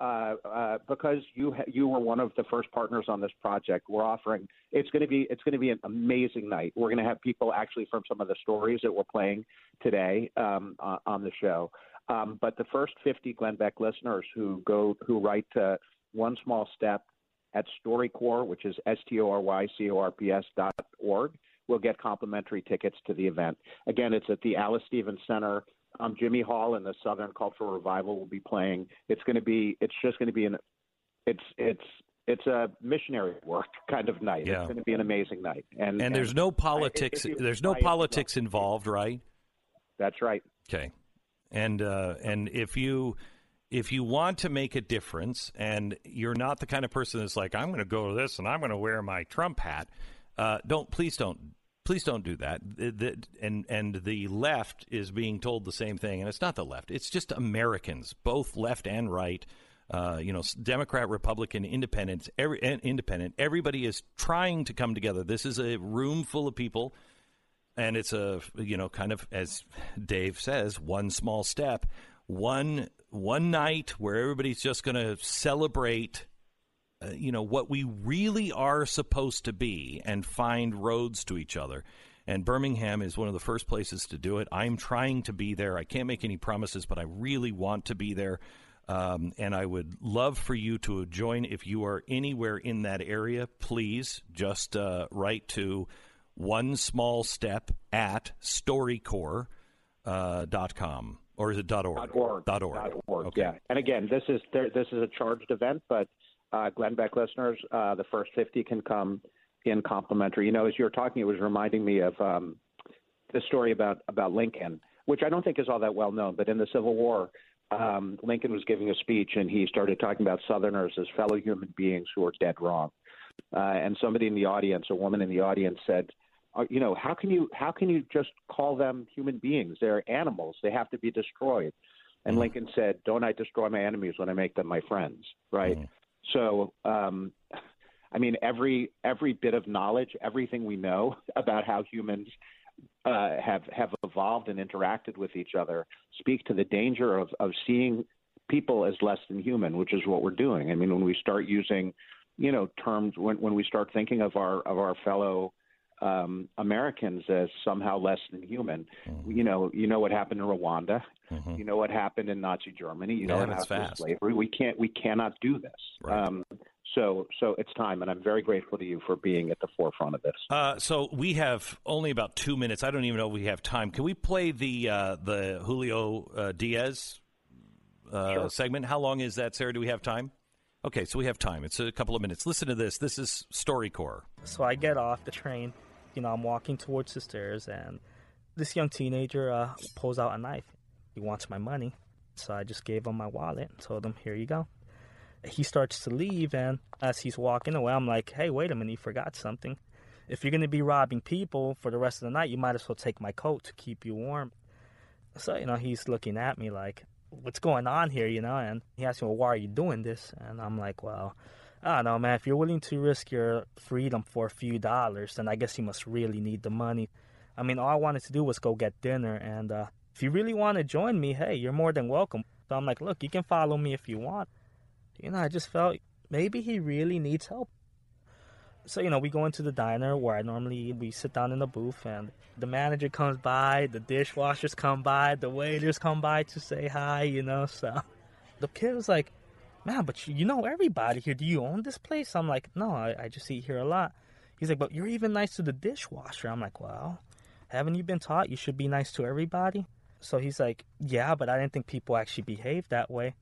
uh, uh, because you ha- you were one of the first partners on this project, we're offering. It's going to be it's going to be an amazing night. We're going to have people actually from some of the stories that we're playing today um, uh, on the show. Um, but the first 50 Glenn Beck listeners who go who write to one small step at StoryCorps, which is S T O R Y C O R P S dot org, will get complimentary tickets to the event. Again, it's at the Alys Stephens Center. Um, Jimmy Hall and the Southern Cultural Revival will be playing. It's going to be. It's just going to be an. It's it's it's a missionary work kind of night. Yeah. It's going to be an amazing night. And And there's no politics. if you- There's no I- politics involved, right? That's right. Okay, and uh, and if you if you want to make a difference, and you're not the kind of person that's like, I'm going to go to this and I'm going to wear my Trump hat, uh, don't please don't please don't do that. The- the- and and the left is being told the same thing, and it's not the left. It's just Americans, both left and right. Uh, you know, Democrat, Republican, Independent, every independent. Everybody is trying to come together. This is a room full of people and it's a you know kind of as Dave says, one small step, one one night where everybody's just going to celebrate. Uh, you know what we really are supposed to be and find roads to each other. And Birmingham is one of the first places to do it. I'm trying to be there. I can't make any promises, but I really want to be there. Um, and I would love for you to join if you are anywhere in that area. Please just uh, write to one small step at StoryCorps uh, or is it dot org? org. Org. Org. Okay. Yeah. And again, this is there, this is a charged event, but uh, Glenn Beck listeners, uh, the first 50 can come in complimentary. You know, as you were talking, it was reminding me of um, the story about about Lincoln, which I don't think is all that well known. But in the Civil War, um, Lincoln was giving a speech and he started talking about Southerners as fellow human beings who are dead wrong. Uh, and somebody in the audience, a woman in the audience, said, "You know, how can you how can you just call them human beings? They're animals. They have to be destroyed." And Lincoln said, "Don't I destroy my enemies when I make them my friends?" Right. So, um, I mean, every every bit of knowledge, everything we know about how humans uh, have have evolved and interacted with each other, speak to the danger of of seeing people as less than human, which is what we're doing. I mean, when we start using, you know, terms when when we start thinking of our of our fellow um, Americans as somehow less than human, you know, you know what happened in Rwanda, you know what happened in Nazi Germany, you know Man, what happened fast. slavery. We can't we cannot do this. Um, so so it's time, and I'm very grateful to you for being at the forefront of this. Uh, so we have only about two minutes. I don't even know if we have time. Can we play the uh, the Julio uh, Diaz uh, segment? How long is that, Sarah? Do we have time? Okay, so we have time. It's a couple of minutes. Listen to this. This is StoryCorps. So I get off the train. You know, I'm walking towards the stairs, and This young teenager uh, pulls out a knife. He wants my money. So I just gave him my wallet and told him, here you go. He starts to leave, and as he's walking away, I'm like, hey, wait a minute, you forgot something. If you're to be robbing people for the rest of the night, you might as well take my coat to keep you warm. So, you know, he's looking at me like, what's going on here, you know? And he asked me, well, why are you doing this? And I'm like, well, I don't know, man. If you're willing to risk your freedom for a few dollars, then I guess you must really need the money. I mean, all I wanted to do was go get dinner. And uh, if you really want to join me, hey, you're more than welcome. So I'm like, look, you can follow me if you want. You know, I just felt maybe he really needs help. So, you know, we go into the diner where I normally we sit down in the booth and the manager comes by, the dishwashers come by, the waiters come by to say hi, you know. So the kid was like, Man, but you, know everybody here. Do you own this place? I'm like, No, I, I just eat here a lot. He's like, But you're even nice to the dishwasher. I'm like, Well, haven't you been taught you should be nice to everybody? So he's like, Yeah, but I didn't think people actually behave that way.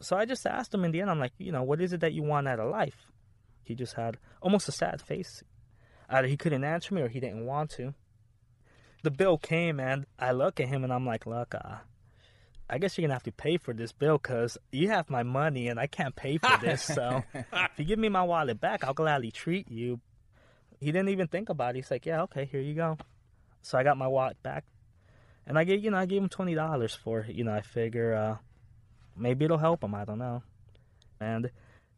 So I just asked him in the end, I'm like, You know, what is it that you want out of life? He just had almost a sad face. Either he couldn't answer me or he didn't want to. The bill came and I look at him and I'm like, look, uh, I guess you're gonna have to pay for this bill because you have my money and I can't pay for this. so if you give me my wallet back, I'll gladly treat you. He didn't even think about it. He's like, yeah, okay, here you go. So I got my wallet back, and I gave you know I gave him twenty dollars for it. You know I figure uh, maybe it'll help him. I don't know. And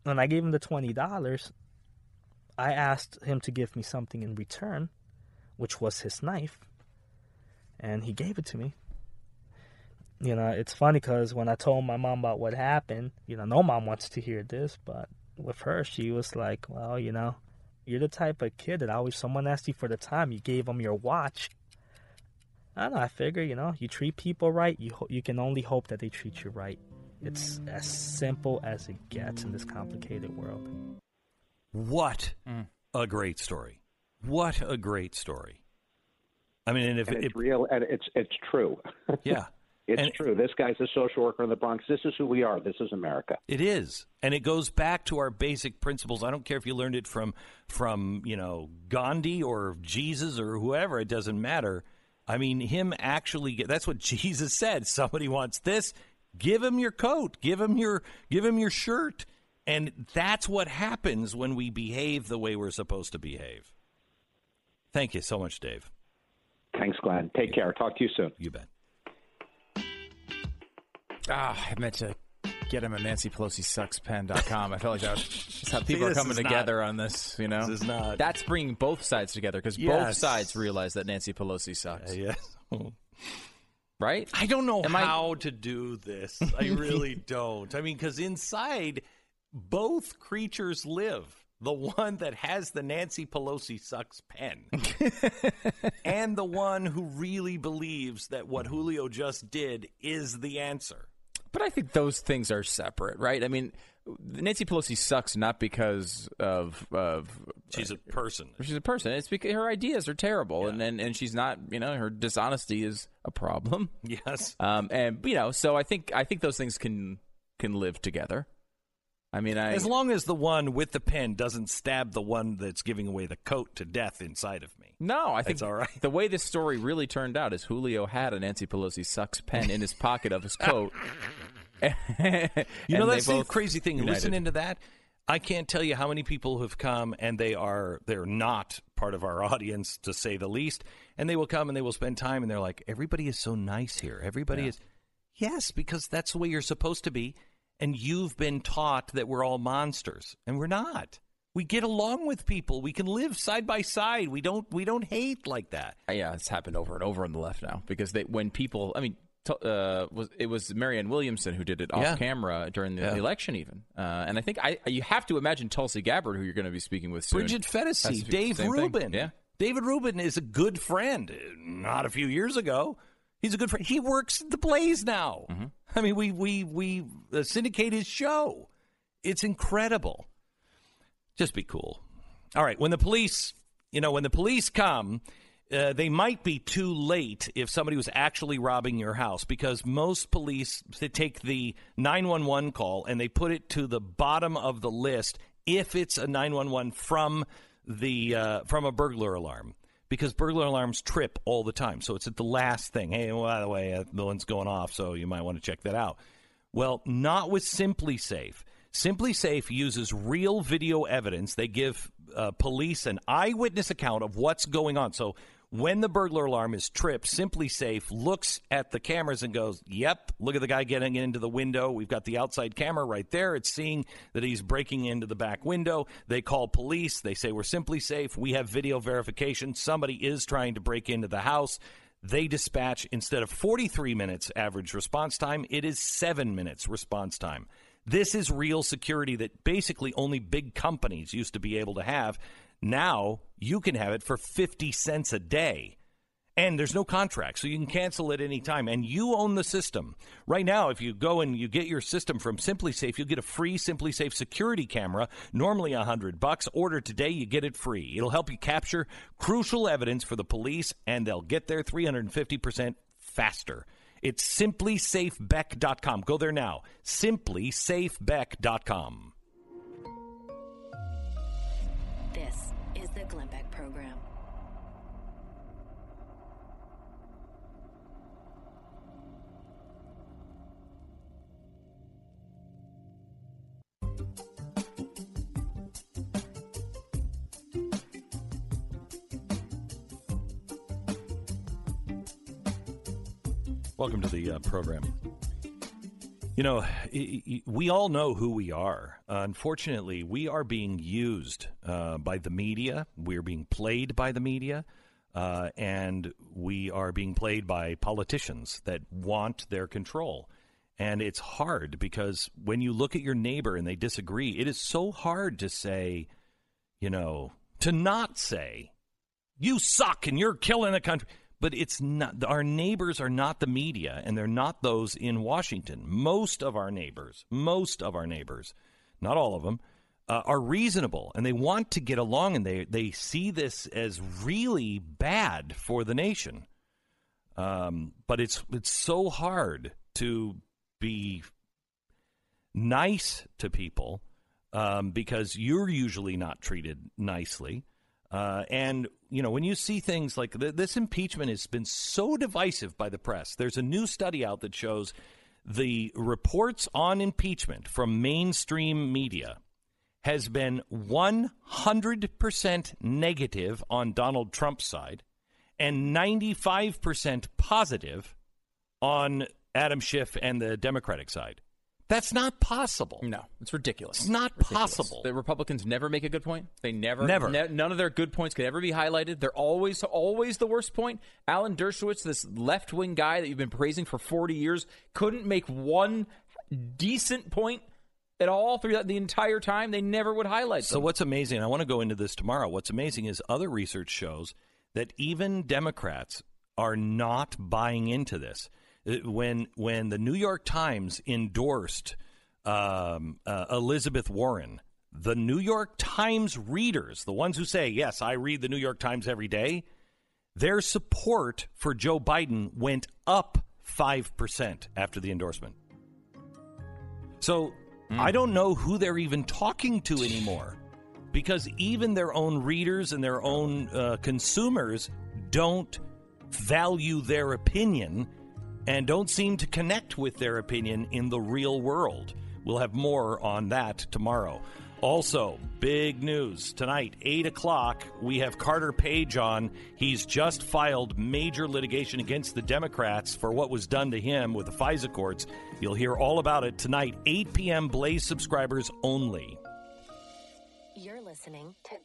when I gave him the twenty dollars, I asked him to give me something in return, which was his knife, and he gave it to me. You know, it's funny because when I told my mom about what happened, you know, no mom wants to hear this, but with her, she was like, "Well, you know, you're the type of kid that always someone asked you for the time, you gave them your watch." I don't know. I figure, you know, you treat people right, you ho- you can only hope that they treat you right. It's as simple as it gets in this complicated world. What mm. a great story. What a great story. I mean, and if and it, it's real and it's it's true. Yeah. It's And- true. This guy's a social worker in the Bronx. This is who we are. This is America. It is, and it goes back to our basic principles. I don't care if you learned it from from you know Gandhi or Jesus or whoever. It doesn't matter. I mean, him actually. get- That's what Jesus said. Somebody wants this, give him your coat, give him your give him your shirt, and that's what happens when we behave the way we're supposed to behave. Thank you so much, Dave. Thanks, Glenn. Take care. Talk to you soon. You bet. Ah, I meant to get him at nancypelosisuckspen.com. I felt like that was that's how See, people are coming is not- together on this, you know? this is not- That's bringing both sides together because both sides realize that Nancy Pelosi sucks. yes. Right? I don't know Am I- how to do this. I really don't. I mean, because inside, both creatures live. The one that has the Nancy Pelosi sucks pen, and the one who really believes that what Julio just did is the answer. But I think those things are separate, right? I mean, Nancy Pelosi sucks not because of of She's a person. she's a person. It's because her ideas are terrible, and, and and she's not. You know, her dishonesty is a problem. Yes. Um, and you know, so I think I think those things can can live together. I mean, I As long as the one with the pen doesn't stab the one that's giving away the coat to death inside of me. No, I think That's all right. The way this story really turned out is Julio had a Nancy Pelosi sucks pen in his pocket of his coat. You know, that's the crazy thing. united. Listen into that. I can't tell you how many people have come and they are they're not part of our audience to say the least. And they will come and they will spend time and they're like, everybody is so nice here. Everybody Yeah. is Yes, because that's the way you're supposed to be. And you've been taught that we're all monsters. And we're not. We get along with people. We can live side by side. We don't we don't hate like that. Uh, Yeah, it's happened over and over on the left now because they when people, I mean, uh, was it was Marianne Williamson who did it off Yeah. camera during the Yeah. election even, uh, and I think I you have to imagine Tulsi Gabbard who you're going to be speaking with soon. Bridget Phetasy, Dave same thing. Rubin. Yeah, David Rubin is a good friend. Not a few years ago, he's a good friend. He works at the Blaze now. Mm-hmm. I mean, we we we uh, syndicate his show. It's incredible. Just be cool. All right, when the police, you know, when the police come, uh, they might be too late if somebody was actually robbing your house because most police they take the 911 call and they put it to the bottom of the list if it's a 911 from the uh, from a burglar alarm because burglar alarms trip all the time. So it's at the last thing. Hey, well, by the way, uh, the one's going off, so you might want to check that out. Well, not with SimpliSafe. Simply Safe uses real video evidence. They give uh, police an eyewitness account of what's going on. So when the burglar alarm is tripped, SimpliSafe looks at the cameras and goes, Yep, look at the guy getting into the window. We've got the outside camera right there. It's seeing that he's breaking into the back window. They call police. They say, We're SimpliSafe. We have video verification. Somebody is trying to break into the house. They dispatch, instead of 43 minutes average response time, it is seven minutes response time. This is real security that basically only big companies used to be able to have. Now you can have it for 50 cents a day. And there's no contract, so you can cancel at any time. And you own the system. Right now, if you go and you get your system from SimpliSafe, you'll get a free SimpliSafe security camera, normally a hundred bucks. Order today, you get it free. It'll help you capture crucial evidence for the police, and they'll get there 350% faster. It's simplisafebeck.com. Go there now. Simplisafebeck.com. This is the Glenn Beck Program. Welcome to the uh, program. You know, we all know who we are. Unfortunately, we are being used uh, by the media. We are being played by the media. Uh, and we are being played by politicians that want their control. And it's hard because when you look at your neighbor and they disagree, it is so hard to say, you know, to not say, you suck and you're killing the country. But it's not, our neighbors are not the media and they're not those in Washington. Most of our neighbors, most of our neighbors, not all of them, uh, are reasonable and they want to get along and they, they see this as really bad for the nation. Um, but it's, it's so hard to be nice to people um, because you're usually not treated nicely. Uh, and you know when you see things like th- this impeachment has been so divisive by the press. There's a new study out that shows the reports on impeachment from mainstream media has been 100% negative on Donald Trump's side and 95% positive on Adam Schiff and the Democratic side. That's not possible. No, it's ridiculous. It's not Ridiculous. possible. The Republicans never make a good point. They never, Never. ne- none of their good points could ever be highlighted. They're always, always the worst point. Alan Dershowitz, this left wing guy that you've been praising for 40 years, couldn't make one decent point at all through the entire time. They never would highlight So them. what's amazing, I want to go into this tomorrow. What's amazing is other research shows that even Democrats are not buying into this. Uh, When when the New York Times endorsed um, uh, Elizabeth Warren, the New York Times readers, the ones who say, "Yes, I read the New York Times every day," their support for Joe Biden went up five percent after the endorsement. So I don't know who they're even talking to anymore because even their own readers and their own uh, consumers don't value their opinion and don't seem to connect with their opinion in the real world. We'll have more on that tomorrow. Also, big news tonight, 8 o'clock, we have Carter Page on. He's just filed major litigation against the Democrats for what was done to him with the FISA courts. You'll hear all about it tonight, 8 p.m. Blaze subscribers only. You're listening to